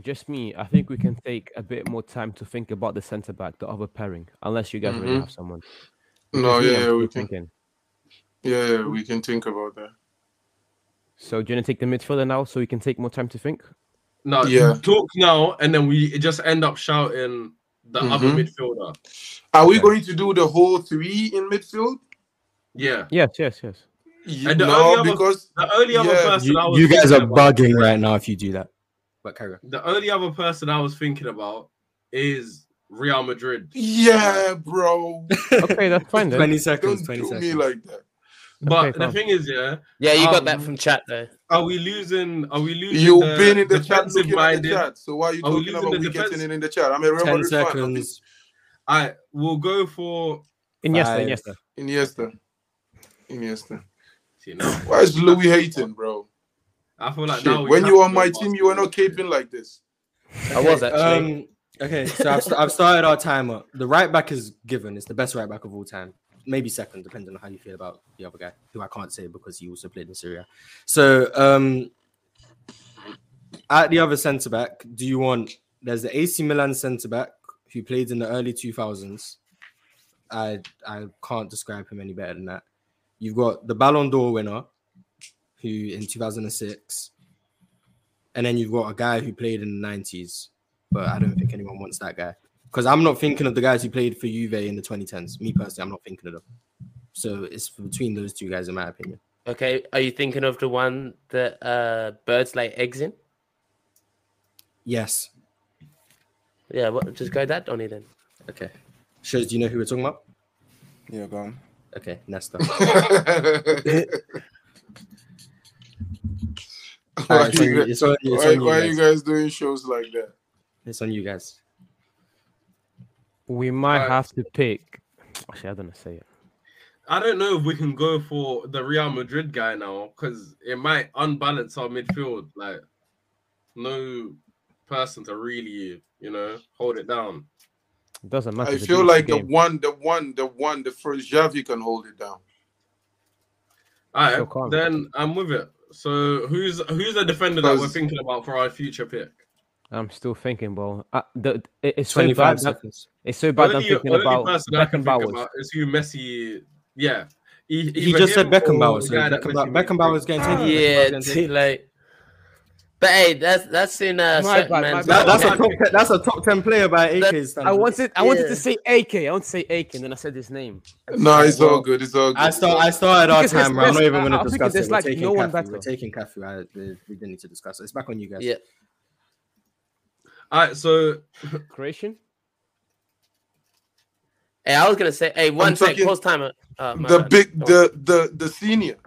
just me. I think we can take a bit more time to think about the centre back, the other pairing, unless you guys already Mhm. have someone. No, Because me, yeah, yeah, we can. thinking. Yeah, yeah, we can think about that. So do you want to take the midfielder now, so we can take more time to think? No, Yeah. talk now, and then we just end up shouting the other Mhm. midfielder. Are we Okay. going to do the whole three in midfield? Yeah, Yes, yes, yes. Ye- And the no, only other- because the only other Yeah, person You, I was you guys are about- bugging right now if you do that. But carry on. The only other person I was thinking about is Real Madrid. yeah, bro, Okay, that's fine then. 20 seconds, don't 20 do seconds. me like that. But Okay, the calm. thing is, yeah, Yeah, you got Um, that from chat though. are we losing? Are we losing? You've the been in the chat defensive looking at the chat, so why are you Are talking losing about we defense? getting it in the chat? I'm a Real 10 Madrid fan. I'm seconds. I will go for. Iniesta, Five. Iniesta. Iniesta. Iniesta. See, now, Why is Louis hating, bro? I feel like Shit, now we when you to on my team, you were not caping like this. I was actually. Um, okay, so I've, st- I've started our timer. The right back is given. It's the best right back of all time. Maybe second, depending on how you feel about the other guy, who I can't say because he also played in Serie A. So, um, at the other centre back, do you want? There's the AC Milan centre back who played in the early 2000s. I I can't describe him any better than that. You've got the Ballon d'Or winner, who in 2006, and then you've got a guy who played in the 90s, but I don't think anyone wants that guy because I'm not thinking of the guys who played for Juve in the 2010s. Me personally, I'm not thinking of them. So it's between those two guys, in my opinion. Okay, are you thinking of the one that uh birds lay eggs in? Yes. Yeah, what, just go that Donny then. Okay. Shows, do you know who we're talking about? Yeah, go on. Okay, Nesta. why are right, you you, guys- it's on, it's why- you why are you guys. guys doing shows like that? It's on you guys. We might Alright. have to pick. Actually, I don't know. Say it. I don't know if we can go for the Real Madrid guy now because it might unbalance our midfield. Like, no person to really, you know, hold it down. It doesn't matter. I feel beautiful like the game. one, the one, the one, the first Javi can hold it down. All So then I'm with it. So who's who's the defender that we're thinking about for our future pick? I'm still thinking, bro. Uh, the, it- it's so 25 bad. Seconds. it's so bad. I'm thinking only about person I can think Beckenbauer. about is who Messi. Yeah, E- He just said him or Beckenbauer, the so guy Beckenbauer, Messi went Beckenbauer's through. getting taken. Yeah, Beckenbauer's getting too taken. late. But hey, that's that's in uh, My certain bad, man's That, that's a top. Ten, that's a top ten player by AK That- I wanted, I wanted Yeah. to say AK. I want to say AK, and then I said his name. No, it's all good. It's all good. I start. I started our Because there's- time. I'm not even going to discuss there's it. We're like taking no one Cafu. better. We're taking Cafu. I, we we didn't need to discuss it. It's back on you guys. Yeah. All right, so Croatian. Hey, I was gonna say, hey, one I'm sec, talking- pause timer. Uh, the bad. big, the the the senior.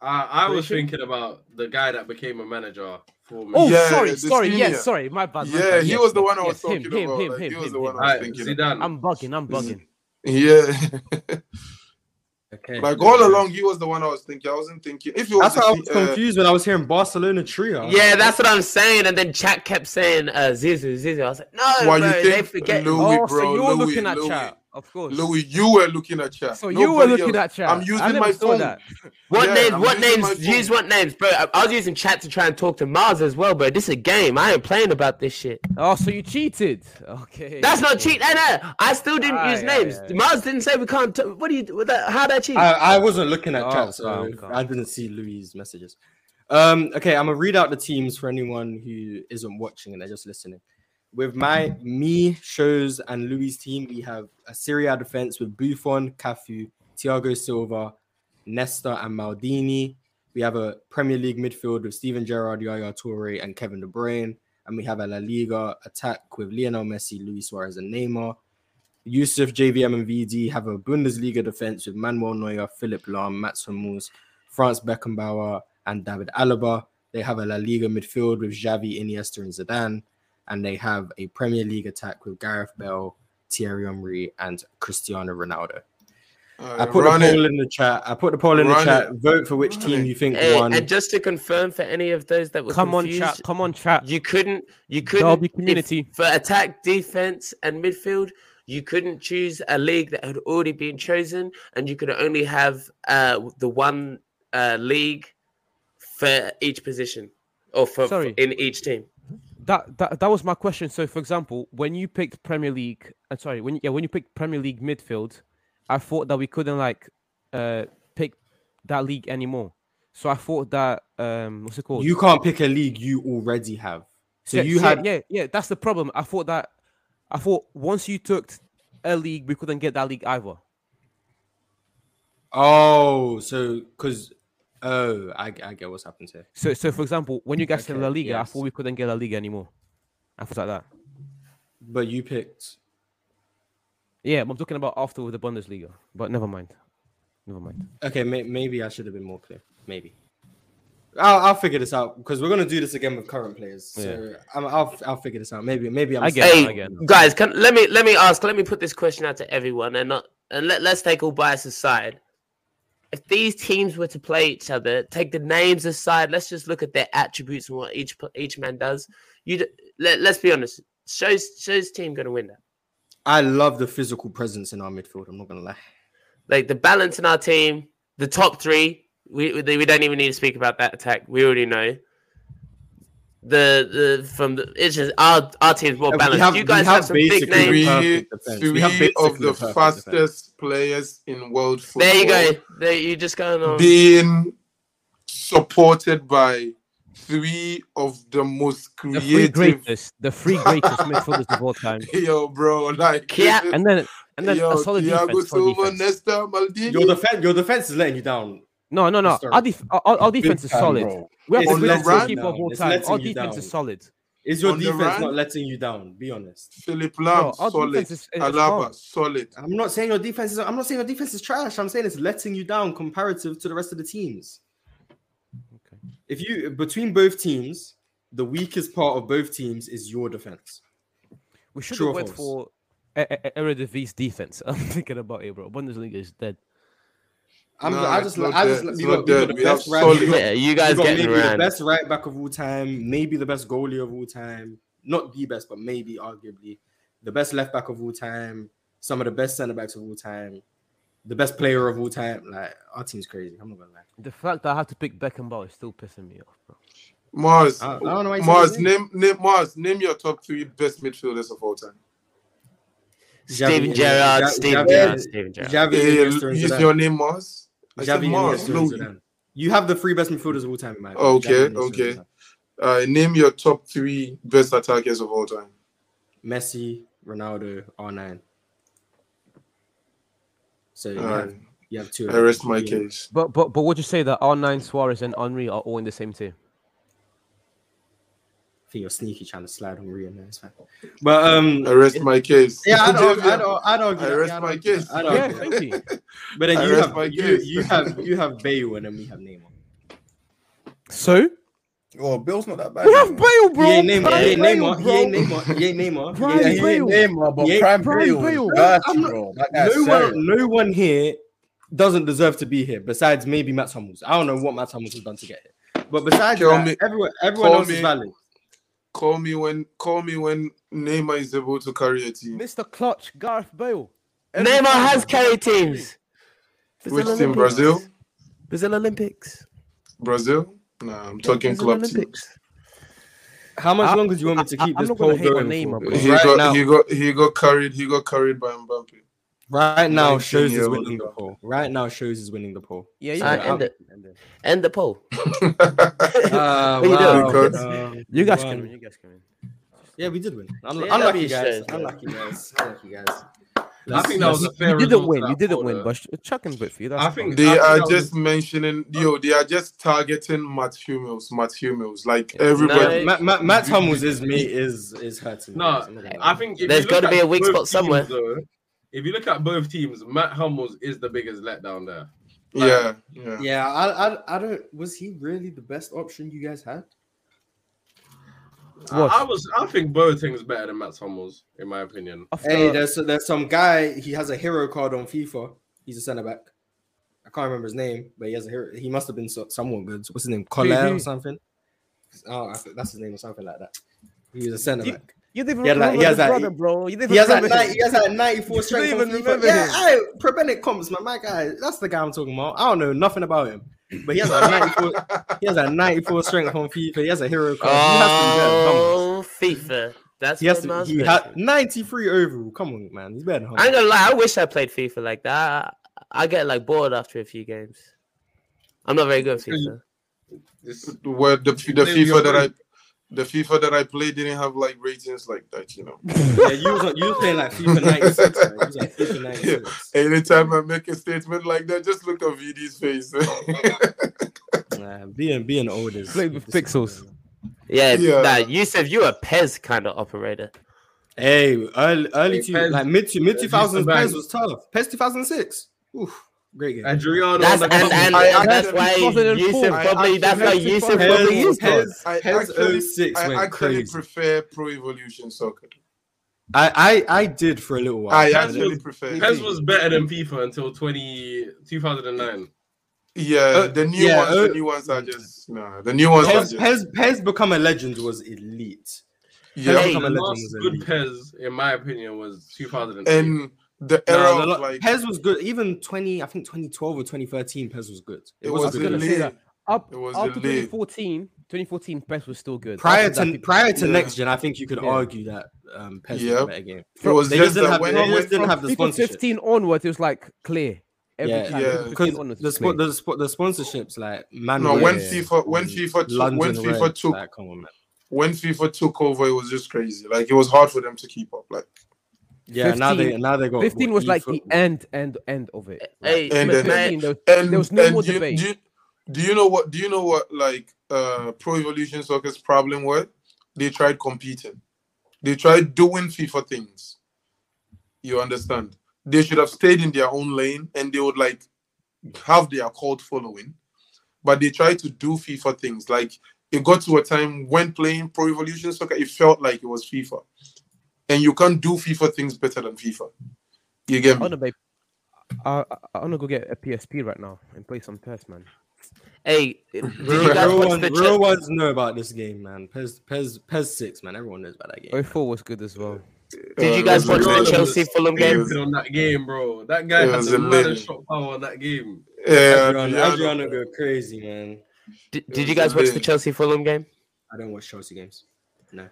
I, I was Croatian? thinking about the guy that became a manager for me. Oh, Yeah, sorry, sorry. senior. Yes, sorry. My bad. my Yeah, bad. he Yes, was the one I was yes, talking him, about. Him, like, him, he was him, the him. one I All was right, thinking. Zidane. About. I'm bugging. I'm bugging. Yeah, Okay. like all along, he was the one I was thinking. I wasn't thinking if you was That's why I was uh, confused when I was hearing Barcelona trio. Yeah, that's what I'm saying. And then chat kept saying uh, Zizou, Zizou. I was like, no, Why bro, you they think forget. Louis, oh, bro, so you're Louis, looking at Louis. chat, of course. Louis, you were looking at chat. So you were looking else. at chat. I'm using my phone. that. What Yeah, names? I'm What using my names? Use what names, bro? I, I was using chat to try and talk to Mars as well, bro. This is a game. I ain't playing about this shit. Oh, so you cheated? Okay. That's not cheat. No, no. I still didn't Ah, use yeah, names. yeah. Mars didn't say we can't. T- what do you? What that, how that cheat? I, I wasn't looking at Oh, chat, so calm, calm. I didn't see Louis' messages. Um, okay, I'm gonna read out the teams for anyone who isn't watching and they're just listening. With my me shows and Louis' team, we have a Serie A defense with Buffon, Cafu, Thiago Silva, Nesta, and Maldini. We have a Premier League midfield with Steven Gerrard, Yaya Toure, and Kevin De Bruyne. And we have a La Liga attack with Lionel Messi, Luis Suarez, and Neymar. Yusuf, JVM, and VD have a Bundesliga defense with Manuel Neuer, Philipp Lahm, Mats Hummels, Franz Beckenbauer, and David Alaba. They have a La Liga midfield with Xavi, Iniesta, and Zidane. And they have a Premier League attack with Gareth Bale, Thierry Henry, and Cristiano Ronaldo. I put run the it. poll in the chat. I put the poll in the chat. it. Vote for which Run team it. you think Hey, won. and just to confirm for any of those that were Come on, confused, chat. Come on, chat. you couldn't. You couldn't. Derby if- community. for attack, defense, and midfield. You couldn't choose a league that had already been chosen, and you could only have uh, the one uh, league for each position or for, Sorry. in each team. That, that that was my question. So, for example, when you picked Premier League, uh, sorry, when you, yeah, when you picked Premier League midfield, I thought that we couldn't like uh pick that league anymore. So I thought that um what's it called? you can't pick a league you already have. So Yeah, you yeah, had yeah, yeah. That's the problem. I thought that I thought once you took a league, we couldn't get that league either. oh, so because oh, I, I get what's happened here. So, so for example, when you guys said Okay, La Liga, I thought we couldn't get La Liga anymore. I thought like that. But you picked Yeah, I'm talking about after with the Bundesliga, but never mind. Never mind. okay. May, maybe I should have been more clear. Maybe I'll, I'll figure this out because we're gonna do this again with current players. So I'm, I'll I'll figure this out. Maybe maybe I'm I get it, Hey, I get it. guys, can let me let me ask. Let me put this question out to everyone, and not and let, let's take all bias aside. If these teams were to play each other, take the names aside. Let's just look at their attributes and what each each man does. You let, let's be honest. Shows shows team going to win that. I love the physical presence in our midfield. I'm not gonna lie. Like the balance in our team, the top three. We we we don't even need to speak about that attack. We already know. The the from the it's just our our team's more balanced. have- you guys have have, some big names. Three, perfect defense. We have of the perfect fastest players in world football. There you go. There you just going on. Being supported by three of the most The three creative. greatest, the three greatest midfielders of all time, Yo, bro, like Yeah, and then and then yo, a solid Thiago defense. Silva, defense. Nesta, Maldini. Your defense, your defense is letting you down. No, no, no. Our, Historically. def- our, our defense is solid. bro. We have It's the greatest letting goalkeeper you of all time. Our defense down. is solid. Is your On defense not letting you down? Be honest. Philip Bro, Lahm, our solid. is, is Alaba, solid. I'm not saying your defense is. I'm not saying your defense is trash. I'm saying it's letting you down comparative to the rest of the teams. Okay. If you between both teams, the weakest part of both teams is your defense. We should True have went for Eredivisie defense. I'm thinking about it, bro. Bundesliga is dead. I'm. No, I just. not I just. dead. It's We not got, got the We best right. solid- we got- Yeah, you we guys got getting maybe the best right back of all time. Maybe the best goalie of all time. Not the best, but maybe arguably the best left back of all time. Some of the best centre backs of all time. the best player of all time. Like our team's crazy. I'm not gonna lie. The fact that I have to pick Beckenbauer is still pissing me off, bro. Mars, I- I don't know why Mars, name. name, name Mars, name your top three best midfielders of all time. Steven Gerrard, Ja- Steven Gerrard, Steven Gerrard. Xavi, Hey, Iniesta, and is Zidane. your name Mars? I said Xavi, Mars. Iniesta, No. You have the three best midfielders of all time, in my opinion. Okay, Xavi, Iniesta, and okay. Uh, name your top three best attackers of all time. Messi, Ronaldo, R9. So you, All have, you have two. of I rest my case. But but but would you say that R9, Suarez, and Henry are all in the same team? I think you're sneaky trying to slide on Rio there. It's fine. But um, I rest my case. yeah, I'd argue, Javier, I'd, ar- I'd argue. I that, rest yeah, I'd my case. I'd Yeah, thank you. But then you have you, you have you have Bale and then we have Neymar. So Oh, Bill's not that bad. we have. Bale, bro. He ain't Neymar. Prime He ain't Bale, Neymar. He ain't Neymar. He ain't Neymar. He Prime Yeah, he he ain't- ain't Neymar, but He ain't- Prime Prime Bale, Bale. dirty, not- bro. That no serious. one, no one here doesn't deserve to be here besides maybe Matt Hummels. I don't know what Matt Hummels has done to get here, but besides Call that, me- everyone, everyone call else is valid. Call me when call me when Neymar is able to carry a team. Mr. Clutch, Gareth Bale. Every Neymar has carried teams. Which Brazil team? Brazil? Brazil Olympics. Brazil? Nah, I'm talking Brazil club teams. How much I- longer do you want me to I- keep I'm this not gonna poll hate on going? Neymar, for? He Right got now, he got he got carried he got carried by Mbappe. Right now shows is year old winning the poll. Right now shows is winning the poll. Yeah, you Uh, end it. it. End the poll. Uh, What you wow. doing? Um, You guys one. can win. You guys can win. Yeah, we did win. Un- Yeah, unlucky that guys. shows, man. Unlucky guys. Unlucky guys. I think that was a fair You didn't win. You didn't poll, win, but sh- chucking bit for you. That's I think They I think are that was just mentioning yo, they are just targeting Matt Hummels, Matt Hummels. Like everybody No, Matt, Matt, Matt Hummels is me is is hurting. No, guys. I'm not gonna I lie. think if There's you gotta be a weak spot somewhere. Though, if you look at both teams, Matt Hummels is the biggest letdown there. Yeah, yeah. Yeah, I, I, I don't. Was he really the best option you guys had? I, What? I was, I think Boateng's better than Matt Hummels, in my opinion. Hey, there's there's some guy. He has a hero card on FIFA. He's a centre back. I can't remember his name, but he has a hero. He must have been so, someone good. What's his name? Collet who? or something. Oh, I that's his name or something like that. He was a centre back. You didn't Yeah, even like, remember he has the that- brother, bro. You didn't He has that. remember he has that 94 strength. don't even FIFA. remember yeah, him. I, Probenic comps, man. My guy. That's the guy I'm talking about. I don't know nothing about him, but he has a 94. he has a 94 strength on FIFA. He has a hero card. he has to be better than Hummels. Oh, FIFA. That's He has to. He had 93 overall. Come on, man. He's better than I Hummels. ain't gonna lie. I wish I played FIFA like that. I, I get like bored after a few games. I'm not very good at FIFA. This, Where the the Maybe FIFA that I right. The FIFA that I played didn't have like ratings like that, you know. Yeah, you was, you was playing like FIFA 96. Man. You was like FIFA 96. Anytime I make a statement like that, just look at VD's face. Nah, being being old is Played with pixels. Yeah, Yeah. nah, Yusuf, you a Pez kind of operator. Hey, early, early Hey, two, Pez- like mid to mid Pez two used to thousands. bang. Pez was tough. Pez two thousand six. Oof, great game. Adriano That's on the and, and, I and that's actually- why Yusuf I probably that's why Yusuf probably Pez- used Pez- it. I actually, 06 I went actually crazy. prefer Pro Evolution Soccer. I, I I did for a little while. I Pez actually was- prefer. Pez was better than FIFA until 20, 2009. Yeah, Uh, the new yeah, ones. uh, the new ones are just nah. The new ones are Pez, just Pez, Pez become a legend was elite. yeah. Hey, become a The last was good. Pez, in my opinion, was 2008. and the No, era the of lo- like Pez was good. Even twenty, I think twenty twelve or twenty thirteen, Pez was good. It, It was, was a I good. gonna league. say that. Up, It was up to 2014, 2014 Pez was still good. Prior After that, to people- prior to Yeah. next gen, I think you could Yeah. argue that um, Pez was a better game. it was They just just didn't that have- they just didn't have the sponsorship. 15 onwards, it was like clear. Every Yeah, time. Yeah. Because the, spo- the, spo- the sponsorships like man. no when FIFA when FIFA took, when FIFA took like, on, when FIFA took over, it was just crazy. Like it was hard for them to keep up. Like Yeah, now they now they got 15 was like the end, end, end of it. Hey, And man, then- 15, there was, and there was no and more do, you- debate. Do you, do you know what? Do you know what? Like uh Pro Evolution Soccer's problem was they tried competing. They tried doing FIFA things. You understand? They should have stayed in their own lane and they would like have their cult following, but they tried to do FIFA things. Like it got to a time when playing Pro Evolution Soccer, it felt like it was FIFA, and you can't do FIFA things better than FIFA. You get I wanna, babe. I, I, I wanna go get a PSP right now and play some PES, man. Hey, did you Real, guys real, watch ones, the real ones know about this game, man. Pez, Pez, Pez six, man. Everyone knows about that game. 04 was good as well. Did you Uh, guys it watch the. Chelsea Fulham game? was- on that game, bro. That guy It had a maddest lit. shot power on that game. Yeah, Adriano, Adriano. Adriano go crazy, man. Did, did you guys watch the Chelsea Fulham game? I don't watch Chelsea games. No.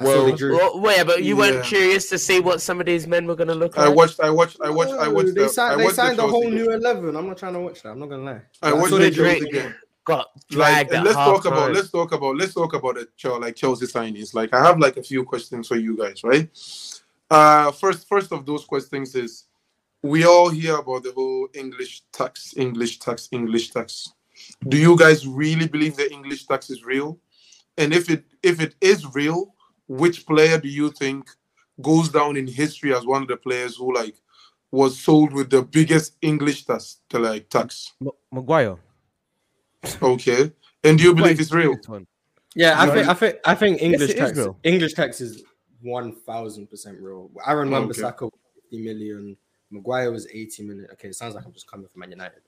I saw Well, drew. well, well, yeah, but you weren't curious to see what some of these men were going to look I like. watched. I watched. I watched. I watched. they the, signed, I they signed the a whole Chelsea new game. eleven. I'm not trying to watch that. I'm not gonna lie. I I watched saw the they Chelsea drew- game. Got Like, dragged and let's talk half about. time. Let's talk about. Let's talk about the Chel- like Chelsea signings. Like I have like a few questions for you guys, right? Uh, first, first of those questions is, we all hear about the whole English tax, English tax, English tax. Do you guys really believe the English tax is real? And if it if it is real, which player do you think goes down in history as one of the players who like was sold with the biggest English tax to like tax? M- Maguire. Okay. And do you believe it's real? Yeah, I No, think I think I think English it is tax real. English tax is one thousand percent real. Aaron Okay. Wan-Bissaka was fifty million. Maguire was eighty million. Okay, it sounds like I'm just coming from Man United.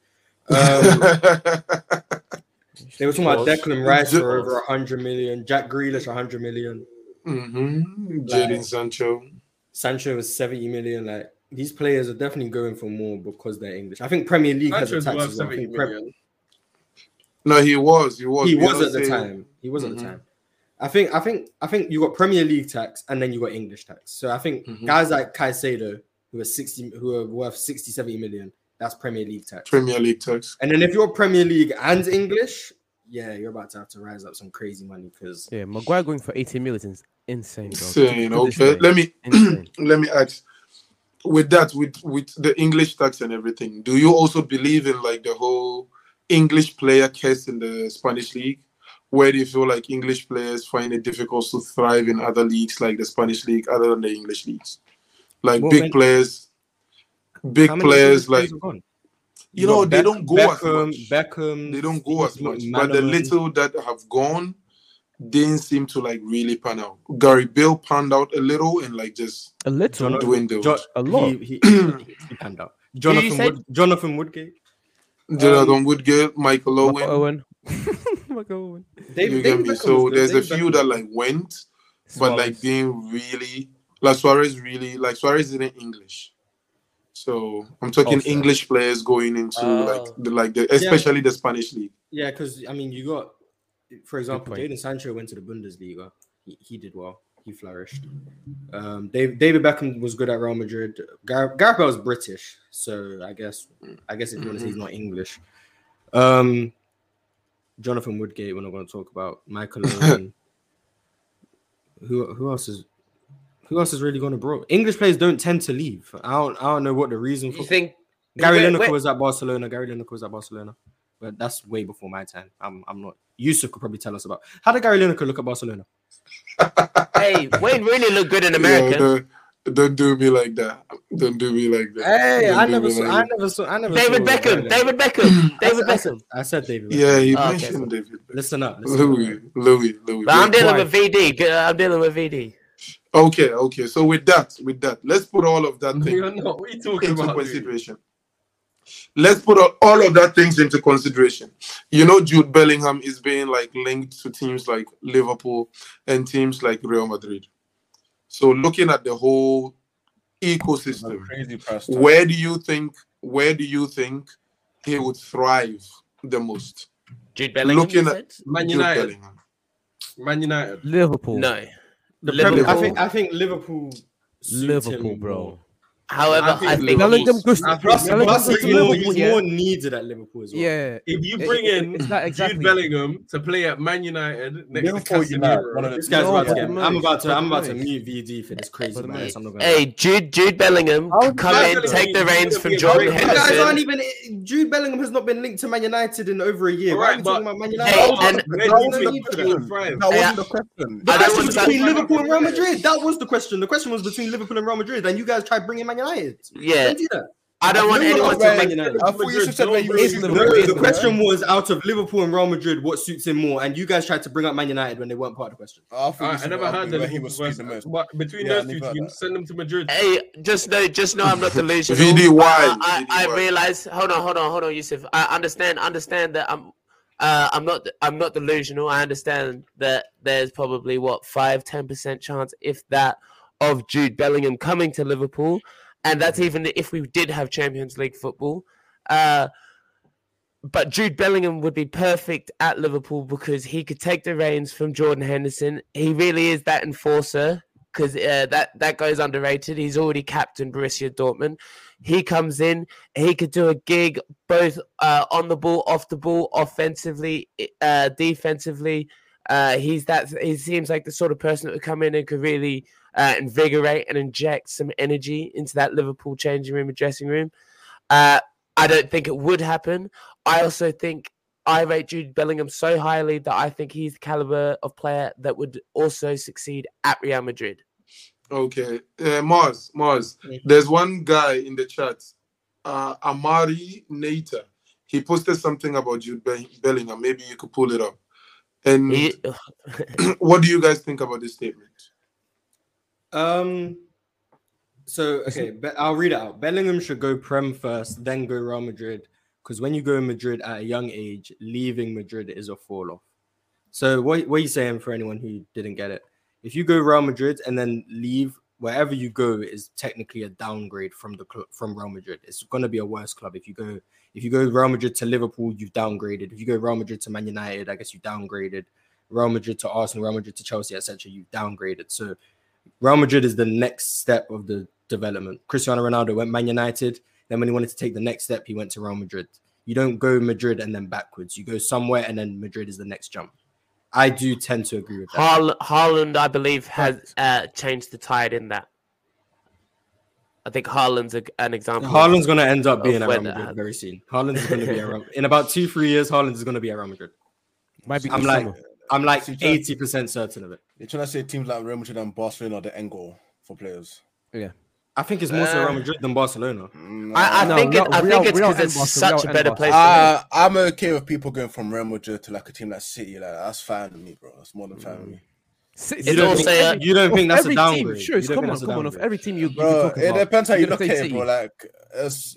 Um, they were talking about Declan Rice for over hundred million. Jack Grealish hundred million. Mm-hmm. Jadon Like- Sancho. Sancho was seventy million. Like these players are definitely going for more because they're English. I think Premier League has a Sancho's tax worth as well. I think Prem- No, he was. He was. he We was at the say- time. He was at the time. I think I think I think you got Premier League tax and then you got English tax. So I think Mhm. guys like Caicedo who are 60 who are worth 60 70 million, that's Premier League tax. Premier League tax. And then if you're Premier League and English, yeah, you're about to have to rise up some crazy money because Yeah, Maguire going for 80 million is insane, bro. Insane. Okay. day. Let me Insane. let me ask. With that, with with the English tax and everything, do you also believe in like the whole English player case in the Spanish league, where do you feel like English players find it difficult to thrive in other leagues like the Spanish league, other than the English leagues? Like Well, big man- players, big players like players have you know they Beck- don't go as Beckham, much. Beckham, they don't go as Steve much. But the little that have gone didn't seem to like really pan out. Gary Bill panned out a little and like just A little. Jonathan- dwindled. Jo- A lot. He, he, he panned out. Jonathan, say- Wood, Jonathan Woodgate. Jonathan Woodgate, Michael Michael Owen. Owen. Michael Owen. David, you David get me? So was good. there's a few Beckham that like went, but like Suarez. didn't really like Suarez really like Suarez isn't English. So I'm talking Also. English players going into oh. like Oh. the like the especially the Spanish league. Yeah, because I mean, you got, for example, point. Jadon Sancho went to the Bundesliga. He, he did well. He flourished. Um, David, David Beckham was good at Real Madrid. Gar- Gareth Bale's British, so I guess I guess if you want to say he's not English. Um, Jonathan Woodgate. We're not going to talk about Michael Owen. who who else is who else is really going to bro? English players don't tend to leave. I don't I don't know what the reason for. You think Gary Wait, Lineker was at Barcelona. Gary Lineker was at Barcelona, but that's way before my time. I'm, I'm not. Yusuf could probably tell us about how did Gary Lineker look at Barcelona? hey, Wayne really looked good in Yeah, America. don't, don't do me like that. Don't do me like that. Hey, Don't I never saw. like I never saw. I never. David saw Beckham, David Beckham, David said- I said, Beckham. I said David. Yeah, you Oh, okay. mentioned David. Listen up. Listen up. Louis, Louis, Louis. But I'm dealing with VD. Uh, I'm dealing with VD. Okay, okay. So with that, with that, let's put all of that thing You're not. What are you talking into about? dude? Consideration. Let's put all- all of that things into consideration. You know, Jude Bellingham is being like linked to teams like Liverpool and teams like Real Madrid. So looking at the whole ecosystem, Crazy where do you think where do you think he would thrive the most? Jude Bellingham. Looking at- said? Man Jude United. Bellingham. Man United. Liverpool. No. The Liverpool. Premier- I think. I think Liverpool. Liverpool, him bro. More. However, I I think think, Bellingham he's- goes. I think Plus, Bellingham goes he's, to more, Liverpool, he's yeah. more needed at Liverpool as well. Yeah. If you bring it- in it's exactly. Jude Bellingham to play at Man United next Liverpool to United, one of Casemiro, This guy's No, about to get. I'm about to. for I'm about to money. mute VD for this crazy For the bias. money. I'm not gonna. hey, Jude Jude Bellingham How- come in, Bellingham take the reins from Jordan great- You guys aren't even. Jude Bellingham has not been linked to Man United in over a year. Why are Alright, we but- talking about Man United? Hey, and- there's Where no do you need think for he that. would thrive? That Yeah. wasn't the question. The question was between Liverpool and Real Madrid. That was the question. The question was between Liverpool and Real Madrid, and you guys tried bringing Man United. Yeah, Don't do that. I don't want anyone to Man make. United. I thought you should said where you It's is Liverpool. No, It is the the question was out of Liverpool and Real Madrid, what suits him more? And you guys tried to bring up Man United when they weren't part of the question. I, I, I never where heard he that was Liverpool speaking the most. but between Yeah, those two teams, send them to Madrid. Hey, just know, just know, I'm not delusional. VD I, why? I, I VD why? realize. Hold on, hold on, hold on, Yusuf. I understand, understand that I'm, uh, I'm not, I'm not delusional. I understand that there's probably what five, ten percent chance, if that, of Jude Bellingham coming to Liverpool, and that's even if we did have Champions League football. Uh, but Jude Bellingham would be perfect at Liverpool because he could take the reins from Jordan Henderson. He really is that enforcer because uh, that that goes underrated. He's already captain Borussia Dortmund. He comes in, he could do a gig both uh, on the ball, off the ball, offensively, uh, defensively. Uh, he's that. He seems like the sort of person that would come in and could really uh, invigorate and inject some energy into that Liverpool changing room and dressing room. Uh, I don't think it would happen. I also think I rate Jude Bellingham so highly that I think he's the caliber of player that would also succeed at Real Madrid. Okay, uh, Mars, Mars. There's one guy in the chat, uh, Amari Nater. He posted something about Jude Be- Bellingham. Maybe you could pull it up. And He, what do you guys think about this statement? Um. So okay, Be- I'll read it out. Bellingham should go Prem first, then go Real Madrid. Because when you go to Madrid at a young age, leaving Madrid is a fall off. So what what are you saying for anyone who didn't get it? If you go Real Madrid and then leave, wherever you go is technically a downgrade from the cl- from Real Madrid. It's going to be a worse club if you go if you go Real Madrid to Liverpool, you've downgraded. If you go Real Madrid to Man United, I guess you downgraded. Real Madrid to Arsenal, Real Madrid to Chelsea, etc. You've downgraded. So Real Madrid is the next step of the development. Cristiano Ronaldo went Man United. Then when he wanted to take the next step, he went to Real Madrid. You don't go Madrid and then backwards. You go somewhere and then Madrid is the next jump. I do tend to agree with that. Har- Haaland, I believe, has uh, changed the tide in that. I think Haaland's a, an example. of- Haaland's going to end up being at Real Madrid happens. very soon. Haaland is going to be at Real in about two, three years. Haaland is going to be at Real Madrid. Might be I'm this like, summer. I'm like eighty percent certain of it. You're trying to say teams like Real Madrid and Barcelona are the end goal for players. Yeah. I think it's more so Uh, Real Madrid than Barcelona. Mm, I, I No, think Real- it, I Real- think it's because it's Barca, such a better place. Uh, I'm okay with people going from Real Madrid to like a team like City. Like that's fine with me, bro. That's more than fine with me. It's You don't, also think, a- you don't think that's a every downgrade? Team, sure, You come on, that's come on. Of every team you, you Bro, talk it about, depends how you you're look gonna at it, bro. Like, it's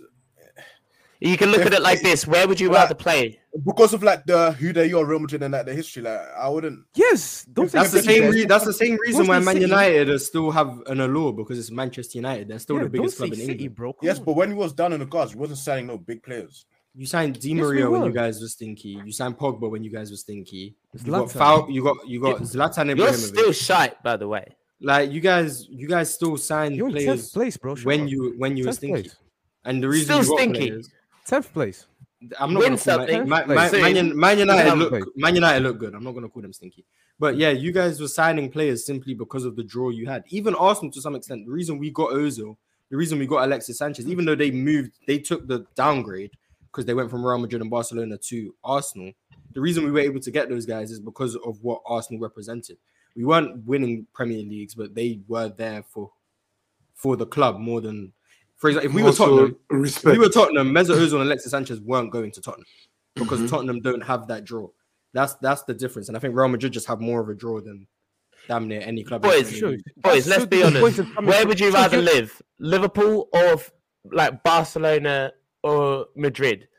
You can look If- at it like this: Where would you Right. rather play? because of like the who they are, Real Madrid, and like the history. Like, I wouldn't. Yes, don't That's the same. Re- that's the same reason why Man City. United still have an allure because it's Manchester United. They're still Yeah, the biggest club in City, England. bro. Yes, on. but when he was down in the guards, he wasn't signing no big players. You signed Di Yes, Maria when you guys were stinky. You signed Pogba when you guys were stinky. You got Zlatan. Fal- You got you got Zlatan You're still shite, by the way. like you guys, you guys still signed You're players place, bro. shut when up. you when you were stinky. place. And the reason Still you got stinky. players, Tenth place. I'm not Win gonna call something Man, Man, Man, soon. Man, Man United look place. Man United look good. I'm not gonna call them stinky. But yeah, you guys were signing players simply because of the draw you had. Even Arsenal to some extent. The reason we got Ozil, the reason we got Alexis Sanchez, even though they moved, they took the downgrade because they went from Real Madrid and Barcelona to Arsenal. The reason we were able to get those guys is because of what Arsenal represented. We weren't winning Premier Leagues, but they were there for for the club more than, for example, if we were Also, Tottenham, if respect. we were Tottenham, Mesut Ozil and Alexis Sanchez weren't going to Tottenham because Mhm. Tottenham don't have that draw. That's that's the difference, and I think Real Madrid just have more of a draw than damn near any club. Boys, the Premier Sure. League. Boys, That let's should be honest. point of coming Where would you rather live, Liverpool or like Barcelona or Madrid?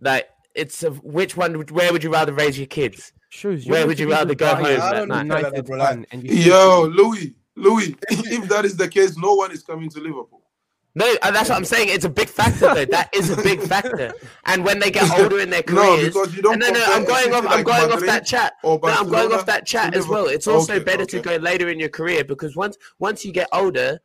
Like, it's a, which one? Where would you rather raise your kids? Shows Where would you rather go home who's I don't night? know. United bro, like- fan and you say Yo, Louis, Louis, if that is the case, no one is coming to Liverpool. No, that's what I'm saying. It's a big factor, though. That is a big factor. And when they get older in their No, because you don't. no, no, I'm going off. I'm going off that chat. No, I'm going off that chat as well. It's also Okay, better okay. to go later in your career because once once you get older,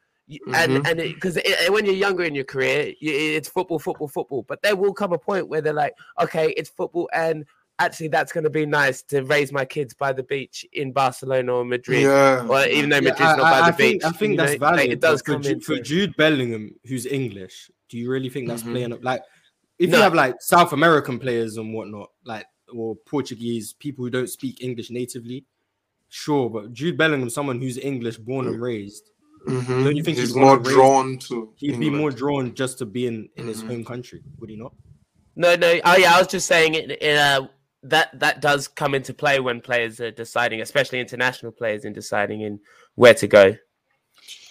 and Mhm. and because when you're younger in your career, you, it's football, football, football. But there will come a point where they're like, okay, it's football, and actually that's going to be nice to raise my kids by the beach in Barcelona or Madrid. Yeah. Or even though Yeah, Madrid's I, not by I- the I think, beach, I think that's know, valid. It does but for, come Ju- in. for Jude Bellingham, who's English. Do you really think that's Mhm. playing up? Like, if No. you have like South American players and whatnot, like or Portuguese people who don't speak English natively, sure. But Jude Bellingham, someone who's English born and raised, Mhm. Don't you think he's he's more drawn to? he'd be more drawn just to be in, in his Mhm. home country, would he not? No, no. Oh, yeah. I was just saying it. in, Uh, that that does come into play when players are deciding, especially international players, in deciding in where to go.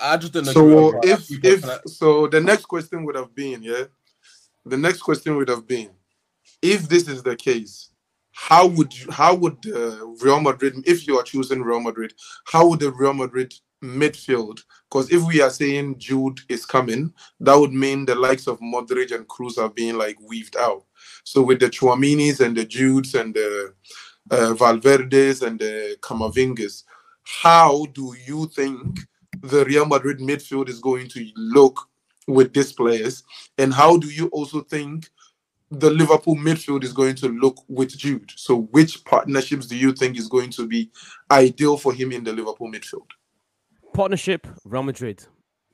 I just didn't. agree So with if if so, the next question would have been yeah, the next question would have been, if this is the case, how would you, how would uh, Real Madrid, if you are choosing Real Madrid, how would the Real Madrid midfield? Because if we are saying Jude is coming, that would mean the likes of Modric and Kroos are being like weaved out. So with the Tchouamenis and the Judes and the uh, Valverdes and the Camavingas, how do you think the Real Madrid midfield is going to look with these players? And how do you also think the Liverpool midfield is going to look with Jude? So, which partnerships do you think is going to be ideal for him in the Liverpool midfield? Partnership Real Madrid.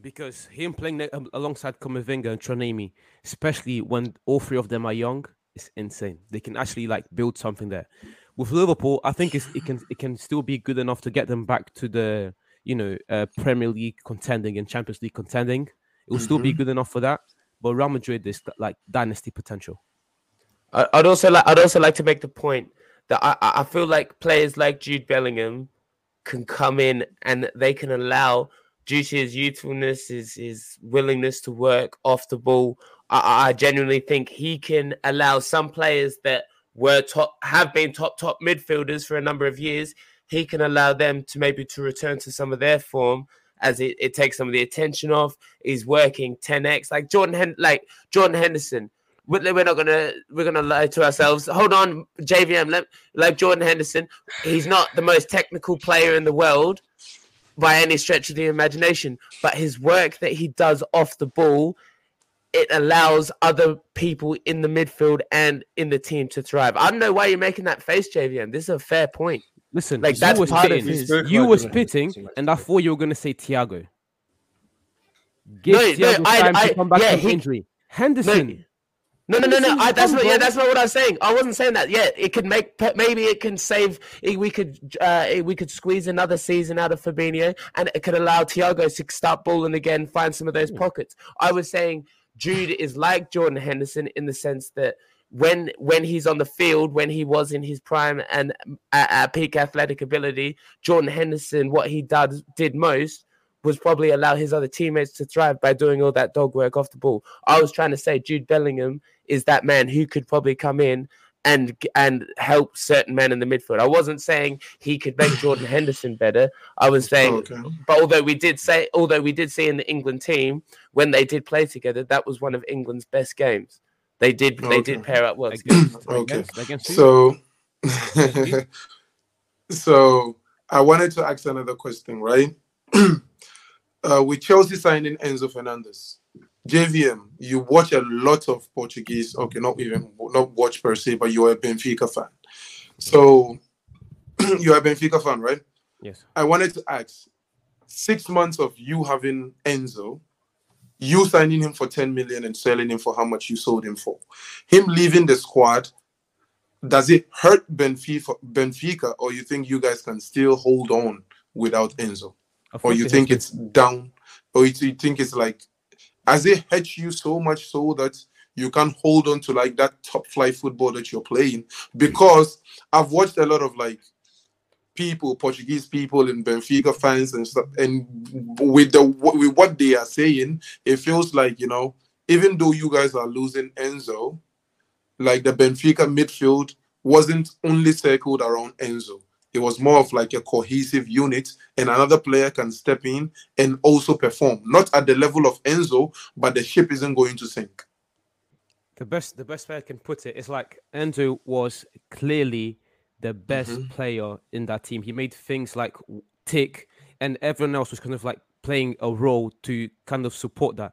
Because him playing um, alongside Camavinga and Tchouameni, especially when all three of them are young, is insane. They can actually like build something there. With Liverpool, I think it's, it can it can still be good enough to get them back to the you know uh, Premier League contending and Champions League contending. It will still be Mhm. good enough for that. But Real Madrid is like dynasty potential. I- I'd also like I'd also like to make the point that I I feel like players like Jude Bellingham can come in and they can allow due to his youthfulness, his his willingness to work off the ball. I, I genuinely think he can allow some players that were top have been top top midfielders for a number of years. He can allow them to maybe to return to some of their form as it, it takes some of the attention off. He's working 10x like Jordan Hen- like Jordan Henderson we're we're not gonna we're gonna lie to ourselves. Hold on, JVM. Let, like Jordan Henderson, he's not the most technical player in the world by any stretch of the imagination, but his work that he does off the ball, it allows other people in the midfield and in the team to thrive. I don't know why you're making that face, JVM. This is a fair point. Listen, Like, you that's was part of spitting, his- you were spitting, Henderson too much. and I thought you were gonna say Thiago. Give No, no, Thiago I- time I- to come back yeah, from he- injury. Henderson, No, no, no, no. no. I, that's not. Yeah, that's not what I was saying. I wasn't saying that. Yeah, it could make. Maybe it can save. eh, We could. Uh, eh, we could squeeze another season out of Fabinho, and it could allow Thiago to start balling again, find some of those pockets. I was saying Jude is like Jordan Henderson in the sense that when when he's on the field, when he was in his prime and at, at peak athletic ability, Jordan Henderson, what he did did most was probably allow his other teammates to thrive by doing all that dog work off the ball. I was trying to say Jude Bellingham is that man who could probably come in and and help certain men in the midfield. I wasn't saying he could make Jordan Henderson better. I was saying, Okay. but although we did say, although we did see in the England team when they did play together, that was one of England's best games. They did they did pair up well. against, Okay. against, against? So, so I wanted to ask another question, right? uh, with Chelsea signing Enzo Fernandez, JVM, you watch a lot of Portuguese. Okay, not even not watch per se, but you're a Benfica fan. So you're a Benfica fan, right? yes, I wanted to ask: six months of you having Enzo, you signing him for 10 million and selling him for how much you sold him for, him leaving the squad, does it hurt Benfica, Benfica or you think you guys can still hold on without Enzo? Or you think it's down? Or you you think it's like, has it hurt you so much so that you can't hold on to like that top flight football that you're playing? Because I've watched a lot of like people, Portuguese people, and Benfica fans and stuff. And with the with what they are saying, it feels like you know, even though you guys are losing Enzo, like the Benfica midfield wasn't only circled around Enzo. It was more of like a cohesive unit, and another player can step in and also perform. Not at the level of Enzo, but the ship isn't going to sink. the best the best way I can put it is like Enzo was clearly the best Mhm. player in that team. He made things like tick, and everyone else was kind of like playing a role to kind of support that.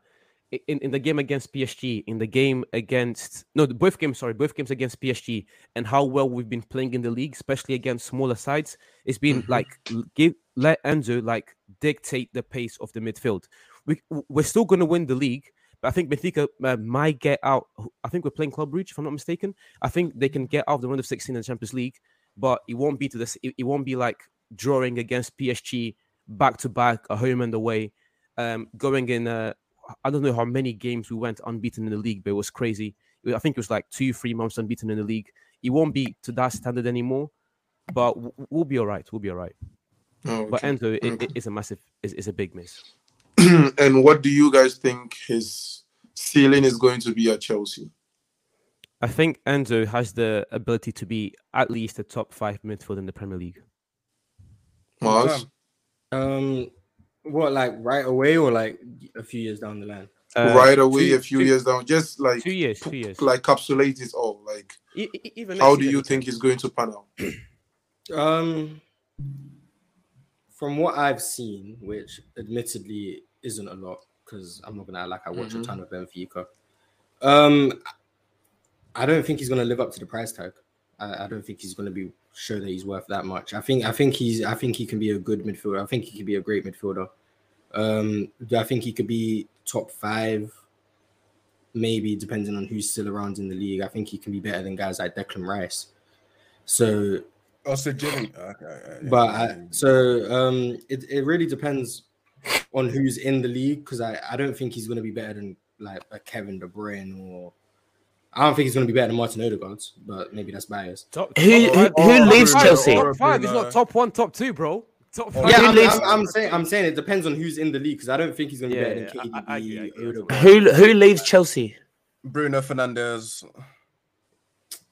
In, in the game against PSG, in the game against no, the- both games, sorry, both games against PSG, and how well we've been playing in the league, especially against smaller sides, it's been Mhm. like give let Enzo like dictate the pace of the midfield. We we're still going to win the league, but I think Benfica uh, might get out. I think we're playing Club Brugge, if I'm not mistaken. I think they can get out of the round of 16 in the Champions League, but it won't be to this. It, it won't be like drawing against PSG back to back, a home and away. Um, going in, uh, I don't know how many games we went unbeaten in the league, but it was crazy. I think it was like two, three months unbeaten in the league. It won't be to that standard anymore, but we'll be all right. We'll be all right. Oh, But okay. Enzo i- Okay. i- is a massive, is, is a big miss. and what do you guys think his ceiling is going to be at Chelsea? I think Enzo has the ability to be at least a top five midfield in the Premier League. Mars. Um, what like right away or like a few years down the line? Uh, right away, two- a few two- years down, just like Two years, two years. like capsulate it all. Like, E- even how do you think can. it's going to pan out? Um, from what I've seen, which admittedly isn't a lot, because I'm not gonna like I watch Mhm. a ton of Benfica. Um, I don't think he's gonna live up to the price tag. I, I don't think he's gonna be show that he's worth that much. I think I think he's I think he can be a good midfielder. I think he could be a great midfielder. Um, do I think he could be top five? Maybe depending on who's still around in the league. I think he can be better than guys like Declan Rice. So Oh, so Jimmy. Okay, but I, so um, it, it really depends on who's in the league because I, I don't think he's going to be better than like a Kevin De Bruyne or I don't think he's going to be better than Martin Odegaard, but maybe that's biased. Top, Who- top who- five- who top leaves Chelsea? Top five. He's not top one, top two, bro. Top five. Yeah, Who I'm, leaves- I'm, I'm saying I'm saying it depends on who's in the league because I don't think he's going to be Yeah, better yeah, than I- I agree, I KDB. Who who leaves Chelsea? Bruno Fernandes.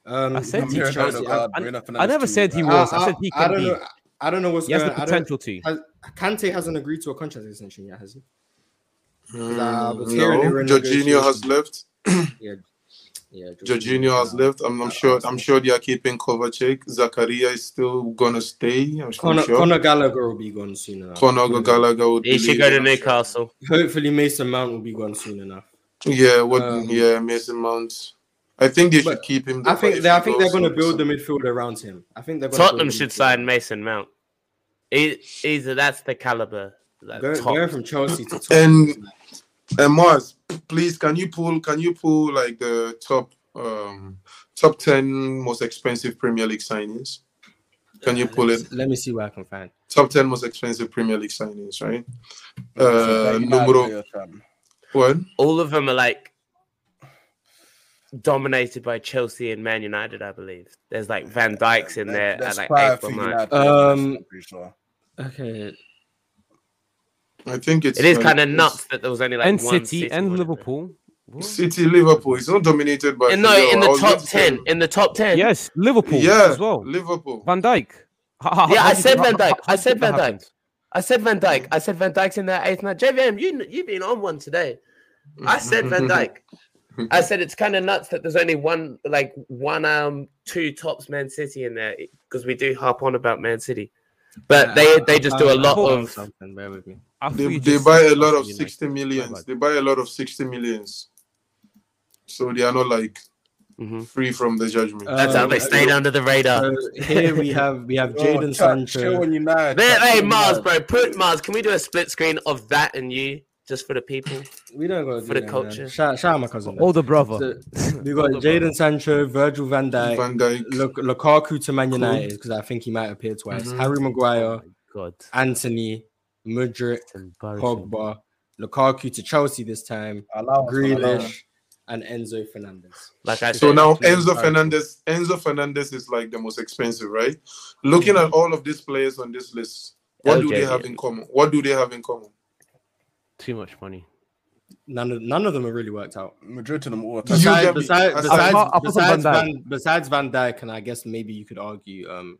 Um, I said leaves Chelsea. I, Odegaard, I- Bruno I Fernandes never too, said he was. I said he I can don't be. know. I don't know what's He has going. the potential to. Has, Kante hasn't agreed to a contract extension yet, has he? Mm, hearing no, were Jorginho has left. Yeah, yeah. Jorginho has left. I'm, I'm sure. I'm sure they are keeping Kovacic. Zakaria is still gonna stay. I'm, I'm Conor, sure. Conor Gallagher will be gone soon enough. Conor Gallagher would He be should go to leaving, I'm sure. Newcastle. Hopefully, Mason Mount will be gone soon enough. Yeah, what? Um, yeah, Mason Mount. I think they should keep him. I think They, I think they're going to build the midfield around him. I think they're Tottenham should sign Mason Mount. He, he's that's the caliber. Like, Go, top. going from Chelsea to And- And Mars, please, can you pull? Can you pull like the top, um, top ten most expensive Premier League signings? Can you pull it? Let me see what I can find. Top ten most expensive Premier League signings, right? Uh, that United numero player, what? All of them are like dominated by Chelsea and Man United, I believe. There's like Van Dijk's in there There's at like five April, for Um, sure. Okay, I think it's. It is like- kind of nuts that there was only like and one City one and of them. Liverpool. What? City, Liverpool. It's not dominated by. And no, Villarreal. in the top ten. In the top ten. Yes, Liverpool Yeah, as well. Liverpool. Van Dijk. How- how- Yeah, I said Van how- Dijk. how- how I said Van Dijk. happened? I said Van Dijk. I said Van Dijk's in that eighth night. JVM, you you've been on one today. I said Van Dyke. I said it's kind of nuts that there's only one, like one, um, two tops Man City in there because we do harp on about Man City, but they they just do a lot Found of. something. Bear with me. I They, they buy a lot of United. 60 My millions. They buy a lot of 60 millions. So they are not like Mhm. free from the judgment. That's how they stayed under the radar. So here we have we have Oh, Jadon Chuck, Sancho. on United. There, Chuck, hey Mars, bro, put Mars. Can we do a split screen of that and you just for the people? We don't go For the culture. Shout, shout out my cousin. Older brother. So, we got Older Jadon. Sancho, Virgil van Dijk, Van Dijk. Luk- Lukaku to Man United because I think he might appear twice. Mhm. Harry Oh Maguire, my God. Antony, Mudryk, It's embarrassing. Pogba, Lukaku to Chelsea this time, Allow us, allow. Grealish, and Enzo Fernandez. Like I So said, now Enzo. Fernandez, Enzo Fernandez is like the most expensive, right? Looking at all of these players on this list, what do they have yeah. in common? What do they have in common? Too much money. None of none of them have really worked out. Majority of them all. You Besides, besides, besides, I- I put besides, Van Van, besides Van Dijk, and I guess maybe you could argue, um,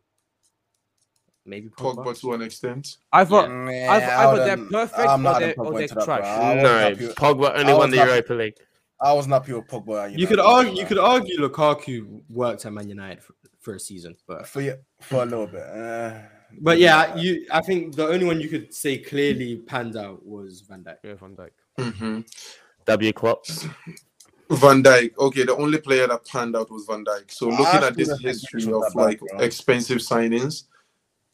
maybe Pogba. Pogba to an extent. I thought Nah, either, I either they're perfect I'm or they're, or they're into that, bro. trash. I was no, happy- Pogba only I won was the happy- Europa League. I was not pure Pogba. at You United, could bro. argue, you could argue Lukaku worked at Man United for, for a season, but for y- for a little bit. Uh, but yeah, you. I think the only one you could say clearly panned out was Van Dijk. Yeah, Van Dijk. hmm W Klopp. Van Dijk. Okay, the only player that panned out was Van Dijk. So looking at this history of like expensive signings,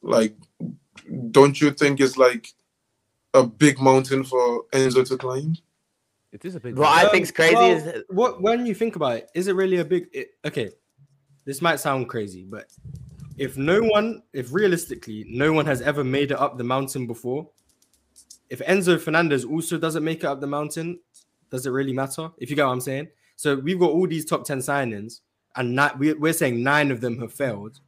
like, don't you think it's like a big mountain for Enzo to climb? It is a big. What I Um, think's crazy well, is what when you think about it, is it really a big? It, okay, this might sound crazy, but if no one, if realistically no one has ever made it up the mountain before, if Enzo Fernandez also doesn't make it up the mountain, does it really matter? If you get what I'm saying. So we've got all these top ten signings, and not, we, we're saying nine of them have failed.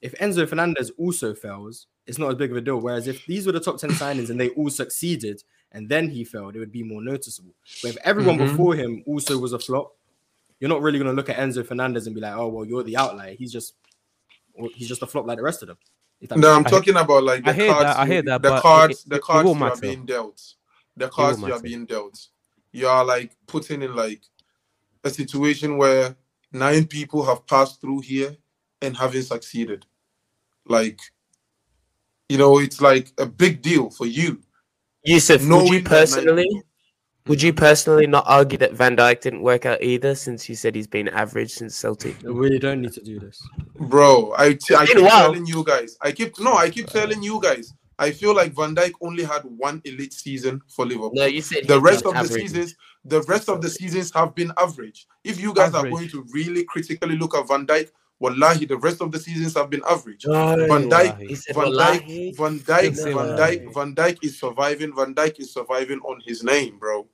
If Enzo Fernandez also fails, it's not as big of a deal. Whereas if these were the top 10 signings and they all succeeded and then he failed, it would be more noticeable. But if everyone Mhm. before him also was a flop, you're not really going to look at Enzo Fernandez and be like, oh well, you're the outlier. He's just he's just a flop like the rest of them. No, I'm makes talking about like the I hear cards. that, I hear that, the but it- cards, it- the cards you are being dealt. The cards you are being dealt. You are like putting in like a situation where nine people have passed through here and haven't succeeded. Like, you know, it's like a big deal for you. Yusuf, would you that nine personally people- would you personally not argue that Van Dijk didn't work out either since you said he's been average since Celtic? We don't need to do this. Bro, I, t- I keep been while. telling you guys. I keep no, I keep telling you guys. I feel like Van Dijk only had one elite season for Liverpool. No, you said the rest been of the seasons, the rest of the seasons have been average. If you guys are going to really critically look at Van Dijk, wallahi, the rest of the seasons have been average. No. Van Dijk, He said Van wallahi. Dijk, Van Dijk, Van wallahi. Dijk, Van Dijk is surviving. Van Dijk is surviving on his name, bro.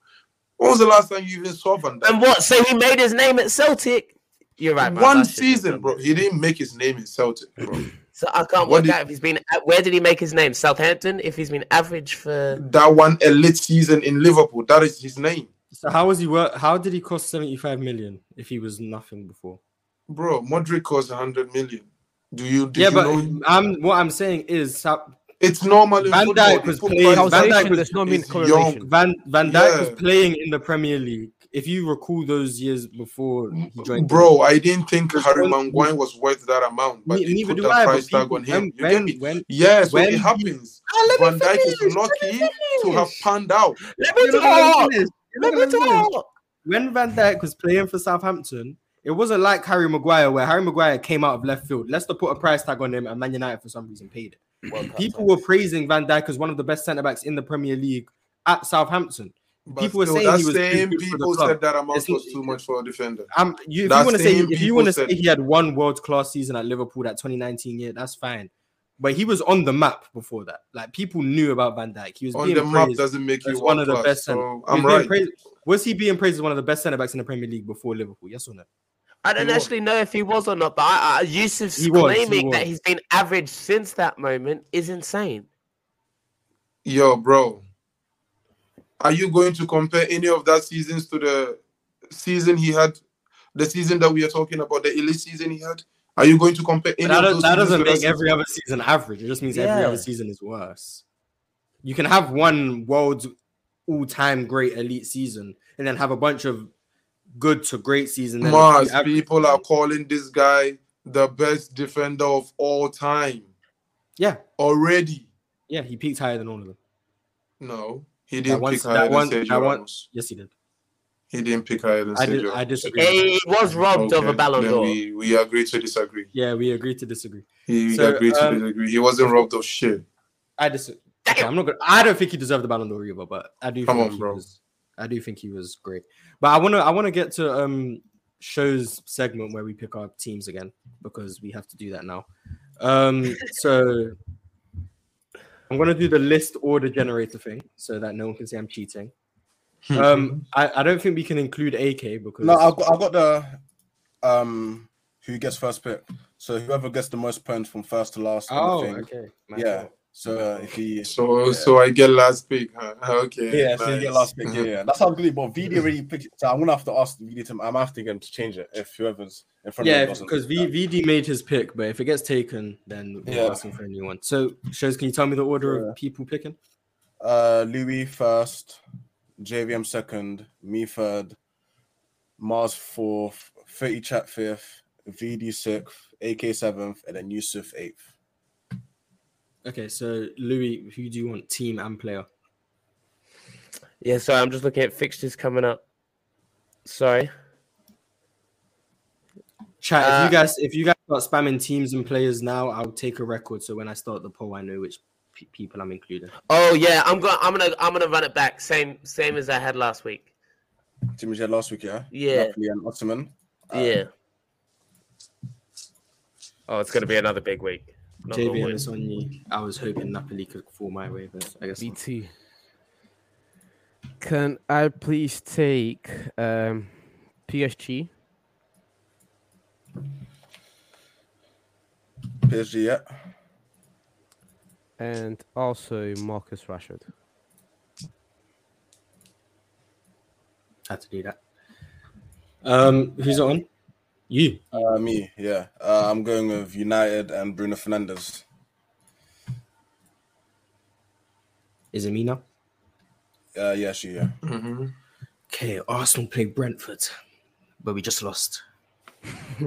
When was the last time you even saw Van Dijk? And what? So he made his name at Celtic? You're right. man, One I shouldn't have season, bro. He didn't make his name in Celtic, bro. So I can't What work did- out if he's been. Where did he make his name? Southampton. If he's been average for. that one elite season in Liverpool, that is his name, So how was he work? How did he cost 75 million if he was nothing before? Bro. Modric costs 100 million. Do you? Did yeah, you but know? I'm what I'm saying is It's normal Van football. Dijk was playing- Van Dijk was- not mean correlation. Van Van Dijk was playing in the Premier League. If you recall those years before he mm, joined, Bro, I didn't think Harry when- Maguire was worth that amount, but Ne- they neither put do that I. Price tag on him. when, You get me? when, Yes, when when it happens. Ah, let me Van Dijk is finish, let lucky to have panned out. Let me You're not gonna talk. finish. You're not Let me talk. when Van Dijk was playing for Southampton, it wasn't like Harry Maguire, where Harry Maguire came out of left field. Leicester put a price tag on him, and Man United for some reason paid it. People were praising Van Dijk as one of the best centre backs in the Premier League at Southampton. But People were saying that he was same good for the people club. said that amount It's was too much for a defender. Um, you, if That you want to say same if you people want to said- say he had one world class season at Liverpool that 2019 year, that's fine. But he was on the map before that. Like people knew about Van Dijk. He was On being the map praised doesn't make you as one of the world best. Center. so I'm right. praised- was he being praised as one of the best centre backs in the Premier League before Liverpool? Yes or no? I don't He was. actually know if he was or not, but I, I, Yusuf's He was, he claiming that he's been average since that moment is insane. Yo, bro. Are you going to compare any of that seasons to the season he had? The season that we are talking about, the elite season he had? Are you going to compare any That, of does, those that seasons doesn't make that every other season average. It just means every other season is worse. You can have one world's all-time great elite season and then have a bunch of good to great season. then a few Mars, average people are calling this guy the best defender of all time Yeah, already. yeah, he peaked higher than all of them. No, he didn't one- pick that higher one- than Sergio that one- Ramos. Yes, he did. He didn't pick higher than I Sergio did. I disagree. He was robbed of a Okay, Ballon d'Or. We, we agree to disagree. Yeah, we agree to disagree. He So, agreed to um, disagree. He wasn't robbed of shit. I disagree. Okay, I'm not gonna. I don't think he deserved the Ballon d'Or either, but I do. Come think on, he bro. Was, I do think he was great. But I want to. I want to get to um shows segment where we pick our teams again because we have to do that now. Um, so I'm gonna do the list order generator thing so that no one can say I'm cheating. Um, I, I don't think we can include AK because No, I've got, I've got the um who gets first pick. So whoever gets the most points from first to last. oh thing. okay My Yeah. fault. So uh, if he So Yeah. so I get last pick. Huh? Okay. yeah, so you get last pick. Yeah, yeah. That's how good. But VD already picked. it. So I'm gonna have to ask VD to. I'm gonna have to get him to change it if whoever's in front of Yeah, him doesn't. because v, VD made his pick, but if it gets taken, then we're Yeah. asking for a new one. So, shows, can you tell me the order Yeah. of people picking? Uh, Louis first, JVM second, me third, Mars fourth, 30 chat fifth, VD sixth, AK seventh, and then Yusuf eighth. Okay, so Louis, who do you want, team and player? Yeah, sorry, I'm just looking at fixtures coming up. Sorry. Chat. if Uh, you guys, if you guys start spamming teams and players now, I'll take a record. So when I start the poll, I know which pe- people I'm including. Oh yeah, I'm going. I'm gonna. I'm gonna run it back. Same. Same as I had last week. Team we had last week, yeah? Yeah. Napoli and Osimhen. Uh, Yeah. Oh, it's gonna be another big week. Knock on JVM wood. is on you. I was hoping Napoli could fall my way, but I guess not. BT. Can I please take um, PSG? PSG, yeah. and also Marcus Rashford. had to do that. Um, who's on? You. Uh, me, yeah. Uh, I'm going with United and Bruno Fernandes. Is it me now? Uh, yeah, she, yeah. Mhm. Okay, Arsenal play Brentford, but we just lost.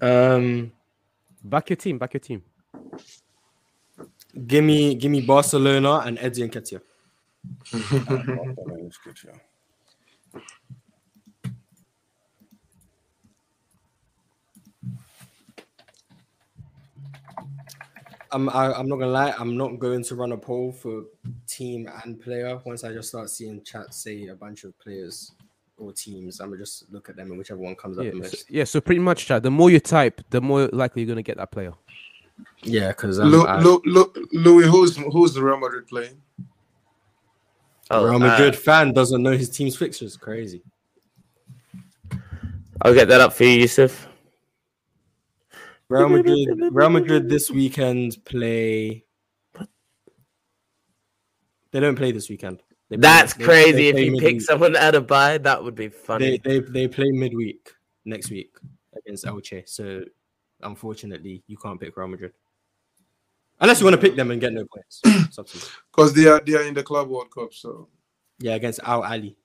um, Back your team. Back your team. give me, give me Barcelona and Eddie Nketiah. Barcelona is. I'm, I, I'm not gonna lie. I'm not going to run a poll for team and player. Once I just start seeing chat say a bunch of players or teams, I'm gonna just look at them and whichever one comes up Yeah, the so, most. yeah. So pretty much, chat. The more you type, the more likely you're gonna get that player. Yeah, because um, Lu- I- Lu- Lu- Louis, who's who's the Real Madrid playing? Oh, Real uh, Madrid fan doesn't know his team's fixtures. Crazy. I'll get that up for you, Yusuf. Real Madrid. Real Madrid this weekend play. They don't play this weekend. They play- That's they- crazy. they if play you pick someone out of buy, that would be they, funny. they they play midweek next week against Elche. So unfortunately, you can't pick Real Madrid unless you want to pick them and get no points. It's up to you. Because they are they are in the Club World Cup. So yeah, against Al Ahly.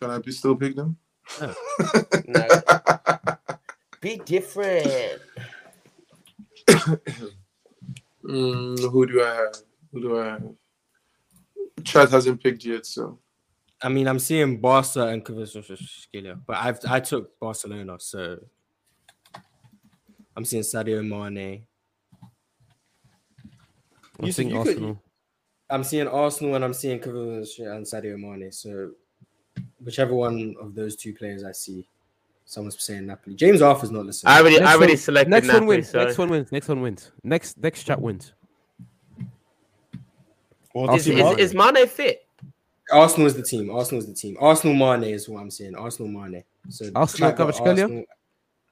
can I be still pick them? No. Be different. Mm, who do I have? Who do I have? Chat hasn't picked yet, so I mean, I'm seeing Barca and Kvaratskhelia, but I've I took Barcelona, so I'm seeing Sadio Mane. I'm You see- seeing you could- Arsenal. I'm seeing Arsenal and I'm seeing Kvaratskhelia and Sadio Mane. So whichever one of those two players I see, someone's saying Napoli. James Arthur's not listening. I already, Next I already one- selected Next Napoli, one wins. so- Next one wins. Next one wins. Next next chat wins. Well, Is, is, is Mane fit? Arsenal is the team. Arsenal is the team. Arsenal Mane is what I'm saying. Arsenal Mane. So Arsenal Chat Kvaratskhelia? Arsenal,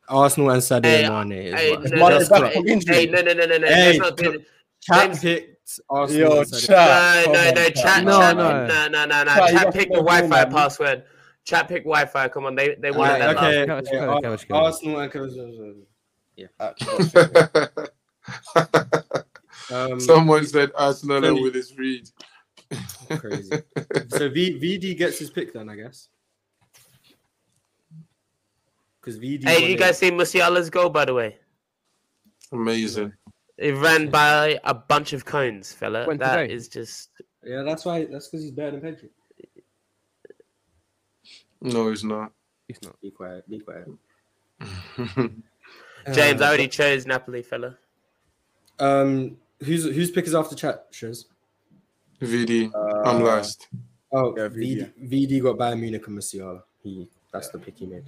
Arsenal and Sadio Hey, Mane Hey, what. no, Mane no, is no, back from hey, injury. hey, no, no, no, no, no. Hey, not do Chat James- picked Arsenal. Yo, and Sadio- chat. No, no, come no, on, chat, No, chat, no. no, no, no, no. Chat, you Chat got pick to the go Wi-Fi man. password. Chat pick Wi-Fi. Come on, they they wanted Alright, that. okay, last. okay. Kvaratskhelia, Ar- Kvaratskhelia. Arsenal and Kvaratskhelia. Uh, Um, someone said Arsenal and Tony. Willis Reed. crazy. So v, VD gets his pick then, I guess. Because VD. Hey, you wanted- guys see Musiala's goal, by the way? Amazing. It ran by a bunch of cones, fella. When That today? is just. Yeah, that's why. That's because he's better than Pedri. No, he's not. He's not. Be quiet. Be quiet. James, I already chose Napoli, fella. Um, who's whose pick is after chat? Shows. VD. Uh, I'm last. Oh, Yeah, VD, VD got Bayern Munich and Musiala. He that's the pick he made.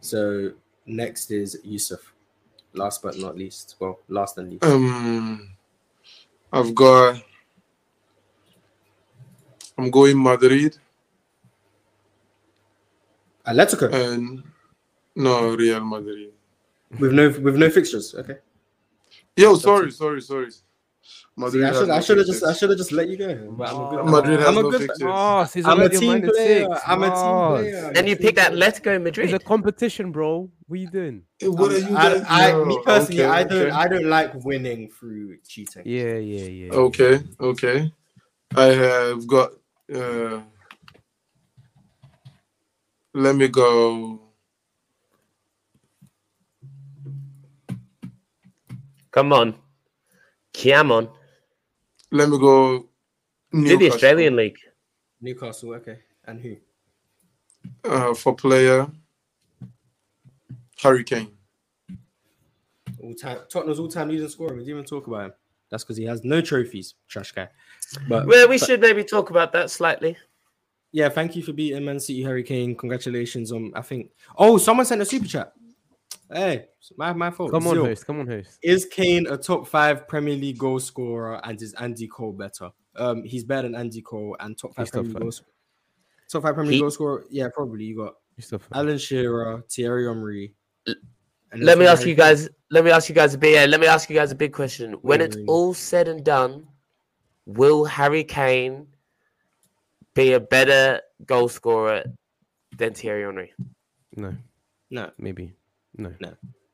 So next is Yusuf. Last but not least. Well, last and least. Um, I've got. I'm going Madrid Atletico and no Real Madrid. with no with no fixtures. Okay. Yo, sorry, sorry, sorry. See, Madrid I should no I should have just. I should have just let you go. But I'm a good. Madrid has I'm a no good. fixtures. Oh, he's I'm a team player. six. I'm a team player. Then you pick that Atletico It's Madrid. a competition, bro. What are you doing? Hey, What are you I. I, me personally, okay, I don't, okay. I don't like winning through cheating. Yeah, yeah, yeah. Okay, okay. I have got. Uh, let me go. Come on. Come on. Let me go. Do the Australian League. Newcastle, okay, and who? uh, for player. Hurricane. All time, Tottenham's all-time leading scorer. We didn't even talk about him. That's because he has no trophies, trash guy. But Well, we but- should maybe talk about that slightly. Yeah, thank you for beating Man City Hurricane. Congratulations on. I think. Oh, someone sent a super chat. Hey, my my fault. Come on, Zil. host. Come on, host. Is Kane a top five Premier League goal scorer and is Andy Cole better? Um, he's better than Andy Cole and top five He's Premier League five. goal scorer. Top five Premier He- League goal scorer. Yeah, probably. You got You're so fun. Alan Shearer, Thierry Henry. and Let me then ask you Harry Kane. guys. Let me ask you guys a big. yeah, Let me ask you guys a big question. When it's Wolverine. all said and done, will Harry Kane be a better goal scorer than Thierry Henry? No, No, maybe. No. No.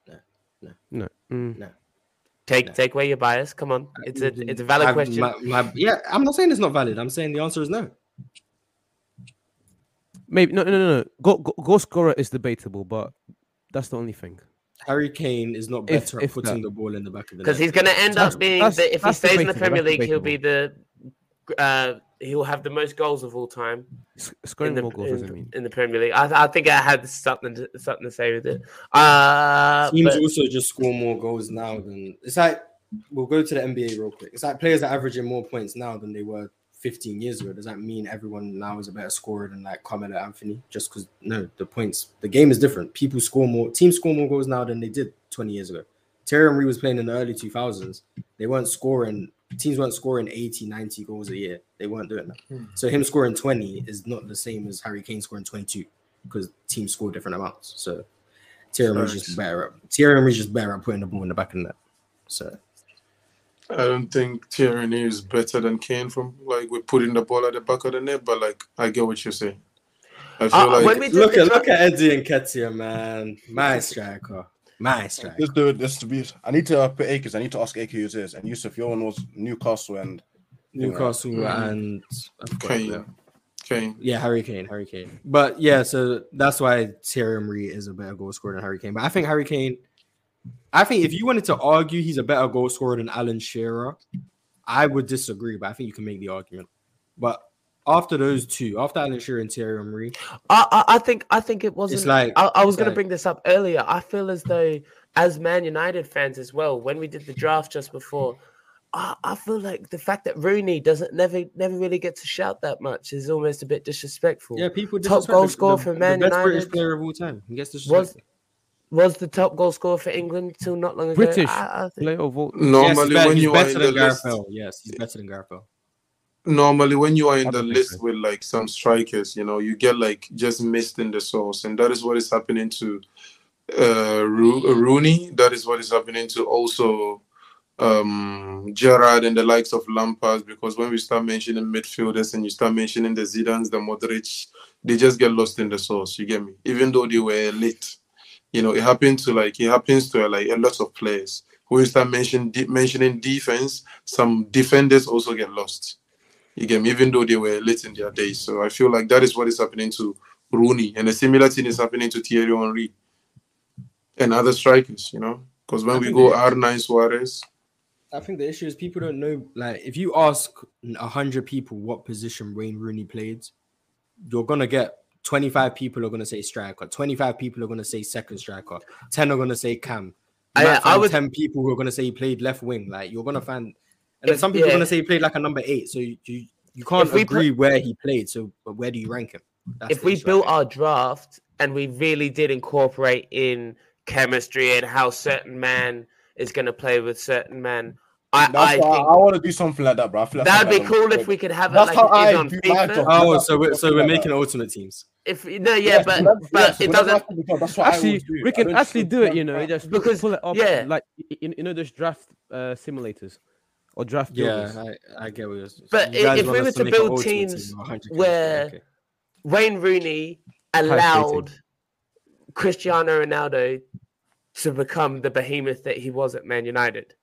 No. No. No. Mm. No. Take No. take away your bias. Come on, it's a it's a valid I've- question. my- my- yeah, I'm not saying it's not valid. I'm saying the answer is no. Maybe no, no, no, no. Goal, goal, goal scorer is debatable, but that's the only thing. Harry Kane is not better if at putting that. the ball in the back of the net. because he's going to end That's- up being that's- the, if he stays in the Premier that's League, he'll be the uh, he'll have the most goals of all time in Scoring the, more goals in, doesn't mean. in the Premier League. I, I think I had something to, something to say with it. Uh, Teams but- also just score more goals now than it's like we'll go to the NBA real quick. It's like players are averaging more points now than they were 15 years ago. Does that mean everyone now is a better scorer than like Carmelo Anthony? Just because no, the points, the game is different. People score more, teams score more goals now than they did 20 years ago. Thierry Henry was playing in the early 2000s. They weren't scoring, teams weren't scoring 80, 90 goals a year. They weren't doing that. So him scoring 20 is not the same as Harry Kane scoring 22 because teams score different amounts. So Thierry Henry's just better at Thierry Henry's just better at putting the ball in the back of the net. So I don't think Tierney is better than Kane from like we're putting the ball at the back of the net, but like I get what you're saying. I feel Uh, like when we look at look at Eddie Nketiah, man. My striker. My striker. Let's do it. Let's be. I need to uh, put Akers. I need to ask Akers who it is. And Yusuf, your one was Newcastle and Newcastle Mhm. and Kane. yeah. Kane. Yeah, Harry Kane, Harry Kane. But yeah, so that's why Thierry Henry is a better goal scorer than Harry Kane. But I think Harry Kane, I think if you wanted to argue he's a better goal scorer than Alan Shearer, I would disagree. But I think you can make the argument. But after those two, after Alan Shearer and Thierry Henry, I, I, I think I think it wasn't. It's like- I, I was it's going to bring this up earlier. I feel as though, as Man United fans as well, when we did the draft just before, I, I feel like the fact that Rooney doesn't never never really get to shout that much is almost a bit disrespectful. yeah, people Top goal scorer the- for the Man best British United player of all time. He gets was disrespected. was the top goal scorer for England till not long ago. British I, I think, player of all. He's Normally better, when he's you are better in than the Gareth list, Yes, he's better than Gareth Bale. Normally when you are in the list with like some strikers, you know, you get like just missed in the sauce, and that is what is happening to uh Ro- Rooney. That is what is happening to also um Gerrard and the likes of Lampard. Because when we start mentioning midfielders and you start mentioning the Zidanes, the Modric, they just get lost in the sauce. You get me? Even though they were elite, you know, it happened to like it happens to like a lot of players. When you start mentioning de- mentioning defense, some defenders also get lost. You get me? Even though they were late in their days. So I feel like that is what is happening to Rooney. And a similar thing is happening to Thierry Henry and other strikers, you know? Because when I we go they- R9 Suarez, I think the issue is people don't know. Like, if you ask a hundred people what position Wayne Rooney played, you're gonna get twenty-five people are gonna say striker, twenty-five people are gonna say second striker, ten are gonna say cam. You I- I would- ten people who are gonna say he played left wing. Like, you're gonna find, and then some people are gonna say he played like a number eight. So you you, you can't If we put- agree where he played. So, but where do you rank him? That's if we issue, built think. our draft and we really did incorporate in chemistry and how certain man is going to play with certain man, I, That's I why I, want to do something like that, bro. I feel like that'd be like cool if we could have it That's like how it is I on do my FIFA. Oh, so we're, so we're like making that. ultimate teams. If no, yeah, Yes, but whenever- but yes, it whenever doesn't. That's what Actually, always do. we can don't actually do it. You know, just Because- pull it up. yeah. like y- y- you know those draft uh, simulators or draft Yeah. I, I get what you're saying. But You guys if we were us to build teams team, where- okay. Wayne Rooney allowed Cristiano Ronaldo to become the behemoth that he was at Man United.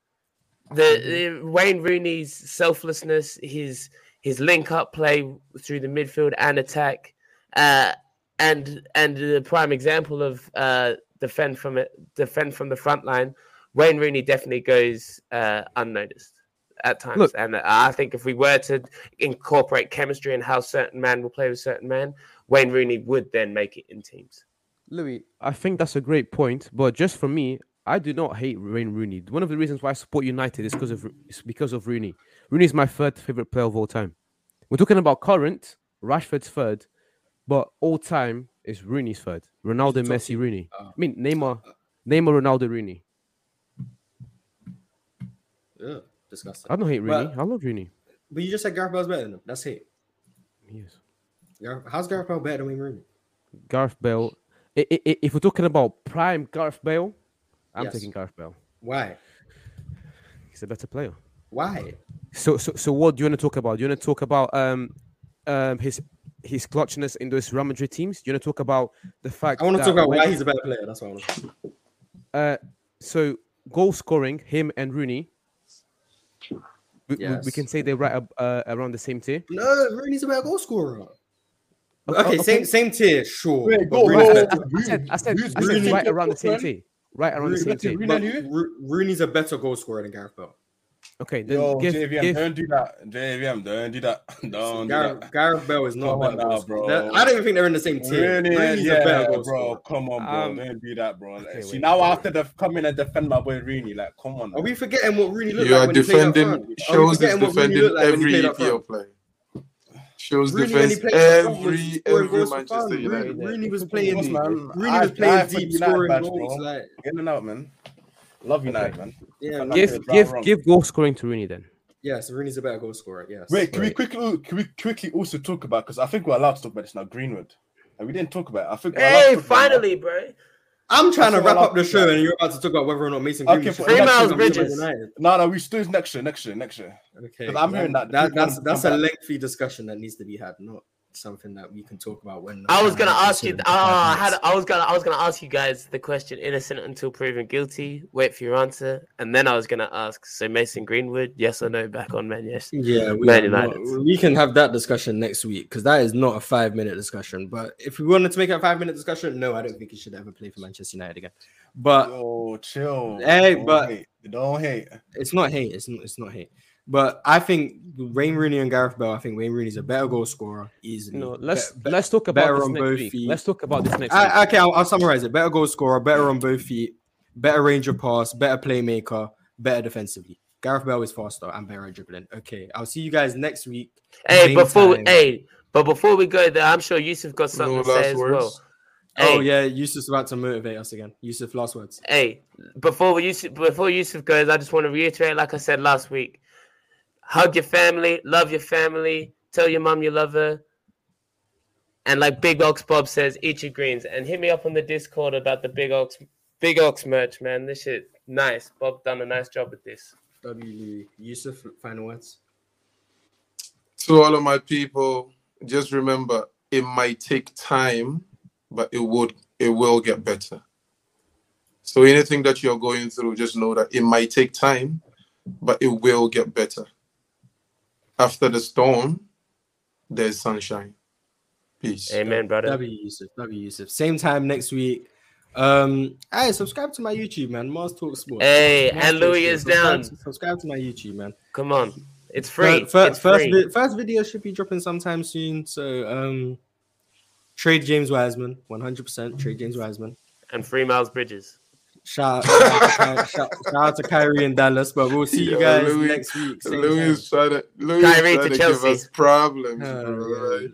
The, the Wayne Rooney's selflessness, his his link up play through the midfield and attack, uh, and and the prime example of uh, defend from it, defend from the front line. Wayne Rooney definitely goes uh, unnoticed at times, Look- and I think if we were to incorporate chemistry and how certain men will play with certain men, Wayne Rooney would then make it in teams. Louis, I think that's a great point, but just for me, I do not hate Wayne Rooney. One of the reasons why I support United is because of is because of Rooney. Rooney is my third favorite player of all time. We're talking about current, Rashford's third, but all time is Rooney's third. Ronaldo, top Messi. Rooney. I mean Neymar, Neymar, Ronaldo, Rooney. Ugh, disgusting. I don't hate Rooney. But- I love Rooney. But you just said Gareth Bale's better than him. That's it. Yes. Gareth- How's Gareth Bale better than Wayne Rooney? Gareth Bale. I- I- I- if we're talking about prime Gareth Bale, I'm Yes. taking Gareth Bell. Why? He's a better player. Why? So, so, so, what do you want to talk about? Do you want to talk about um um, his his clutchness in those Real Madrid teams. You want to talk about the fact I want to talk about when- why he's a better player. That's what I want to. Uh, so goal scoring, him and Rooney. We, we- we can say they're right uh, around the same tier. No, Rooney's a better goal scorer. Okay, okay. same same tier, sure. Wait, but go, Rooney's go. better. I said, I said, I said right around the same Rooney? tier. Right around the same Rooney- tier. Rooney- But, Rooney? Ro- Rooney's a better goal scorer than Gareth Bale. Okay, then Yo, give, JVM, give, don't do that. JVM, don't do that. Don't do Gareth, that. Gareth Bale is not Come a on now, bro. That- I don't even think they're in the same tier. Really? Rooney's yeah, a bro. scorer. Come on, bro. Um, don't do that, bro. okay, See, wait, now wait. I have to def- come in and defend my boy Rooney. Like, come on. Are we forgetting what Rooney looked You like are when he played up defending. front? Are we Shows is forgetting what Rooney defending like every EPL front? player. Shows Rooney, defense played up front, was every every goals for Manchester fun. United. Rooney, Rooney was playing. course, man. Rooney was playing I for deep, United scoring goals. bro. Like, In and out, man. Love United, man. yeah, Give- man. give, give, wrong. give goal scoring to Rooney then. yes, Rooney's a better goal scorer. Yes. Wait, can we quickly can we quickly also talk about because I think we're allowed to talk about this now. Greenwood, and we didn't talk about. It. I think. we're allowed to Hey, talk about it now. finally, bro. I'm trying to wrap up the show, about and you're about to talk about whether or not Mason Okay, Greenwood for- Three miles to bridges. No, no, we still next year, next year, next year. Okay, I'm that- hearing that that, people that's that's a lengthy discussion that needs to be had, not something that we can talk about when. I was gonna uh, ask you. considered Oh, I had. I was gonna. I was gonna ask you guys the question: innocent until proven guilty. Wait for your answer, and then I was gonna ask. So Mason Greenwood, yes or no, back on man? Yes. Yeah, we, Man are not- we can have that discussion next week because that is not a five minute discussion. But if we wanted to make it a five minute discussion, no, I don't think he should ever play for Manchester United again. But oh, chill. Hey, Don't but- hate. don't hate. it's not hate. It's not, it's not hate. But I think Wayne Rooney and Gareth Bale. I think Wayne Rooney's a better goal scorer easily. No, let's Be- be- let's talk about better this on next both week. feet. Let's talk about this next week. Okay, I'll, I'll summarize it. Better goal scorer, better on both feet, better range of pass, better playmaker, better defensively. Gareth Bale is faster and better at dribbling. Okay, I'll see you guys next week. Hey, before we, time. hey, but before we go there, I'm sure Yusuf got something No to say as words. well. Oh, hey, Oh yeah, Yusuf's about to motivate us again. Yusuf, last words. hey, before we Yusuf, before Yusuf goes, I just want to reiterate, like I said last week, hug your family, love your family, tell your mum you love her, and like Big Ox Bob says, eat your greens, and hit me up on the Discord about the Big Ox Big Ox merch, man. This shit nice. Bob done a nice job with this. W Yusuf, final words. To all of my people, just remember it might take time, but it would it will get better. So anything that you're going through, just know that it might take time, but it will get better. After the storm, there's sunshine. Peace. Amen, brother. W Yusuf, W Yusuf. Same time next week. Um, hey, subscribe to my YouTube, man. Mars Talk Sports. Hey, Mars and Louis is Subscribe down. to- Subscribe to my YouTube, man. Come on, it's free. Fir- it's first, free. vi- first video should be dropping sometime soon. So, um, trade James Wiseman, one hundred percent. Trade James Wiseman. and free Miles Bridges. Shout, shout, out to Ky- shout, shout out to Kyrie and Dallas, but we'll see you guys Louis- next week. Louis time. trying to Louis Kyrie is to trying to give Chelsea. us problems, Oh, bro. yeah. Like,